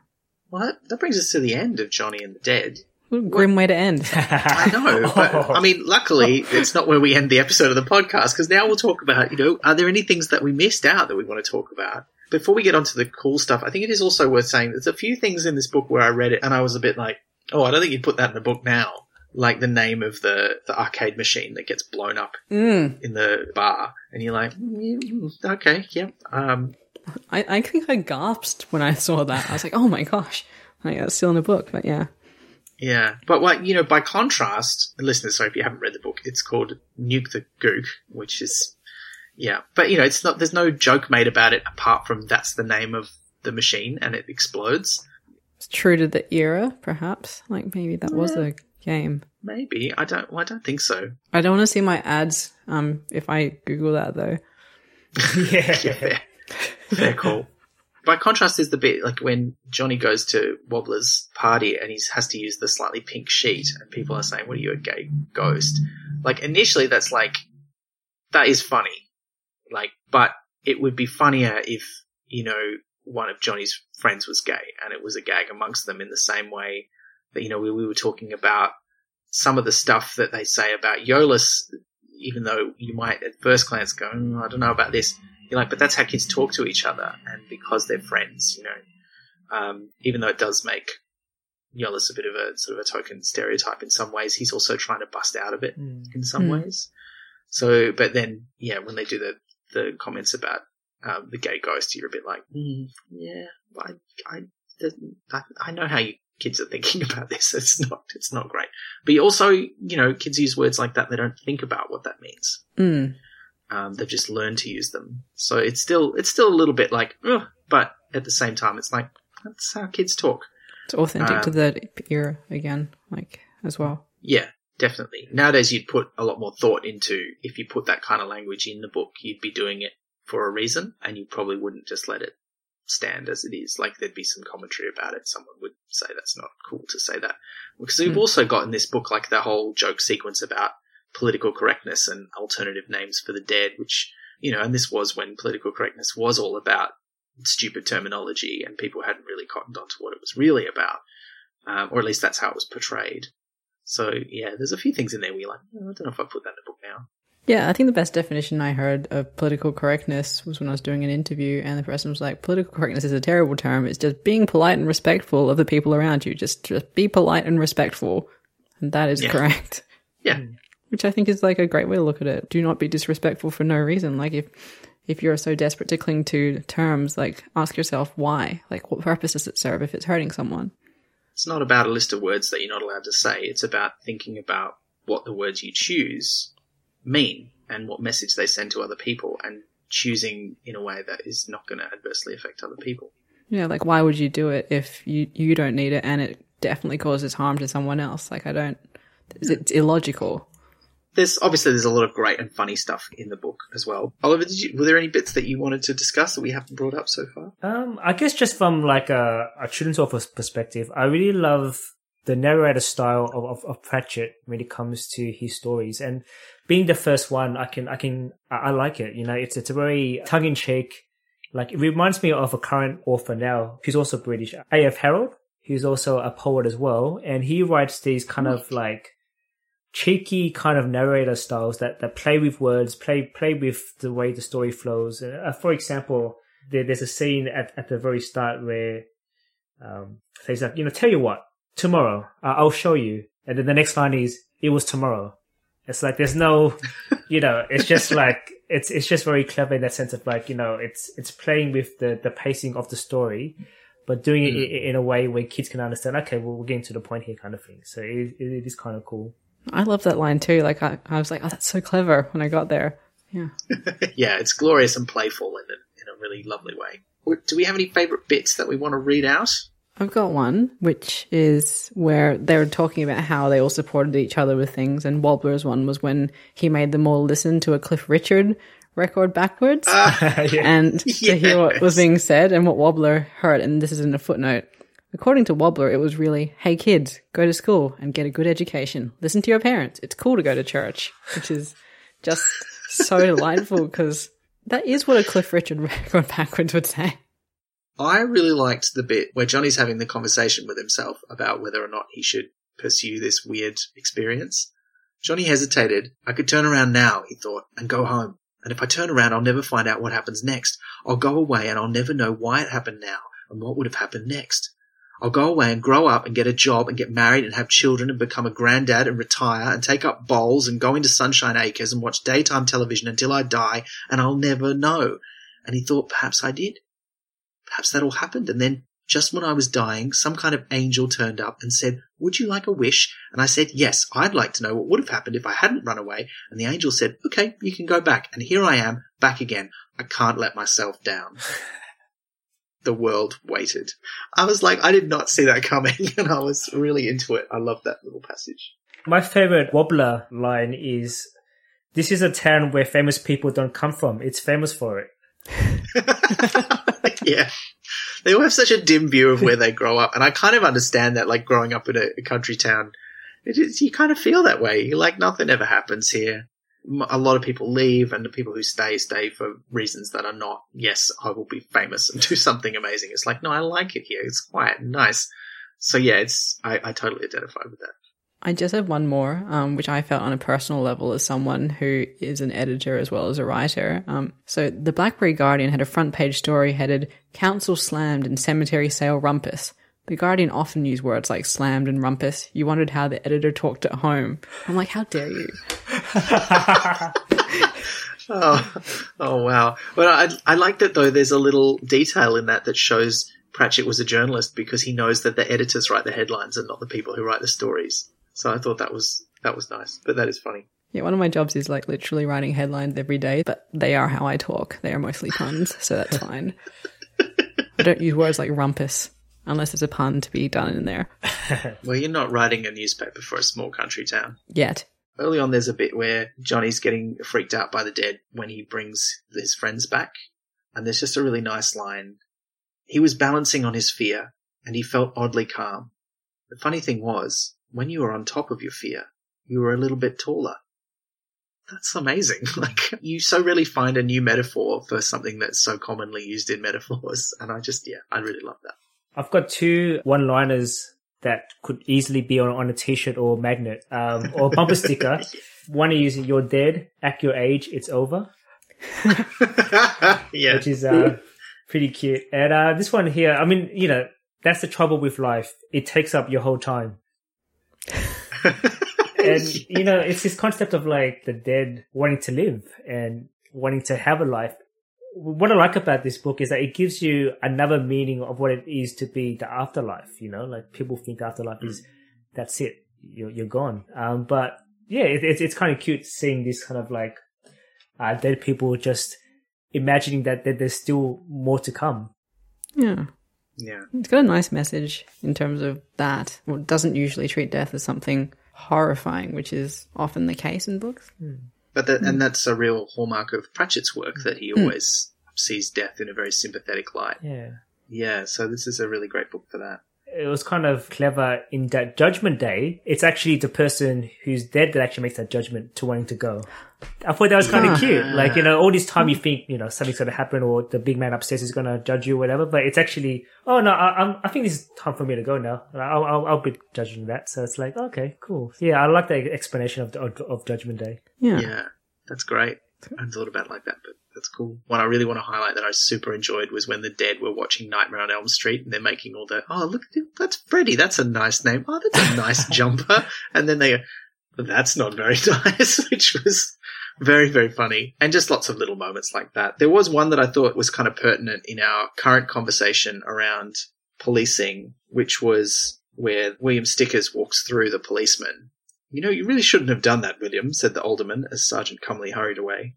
[SPEAKER 3] Well, that, that brings us to the end of Johnny and the Dead.
[SPEAKER 1] What a grim way to end.
[SPEAKER 3] I know, but I mean, luckily, it's not where we end the episode of the podcast because now we'll talk about, you know, are there any things that we missed out that we want to talk about? Before we get onto the cool stuff, I think it is also worth saying there's a few things in this book where I read it and I was a bit like, oh, I don't think you'd put that in the book now. Like the name of the, the arcade machine that gets blown up
[SPEAKER 1] Mm.
[SPEAKER 3] in the bar. And you're like, mm, okay, yeah. Um,
[SPEAKER 1] I, I think I gasped when I saw that. I was like, oh my gosh. Like, that's still in the book, but yeah.
[SPEAKER 3] Yeah, but like you know, by contrast, listeners, sorry if you haven't read the book, it's called Nuke the Gook, which is yeah, but you know, it's not. There's no joke made about it apart from that's the name of the machine and it explodes.
[SPEAKER 1] It's true to the era, perhaps. Like maybe that was a game.
[SPEAKER 3] Maybe I don't. Well, I don't think so.
[SPEAKER 1] I don't want to see my ads um if I Google that though.
[SPEAKER 2] yeah.
[SPEAKER 3] Yeah, fair, fair call. By contrast, is the bit like when Johnny goes to Wobbler's party and he has to use the slightly pink sheet, and people are saying, "What are you, a gay ghost?" Like initially, that's like that is funny, like, but it would be funnier if you know one of Johnny's friends was gay and it was a gag amongst them in the same way that you know we, we were talking about some of the stuff that they say about Yo-less, even though you might at first glance go, "Mm, I don't know about this. You're like, but that's how kids talk to each other, and because they're friends, you know. Um, even though it does make Yo-less a bit of a sort of a token stereotype in some ways, he's also trying to bust out of it in some
[SPEAKER 1] Mm.
[SPEAKER 3] ways. So, but then, yeah, when they do the the comments about um, the gay ghost, you're a bit like, mm, yeah, I, I, I, know how you kids are thinking about this. It's not, it's not great. But you also, you know, kids use words like that. They don't think about what that means.
[SPEAKER 1] Mm.
[SPEAKER 3] Um, they've just learned to use them. So it's still, it's still a little bit like, Ugh, but at the same time, it's like, that's how kids talk.
[SPEAKER 1] It's authentic to
[SPEAKER 3] Um,
[SPEAKER 1] the era again, like as well.
[SPEAKER 3] Yeah, definitely. Nowadays, you'd put a lot more thought into if you put that kind of language in the book, you'd be doing it for a reason, and you probably wouldn't just let it stand as it is. Like there'd be some commentary about it. Someone would say that's not cool to say that. Because we've
[SPEAKER 1] Hmm.
[SPEAKER 3] also got in this book like the whole joke sequence about political correctness and alternative names for the dead, which, you know, and this was when political correctness was all about stupid terminology and people hadn't really cottoned on to what it was really about. Um, or at least that's how it was portrayed. So yeah, there's a few things in there where you're like, "Oh, I don't know if I put that in the book now.
[SPEAKER 1] Yeah, I think the best definition I heard of political correctness was when I was doing an interview, and the person was like, "Political correctness is a terrible term. It's just being polite and respectful of the people around you. Just, just be polite and respectful." And that is
[SPEAKER 3] Yeah.
[SPEAKER 1] correct.
[SPEAKER 3] Yeah. Hmm.
[SPEAKER 1] Which I think is like a great way to look at it. Do not be disrespectful for no reason. Like if if you're so desperate to cling to terms, like ask yourself why. Like what purpose does it serve if it's hurting someone?
[SPEAKER 3] It's not about a list of words that you're not allowed to say. It's about thinking about what the words you choose mean and what message they send to other people and choosing in a way that is not going to adversely affect other people.
[SPEAKER 1] Yeah, like why would you do it if you you don't need it and it definitely causes harm to someone else? Like I don't. It's, illogical.
[SPEAKER 3] There's obviously there's a lot of great and funny stuff in the book as well. Oliver, did you, were there any bits that you wanted to discuss that we haven't brought up so far?
[SPEAKER 2] Um, I guess just from like a, a children's author's perspective, I really love the narrator style of, of, of Pratchett when it comes to his stories. And being the first one, I can, I can, I, I like it. You know, it's, it's a very tongue in cheek. Like it reminds me of a current author now, who's also British, A.F. Harold, who's also a poet as well. And he writes these kind of like cheeky kind of narrator styles that, that play with words, play, play with the way the story flows. Uh, for example, there, there's a scene at, at the very start where um, he's like, you know, tell you what, tomorrow uh, I'll show you, and then the next line is, it was tomorrow, It's like there's no, you know, it's just like it's it's just very clever in that sense of like you know it's it's playing with the the pacing of the story, but doing it i in a way where kids can understand. Okay, well we're getting to the point here, kind of thing. So it, it is kind of cool.
[SPEAKER 1] I love that line too. Like I, I was like, oh, that's so clever when I got there. Yeah.
[SPEAKER 3] yeah, it's glorious and playful in a, in a really lovely way. Do we have any favourite bits that we want to read out?
[SPEAKER 1] I've got one, which is where they were talking about how they all supported each other with things, and Wobbler's one was when he made them all listen to a Cliff Richard record backwards ah, and to hear what was being said and what Wobbler heard. And this is in a footnote. According to Wobbler, it was really, hey kids, go to school and get a good education. Listen to your parents. It's cool to go to church, which is just so delightful because that is what a Cliff Richard record backwards would say.
[SPEAKER 3] I really liked the bit where Johnny's having the conversation with himself about whether or not he should pursue this weird experience. Johnny hesitated. I could turn around now, he thought, and go home. And if I turn around, I'll never find out what happens next. I'll go away and I'll never know why it happened now and what would have happened next. I'll go away and grow up and get a job and get married and have children and become a granddad and retire and take up bowls and go into Sunshine Acres and watch daytime television until I die and I'll never know. And he thought perhaps I did. Perhaps that all happened and then just when I was dying, some kind of angel turned up and said, would you like a wish? And I said, yes, I'd like to know what would have happened if I hadn't run away. And the angel said, okay, you can go back. And here I am, back again. I can't let myself down. the world waited. I was like, I did not see that coming, and I was really into it. I love that little passage.
[SPEAKER 2] My favorite Wobbler line is, "This is a town where famous people don't come from. It's famous for it."
[SPEAKER 3] yeah. They all have such a dim view of where they grow up, and I kind of understand that. Like growing up in a, a country town, it is, you kind of feel that way. You're like nothing ever happens here a lot of people leave and the people who stay stay for reasons that are not yes i will be famous and do something amazing it's like no i like it here it's quiet and nice so yeah it's i, I totally identify with that
[SPEAKER 1] i just have one more um, which i felt on a personal level as someone who is an editor as well as a writer um, so the Blackbury guardian had a front page story headed council slammed and cemetery sale rumpus the Guardian often used words like slammed and rumpus. You wondered how the editor talked at home. I'm like, how dare you?
[SPEAKER 3] Oh, oh wow. But I, I like that though. There's a little detail in that that shows Pratchett was a journalist because he knows that the editors write the headlines and not the people who write the stories. So I thought that was that was nice. But that is funny.
[SPEAKER 1] Yeah, one of my jobs is like literally writing headlines every day, but they are how I talk. They are mostly puns, so that's fine. I don't use words like rumpus unless there's a pun to be done in there.
[SPEAKER 3] well, you're not writing a newspaper for a small country town.
[SPEAKER 1] Yet.
[SPEAKER 3] Early on, there's a bit where Johnny's getting freaked out by the dead when he brings his friends back. And there's just a really nice line. He was balancing on his fear, and he felt oddly calm. The funny thing was, when you were on top of your fear, you were a little bit taller. That's amazing. Like, you so rarely find a new metaphor for something that's so commonly used in metaphors. And I just, yeah, I really love that.
[SPEAKER 2] I've got two one-liners that could easily be on, on a t-shirt or a magnet um, or bumper sticker. One is "You're dead. At your age, it's over."
[SPEAKER 3] yeah,
[SPEAKER 2] which is uh, pretty cute. And uh, this one here, I mean, you know, that's the trouble with life. It takes up your whole time. and you know, it's this concept of like the dead wanting to live and wanting to have a life what I like about this book is that it gives you another meaning of what it is to be the afterlife. You know, like people think afterlife mm. is that's it, you're you're gone. Um, but yeah, it, it's it's kind of cute seeing this kind of like uh, dead people just imagining that, that there's still more to come.
[SPEAKER 1] Yeah.
[SPEAKER 3] Yeah.
[SPEAKER 1] It's got a nice message in terms of that. Well, it doesn't usually treat death as something horrifying, which is often the case in books.
[SPEAKER 2] Mm.
[SPEAKER 3] But that, mm. and that's a real hallmark of Pratchett's work that he mm. always sees death in a very sympathetic light.
[SPEAKER 2] Yeah.
[SPEAKER 3] Yeah, so this is a really great book for that.
[SPEAKER 2] It was kind of clever in that Judgment Day. It's actually the person who's dead that actually makes that judgment to wanting to go. I thought that was kind of cute. Like, you know, all this time you think, you know, something's going to happen or the big man upstairs is going to judge you or whatever, but it's actually, oh no, I, I think it's time for me to go now. I'll, I'll, I'll be judging that. So it's like, okay, cool. Yeah, I like the explanation of, of, of Judgment Day.
[SPEAKER 1] Yeah.
[SPEAKER 3] Yeah. That's great. I hadn't thought about it like that, but that's cool. One I really want to highlight that I super enjoyed was when the dead were watching Nightmare on Elm Street and they're making all the, oh, look, that's Freddy. That's a nice name. Oh, that's a nice jumper. And then they go, That's not very nice, which was very, very funny. And just lots of little moments like that. There was one that I thought was kind of pertinent in our current conversation around policing, which was where William Stickers walks through the policeman. You know, you really shouldn't have done that, William, said the alderman as Sergeant Cumley hurried away.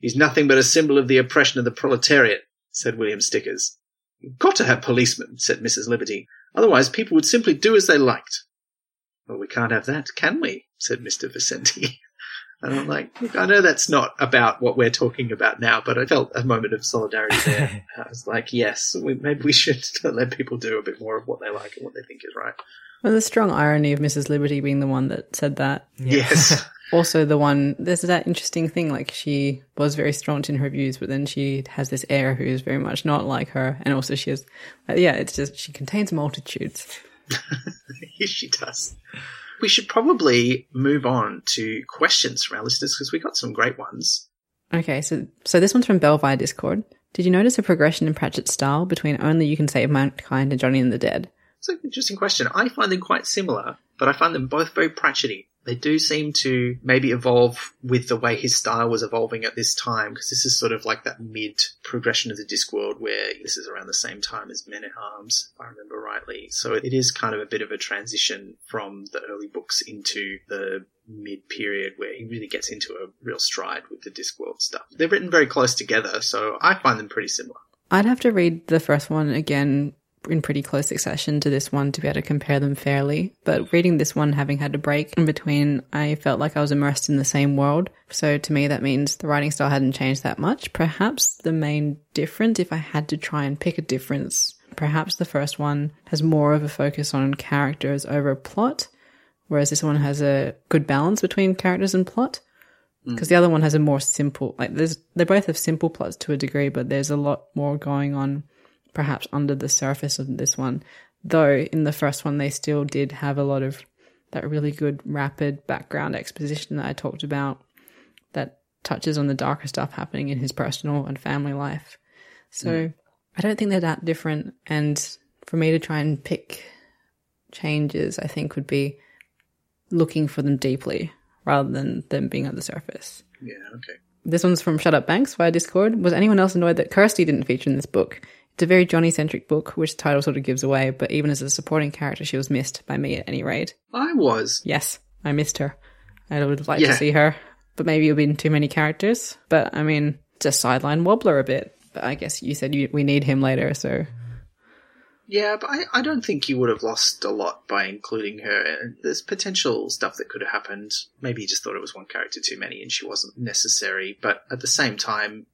[SPEAKER 3] He's nothing but a symbol of the oppression of the proletariat, said William Stickers. You've got to have policemen, said Mrs. Liberty. Otherwise people would simply do as they liked. Well, we can't have that, can we? said Mr. Vicenti. And I'm like, look, I know that's not about what we're talking about now, but I felt a moment of solidarity there. I was like, yes, we, maybe we should let people do a bit more of what they like and what they think is right.
[SPEAKER 1] Well, the strong irony of Mrs. Liberty being the one that said that.
[SPEAKER 3] Yes.
[SPEAKER 1] Also, the one, there's that interesting thing, like she was very staunch in her views, but then she has this heir who is very much not like her. And also she has, uh, yeah, it's just, she contains multitudes.
[SPEAKER 3] yes, she does. We should probably move on to questions from our listeners because we got some great ones.
[SPEAKER 1] Okay, so so this one's from Belvire Discord. Did you notice a progression in Pratchett's style between Only You Can Save Mankind and Johnny and the Dead?
[SPEAKER 3] It's an interesting question. I find them quite similar, but I find them both very Pratchetty. They do seem to maybe evolve with the way his style was evolving at this time, because this is sort of like that mid progression of the Discworld where this is around the same time as Men at Arms, if I remember rightly. So it is kind of a bit of a transition from the early books into the mid period where he really gets into a real stride with the Discworld stuff. They're written very close together, so I find them pretty similar.
[SPEAKER 1] I'd have to read the first one again in pretty close succession to this one to be able to compare them fairly. But reading this one, having had a break in between, I felt like I was immersed in the same world. So to me, that means the writing style hadn't changed that much. Perhaps the main difference, if I had to try and pick a difference, perhaps the first one has more of a focus on characters over plot, whereas this one has a good balance between characters and plot. Hmm. Because the other one has a more simple, like there's, they both have simple plots to a degree, but there's a lot more going on perhaps under the surface of this one. Though in the first one, they still did have a lot of that really good rapid background exposition that I talked about that touches on the darker stuff happening in his personal and family life. So mm. I don't think they're that different. And for me to try and pick changes, I think would be looking for them deeply rather than them being on the surface.
[SPEAKER 3] Yeah, okay.
[SPEAKER 1] This one's from Shut Up Banks via Discord. Was anyone else annoyed that Kirsty didn't feature in this book? It's a very Johnny centric book, which the title sort of gives away, but even as a supporting character, she was missed by me at any rate.
[SPEAKER 3] I was.
[SPEAKER 1] Yes, I missed her. I would have liked
[SPEAKER 3] Yeah.
[SPEAKER 1] to see her, but maybe have been too many characters. But I mean, just sideline wobbler a bit. But I guess you said you, we need him later, so
[SPEAKER 3] Yeah, but I, I don't think you would have lost a lot by including her. There's potential stuff that could have happened. Maybe you just thought it was one character too many and she wasn't necessary. But at the same time,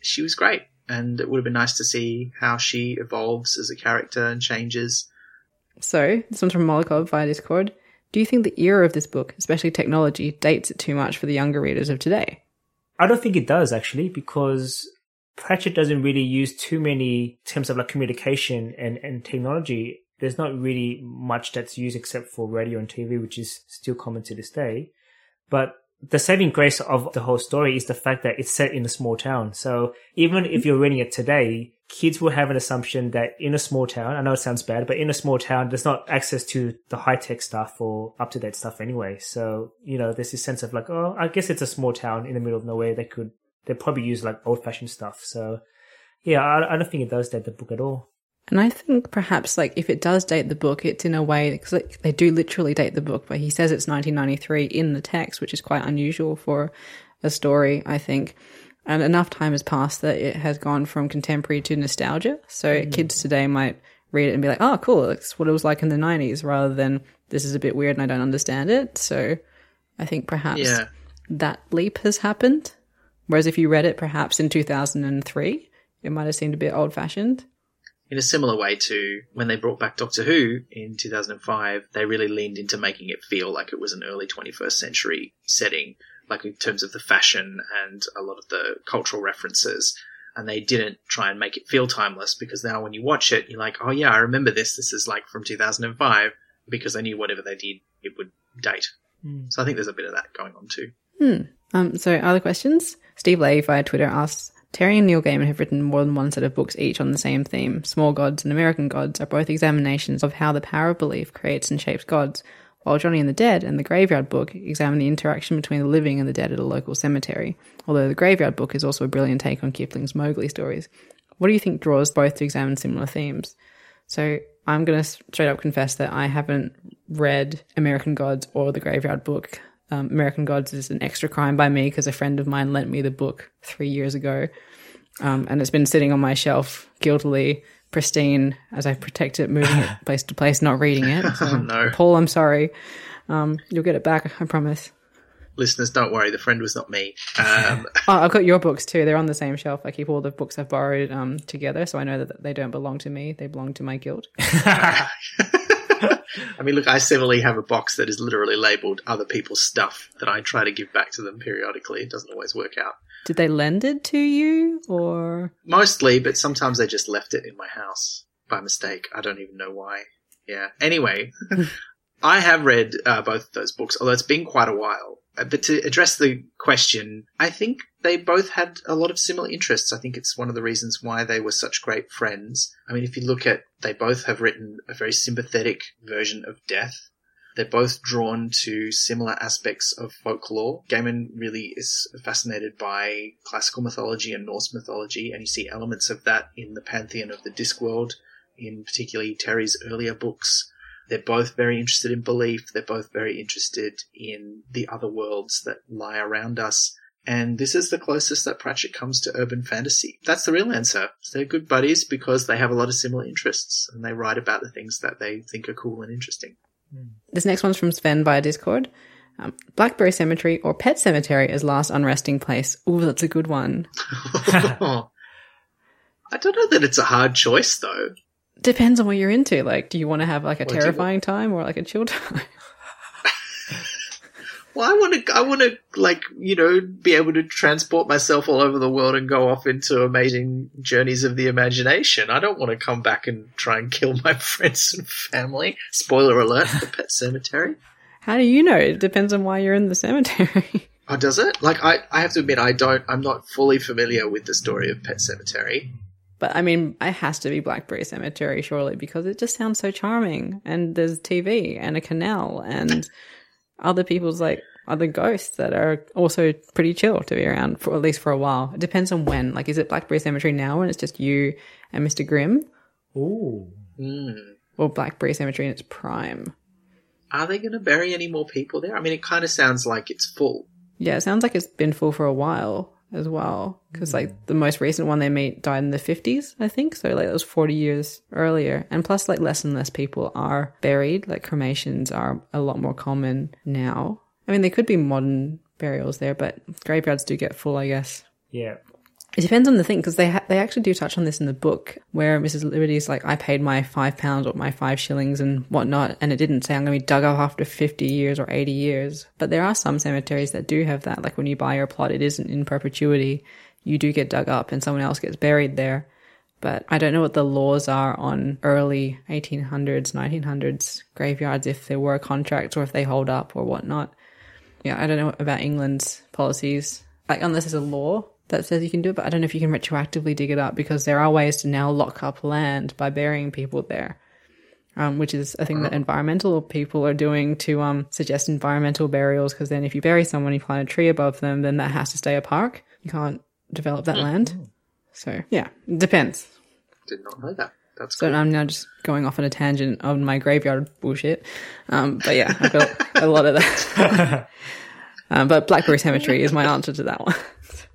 [SPEAKER 3] she was great. And it would have been nice to see how she evolves as a character and changes.
[SPEAKER 1] So, this one's from Molokov via Discord. Do you think the era of this book, especially technology, dates it too much for the younger readers of today?
[SPEAKER 2] I don't think it does actually, because Pratchett doesn't really use too many terms of like communication and, and technology. There's not really much that's used except for radio and TV, which is still common to this day. But the saving grace of the whole story is the fact that it's set in a small town. So even if you're reading it today, kids will have an assumption that in a small town, I know it sounds bad, but in a small town, there's not access to the high tech stuff or up to date stuff anyway. So, you know, there's this sense of like, oh, I guess it's a small town in the middle of nowhere. They could, they probably use like old fashioned stuff. So yeah, I, I don't think it does date the book at all.
[SPEAKER 1] And I think perhaps like if it does date the book, it's in a way because like, they do literally date the book, but he says it's 1993 in the text, which is quite unusual for a story, I think. And enough time has passed that it has gone from contemporary to nostalgia. So mm-hmm. kids today might read it and be like, "Oh, cool! That's what it was like in the 90s," rather than "This is a bit weird and I don't understand it." So I think perhaps
[SPEAKER 3] Yeah.
[SPEAKER 1] that leap has happened. Whereas if you read it perhaps in 2003, it might have seemed a bit old fashioned.
[SPEAKER 3] In a similar way to when they brought back Doctor Who in 2005, they really leaned into making it feel like it was an early 21st century setting, like in terms of the fashion and a lot of the cultural references. And they didn't try and make it feel timeless because now when you watch it, you're like, oh yeah, I remember this. This is like from 2005 because they knew whatever they did, it would date. So I think there's a bit of that going on too. Hmm.
[SPEAKER 1] Um, so other questions? Steve Lay via Twitter asks, Terry and Neil Gaiman have written more than one set of books each on the same theme. Small Gods and American Gods are both examinations of how the power of belief creates and shapes gods. while Johnny and the Dead and the Graveyard Book examine the interaction between the living and the dead at a local cemetery, although the Graveyard Book is also a brilliant take on Kipling's Mowgli stories. What do you think draws both to examine similar themes? So I'm going to straight up confess that I haven't read American Gods or the Graveyard Book. Um, American Gods is an extra crime by me because a friend of mine lent me the book three years ago. Um, and it's been sitting on my shelf guiltily, pristine, as I protect it, moving it place to place, not reading it. So,
[SPEAKER 3] Oh, no.
[SPEAKER 1] Paul, I'm sorry. Um, you'll get it back, I promise.
[SPEAKER 3] Listeners, don't worry. The friend was not me. Um,
[SPEAKER 1] Oh, I've got your books too. They're on the same shelf. I keep all the books I've borrowed um, together, so I know that they don't belong to me. They belong to my guild.
[SPEAKER 3] I mean, look, I similarly have a box that is literally labeled other people's stuff that I try to give back to them periodically. It doesn't always work out.
[SPEAKER 1] Did they lend it to you, or
[SPEAKER 3] Mostly, but sometimes they just left it in my house by mistake. I don't even know why. Yeah. Anyway, I have read uh, both of those books, although it's been quite a while. Uh, But to address the question, I think they both had a lot of similar interests. I think it's one of the reasons why they were such great friends. I mean, if you look at, they both have written a very sympathetic version of death. They're both drawn to similar aspects of folklore. Gaiman really is fascinated by classical mythology and Norse mythology, and you see elements of that in the pantheon of the Discworld, in particularly Terry's earlier books. They're both very interested in belief. They're both very interested in the other worlds that lie around us. And this is the closest that Pratchett comes to urban fantasy. That's the real answer. They're good buddies because they have a lot of similar interests and they write about the things that they think are cool and interesting.
[SPEAKER 1] this next one's from Sven via Discord. Um, Blackbury Cemetery or Pet Sematary as last unresting place. Ooh, that's a good one.
[SPEAKER 3] I don't know that it's a hard choice though.
[SPEAKER 1] Depends on what you're into. Like, do you want to have like a
[SPEAKER 3] What
[SPEAKER 1] terrifying time or like a chill time?
[SPEAKER 3] Well, I want to, I want to, like, you know, be able to transport myself all over the world and go off into amazing journeys of the imagination. I don't want to come back and try and kill my friends and family. Spoiler alert: the pet cemetery.
[SPEAKER 1] How do you know? It depends on why you're in the cemetery.
[SPEAKER 3] Oh, does it? Like, I, I have to admit, I don't, I'm not fully familiar with the story of Pet Sematary.
[SPEAKER 1] But I mean, it has to be Blackbury Cemetery, surely, because it just sounds so charming. And there's TV and a canal and other people's like other ghosts that are also pretty chill to be around for at least for a while. It depends on when. Like, is it Blackbury Cemetery now when it's just you and Mr. Grimm,
[SPEAKER 2] Ooh.
[SPEAKER 3] Hmm.
[SPEAKER 1] or Blackbury Cemetery in its prime?
[SPEAKER 3] Are they going to bury any more people there? I mean, it kind of sounds like it's full.
[SPEAKER 1] Yeah, it sounds like it's been full for a while as well. Because like mm. the most recent one they meet died in the fifties, I think. So like that was forty years earlier. And plus, like less and less people are buried. Like cremations are a lot more common now. I mean, there could be modern burials there, but graveyards do get full, I guess.
[SPEAKER 2] Yeah.
[SPEAKER 1] It depends on the thing because they ha- they actually do touch on this in the book where Mrs. Liberty's like, I paid my five pounds or my five shillings and whatnot, and it didn't say I'm going to be dug up after fifty years or eighty years. But there are some cemeteries that do have that. Like when you buy your plot, it isn't in perpetuity. You do get dug up, and someone else gets buried there. But I don't know what the laws are on early 1800s, 1900s graveyards, if there were contracts or if they hold up or whatnot. Yeah, I don't know about England's policies. Like, unless there's a law that says you can do it, but I don't know if you can retroactively dig it up because there are ways to now lock up land by burying people there. Um, which is a thing that environmental people are doing to um, suggest environmental burials. Because then, if you bury someone, you plant a tree above them, then that has to stay a park. You can't develop that land. So yeah, it depends.
[SPEAKER 3] Did not know that. That's
[SPEAKER 1] So
[SPEAKER 3] cool.
[SPEAKER 1] I'm now just going off on a tangent on my graveyard bullshit. Um, but yeah, I got a lot of that. um, but Blackbury Cemetery is my answer to that one.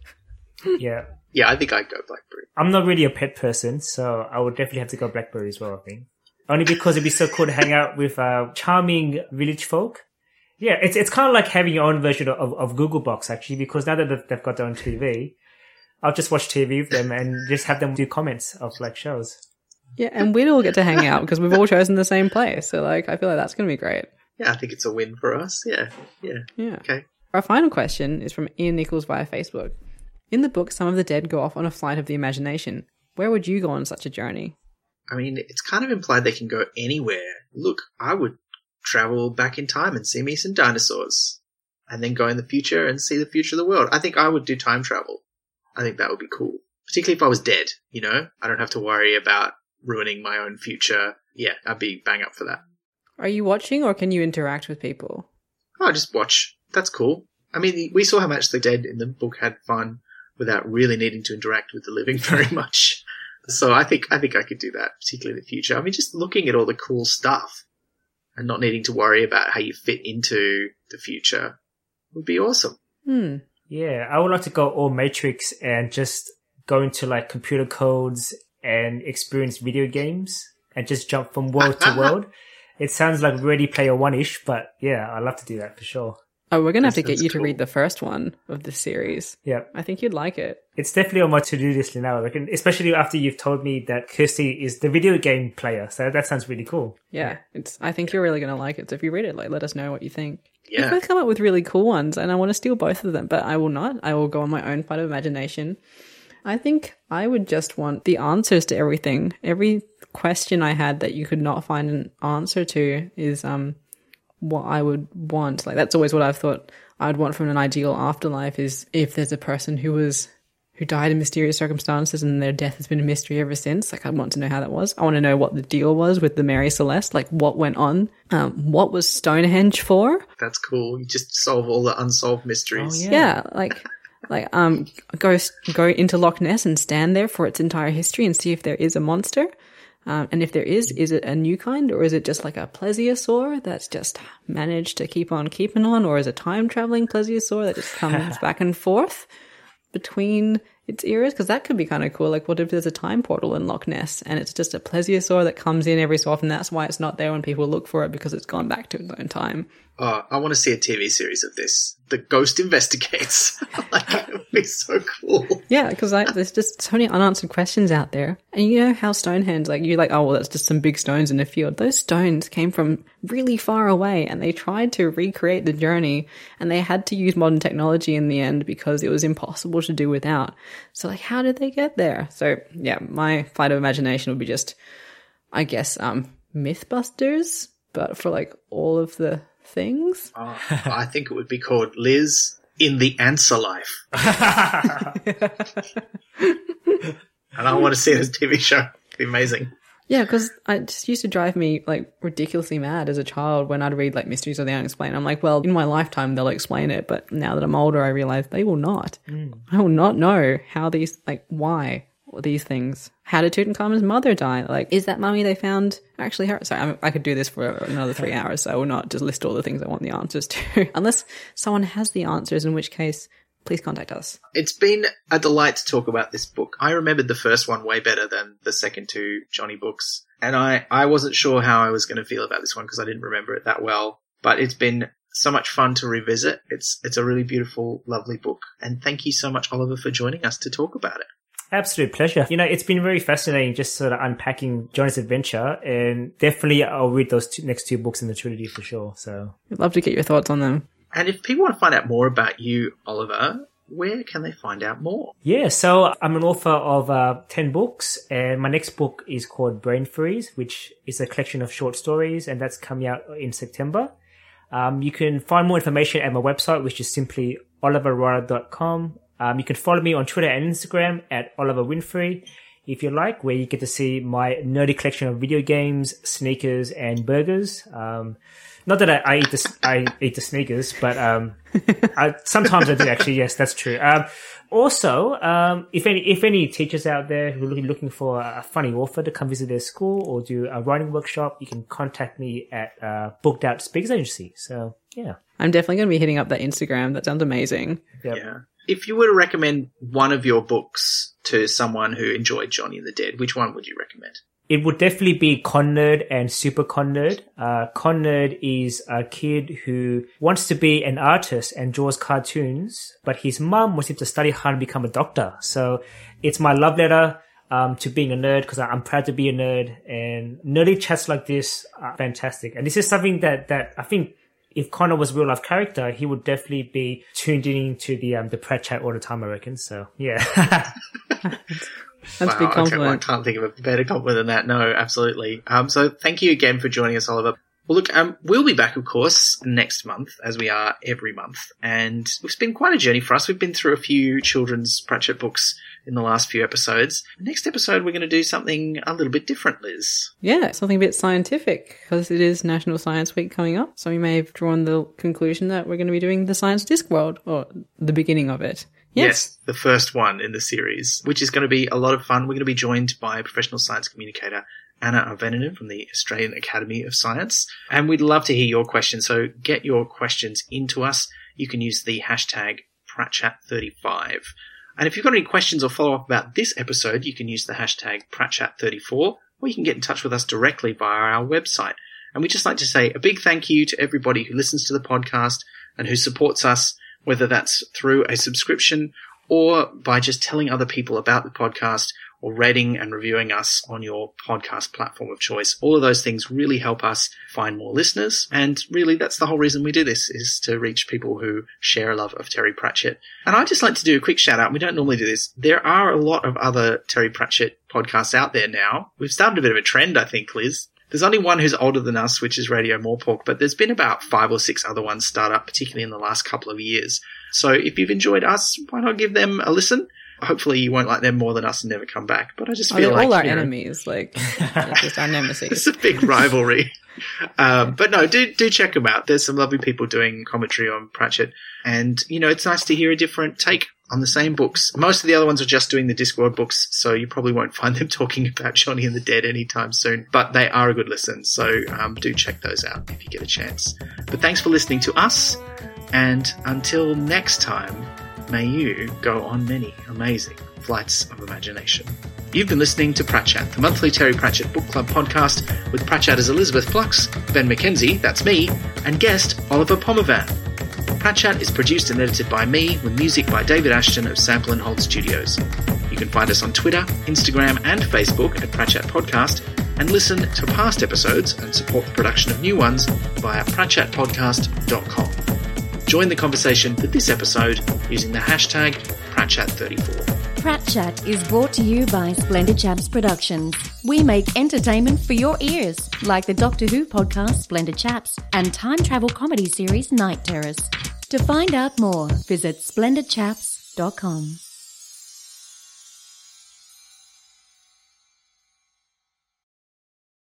[SPEAKER 2] Yeah.
[SPEAKER 3] Yeah, I think I'd go Blackbury.
[SPEAKER 2] I'm not really a pet person, so I would definitely have to go Blackbury as well, I think. Only because it'd be so cool to hang out with uh, charming village folk. Yeah, it's it's kind of like having your own version of, of Gogglebox, actually, because now that they've- they've got their own TV, I'll just watch TV with them and just have them do comments of like shows.
[SPEAKER 1] Yeah, and we'd all get to hang out because we've all chosen the same place. So like, I feel like that's going to be great.
[SPEAKER 3] Yeah, I think it's a win for us. Yeah, yeah.
[SPEAKER 1] Yeah.
[SPEAKER 3] Okay.
[SPEAKER 1] Our final question is from Ian Nichols via Facebook. In the book, some of the dead go off on a flight of the imagination. Where would you go on such a journey?
[SPEAKER 3] I mean, it's kind of implied they can go anywhere. Look, I would travel back in time and see me some dinosaurs, and then go in the future and see the future of the world. I think I would do time travel. I think that would be cool, particularly if I was dead. You know, I don't have to worry about ruining my own future. Yeah, I'd be bang up for that.
[SPEAKER 1] Are you watching or can you interact with people?
[SPEAKER 3] Oh, just watch. That's cool. I mean, we saw how much the dead in the book had fun without really needing to interact with the living very much. So I think I think I could do that, particularly in the future. I mean, just looking at all the cool stuff and not needing to worry about how you fit into the future would be awesome.
[SPEAKER 1] Hmm.
[SPEAKER 2] Yeah, I would like to go all Matrix and just go into like computer codes and experience video games and just jump from world to world. It sounds like Ready Player One ish, but yeah, I'd love to do that for sure.
[SPEAKER 1] Oh, we're gonna have to get
[SPEAKER 3] sounds
[SPEAKER 1] you to read the first one of the series.
[SPEAKER 2] Yeah,
[SPEAKER 1] I think you'd like it.
[SPEAKER 2] it's definitely on my to do list now. I reckon, especially after you've told me that Kirsty is the video game player. So that sounds really cool.
[SPEAKER 1] Yeah, it's. I think you're really gonna like it. So if you read it, like, let us know what you think. You
[SPEAKER 3] Yeah.
[SPEAKER 1] both come up with really cool ones, and I want to steal both of them, but I will not. I will go on my own flight of imagination. I think I would just want the answers to everything. Every question I had that you could not find an answer to is um what I would want. Like that's always what I've thought I'd want from an ideal afterlife is if there's a person who was who died in mysterious circumstances and their death has been a mystery ever since. Like I want to know how that was. I want to know what the deal was with the Mary Celeste, like what went on. Um, what was Stonehenge for?
[SPEAKER 3] That's cool. You just solve all the unsolved mysteries.
[SPEAKER 2] Oh,
[SPEAKER 1] Yeah, like like um go go into Loch Ness and stand there for its entire history and see if there is a monster. Um, and if there is, is it a new kind or is it just like a plesiosaur that's just managed to keep on keeping on, or is it time traveling plesiosaur that just comes back and forth between its eras? Because that could be kind of cool. Like, what if there's a time portal in Loch Ness and it's just a plesiosaur that comes in every so often? That's why it's not there when people look for it because it's gone back to its own time.
[SPEAKER 3] Oh, I want to see a TV series of this. The Ghost Investigates. like, it would be so cool.
[SPEAKER 1] Yeah, because there's just so many unanswered questions out there. And you know how Stonehenge, like, you're like, oh, well, that's just some big stones in a field. Those stones came from really far away and they tried to recreate the journey and they had to use modern technology in the end because it was impossible to do without. So, like, how did they get there? So, yeah, my flight of imagination would be just, I guess, um, Mythbusters, but for like all of the things.
[SPEAKER 3] Oh, I think it would be called Liz in the Answer Life. and I want to see this TV show. It'd be amazing.
[SPEAKER 1] Yeah, because it just used to drive me like ridiculously mad as a child when I'd read like mysteries of the unexplained. I'm like, well, in my lifetime they'll explain it, but now that I'm older, I realize they will not. Hmm. I will not know how these like why these things. How did Tutankhamun's mother die? Like, is that mummy they found actually her? Sorry, I, I could do this for another three hours, so I will not just list all the things I want the answers to, unless someone has the answers. In which case, please contact us.
[SPEAKER 3] It's been a delight to talk about this book. I remembered the first one way better than the second two Johnny books. And I, I wasn't sure how I was going to feel about this one because I didn't remember it that well. But it's been so much fun to revisit. It's, it's a really beautiful, lovely book. And thank you so much, Oliver, for joining us to talk about it.
[SPEAKER 2] Absolute pleasure. You know, it's been very fascinating just sort of unpacking Johnny's adventure, and definitely I'll read those two, next two books in the trilogy for sure. So,
[SPEAKER 1] I'd love to get your thoughts on them.
[SPEAKER 3] And if people want to find out more about you, Oliver, where can they find out more?
[SPEAKER 2] yeah, so I'm an author of uh, 10 books, and my next book is called Brain Freeze, which is a collection of short stories, and that's coming out in September. Um, you can find more information at my website, which is simply oliverroyer.com. Um, you can follow me on Twitter and Instagram at Oliver Winfrey, if you like, where you get to see my nerdy collection of video games, sneakers, and burgers. Um, not that I, I eat the I eat the sneakers, but um, I, sometimes I do actually. Yes, that's true. Um, also, um, if any if any teachers out there who are looking, looking for a funny author to come visit their school or do a writing workshop, you can contact me at uh, Booked Out Speakers Agency. So yeah,
[SPEAKER 1] I'm definitely going to be hitting up that Instagram. That sounds amazing.
[SPEAKER 2] Yep.
[SPEAKER 3] Yeah. If you were to recommend one of your books to someone who enjoyed Johnny and the Dead, which one would you recommend?
[SPEAKER 2] It would definitely be Con Nerd and Super Con Nerd. Uh, Con Nerd is a kid who wants to be an artist and draws cartoons, but his mum wants him to study hard and become a doctor. So it's my love letter um, to being a nerd because I'm proud to be a nerd. And nerdy chats like this are fantastic. And this is something that that I think if Connor was a real life character, he would definitely be tuned in to the um, the Pratchat all the time. I reckon. So yeah.
[SPEAKER 1] That's a big
[SPEAKER 3] Wow, okay, well, I can't think of a better compliment than that. No, absolutely. Um, so thank you again for joining us, Oliver. Well, look, um, we'll be back, of course, next month, as we are every month. And it's been quite a journey for us. We've been through a few children's Pratchett books in the last few episodes. Next episode, we're going to do something a little bit different, Liz.
[SPEAKER 1] Yeah, something a bit scientific because it is National Science Week coming up. So we may have drawn the conclusion that we're going to be doing the Science Discworld or the beginning of it. Yes.
[SPEAKER 3] the first one in the series, which is going to be a lot of fun. We're going to be joined by professional science communicator Anna Aveninen from the Australian Academy of Science. And we'd love to hear your questions. So get your questions into us. You can use the hashtag PratChat35. And if you've got any questions or follow up about this episode, you can use the hashtag PratChat34 or you can get in touch with us directly via our website. And we'd just like to say a big thank you to everybody who listens to the podcast and who supports us, whether that's through a subscription or by just telling other people about the podcast or rating and reviewing us on your podcast platform of choice. All of those things really help us find more listeners. And really, that's the whole reason we do this is to reach people who share a love of Terry Pratchett. And I'd just like to do a quick shout out. We don't normally do this. There are a lot of other Terry Pratchett podcasts out there now. We've started a bit of a trend, I think, Liz. There's only one who's older than us, which is Radio Morpork, but there's been about five or six other ones start up, particularly in the last couple of years. So if you've enjoyed us, why not give them a listen? Hopefully you won't like them more than us and never come back. But I just
[SPEAKER 1] Oh,
[SPEAKER 3] feel
[SPEAKER 1] they're
[SPEAKER 3] like
[SPEAKER 1] all our
[SPEAKER 3] you know,
[SPEAKER 1] enemies. Like, just our nemesis.
[SPEAKER 3] it's a big rivalry. um, but no, do do check them out. There's some lovely people doing commentary on Pratchett, and you know it's nice to hear a different take on the same books. Most of the other ones are just doing the Discworld books, so you probably won't find them talking about Johnny and the Dead anytime soon. But they are a good listen, so um, do check those out if you get a chance. But thanks for listening to us, and until next time, may you go on many amazing flights of imagination. You've been listening to Pratchat, the monthly Terry Pratchett Book Club podcast with Pratchatters Elizabeth Flux, Ben McKenzie, that's me, and guest Oliver Phommavanh. Pratchat is produced and edited by me with music by David Ashton of Sample and Hold Studios. You can find us on Twitter, Instagram, and Facebook at Pratchat Podcast and listen to past episodes and support the production of new ones via pratchatpodcast.com. Join the conversation for this episode using the hashtag Pratchat34.
[SPEAKER 5] Pratchat is brought to you by Splendid Chaps Productions. We make entertainment for your ears, like the Doctor Who podcast Splendid Chaps and time travel comedy series Night Terrors. To find out more, visit splendidchaps.com.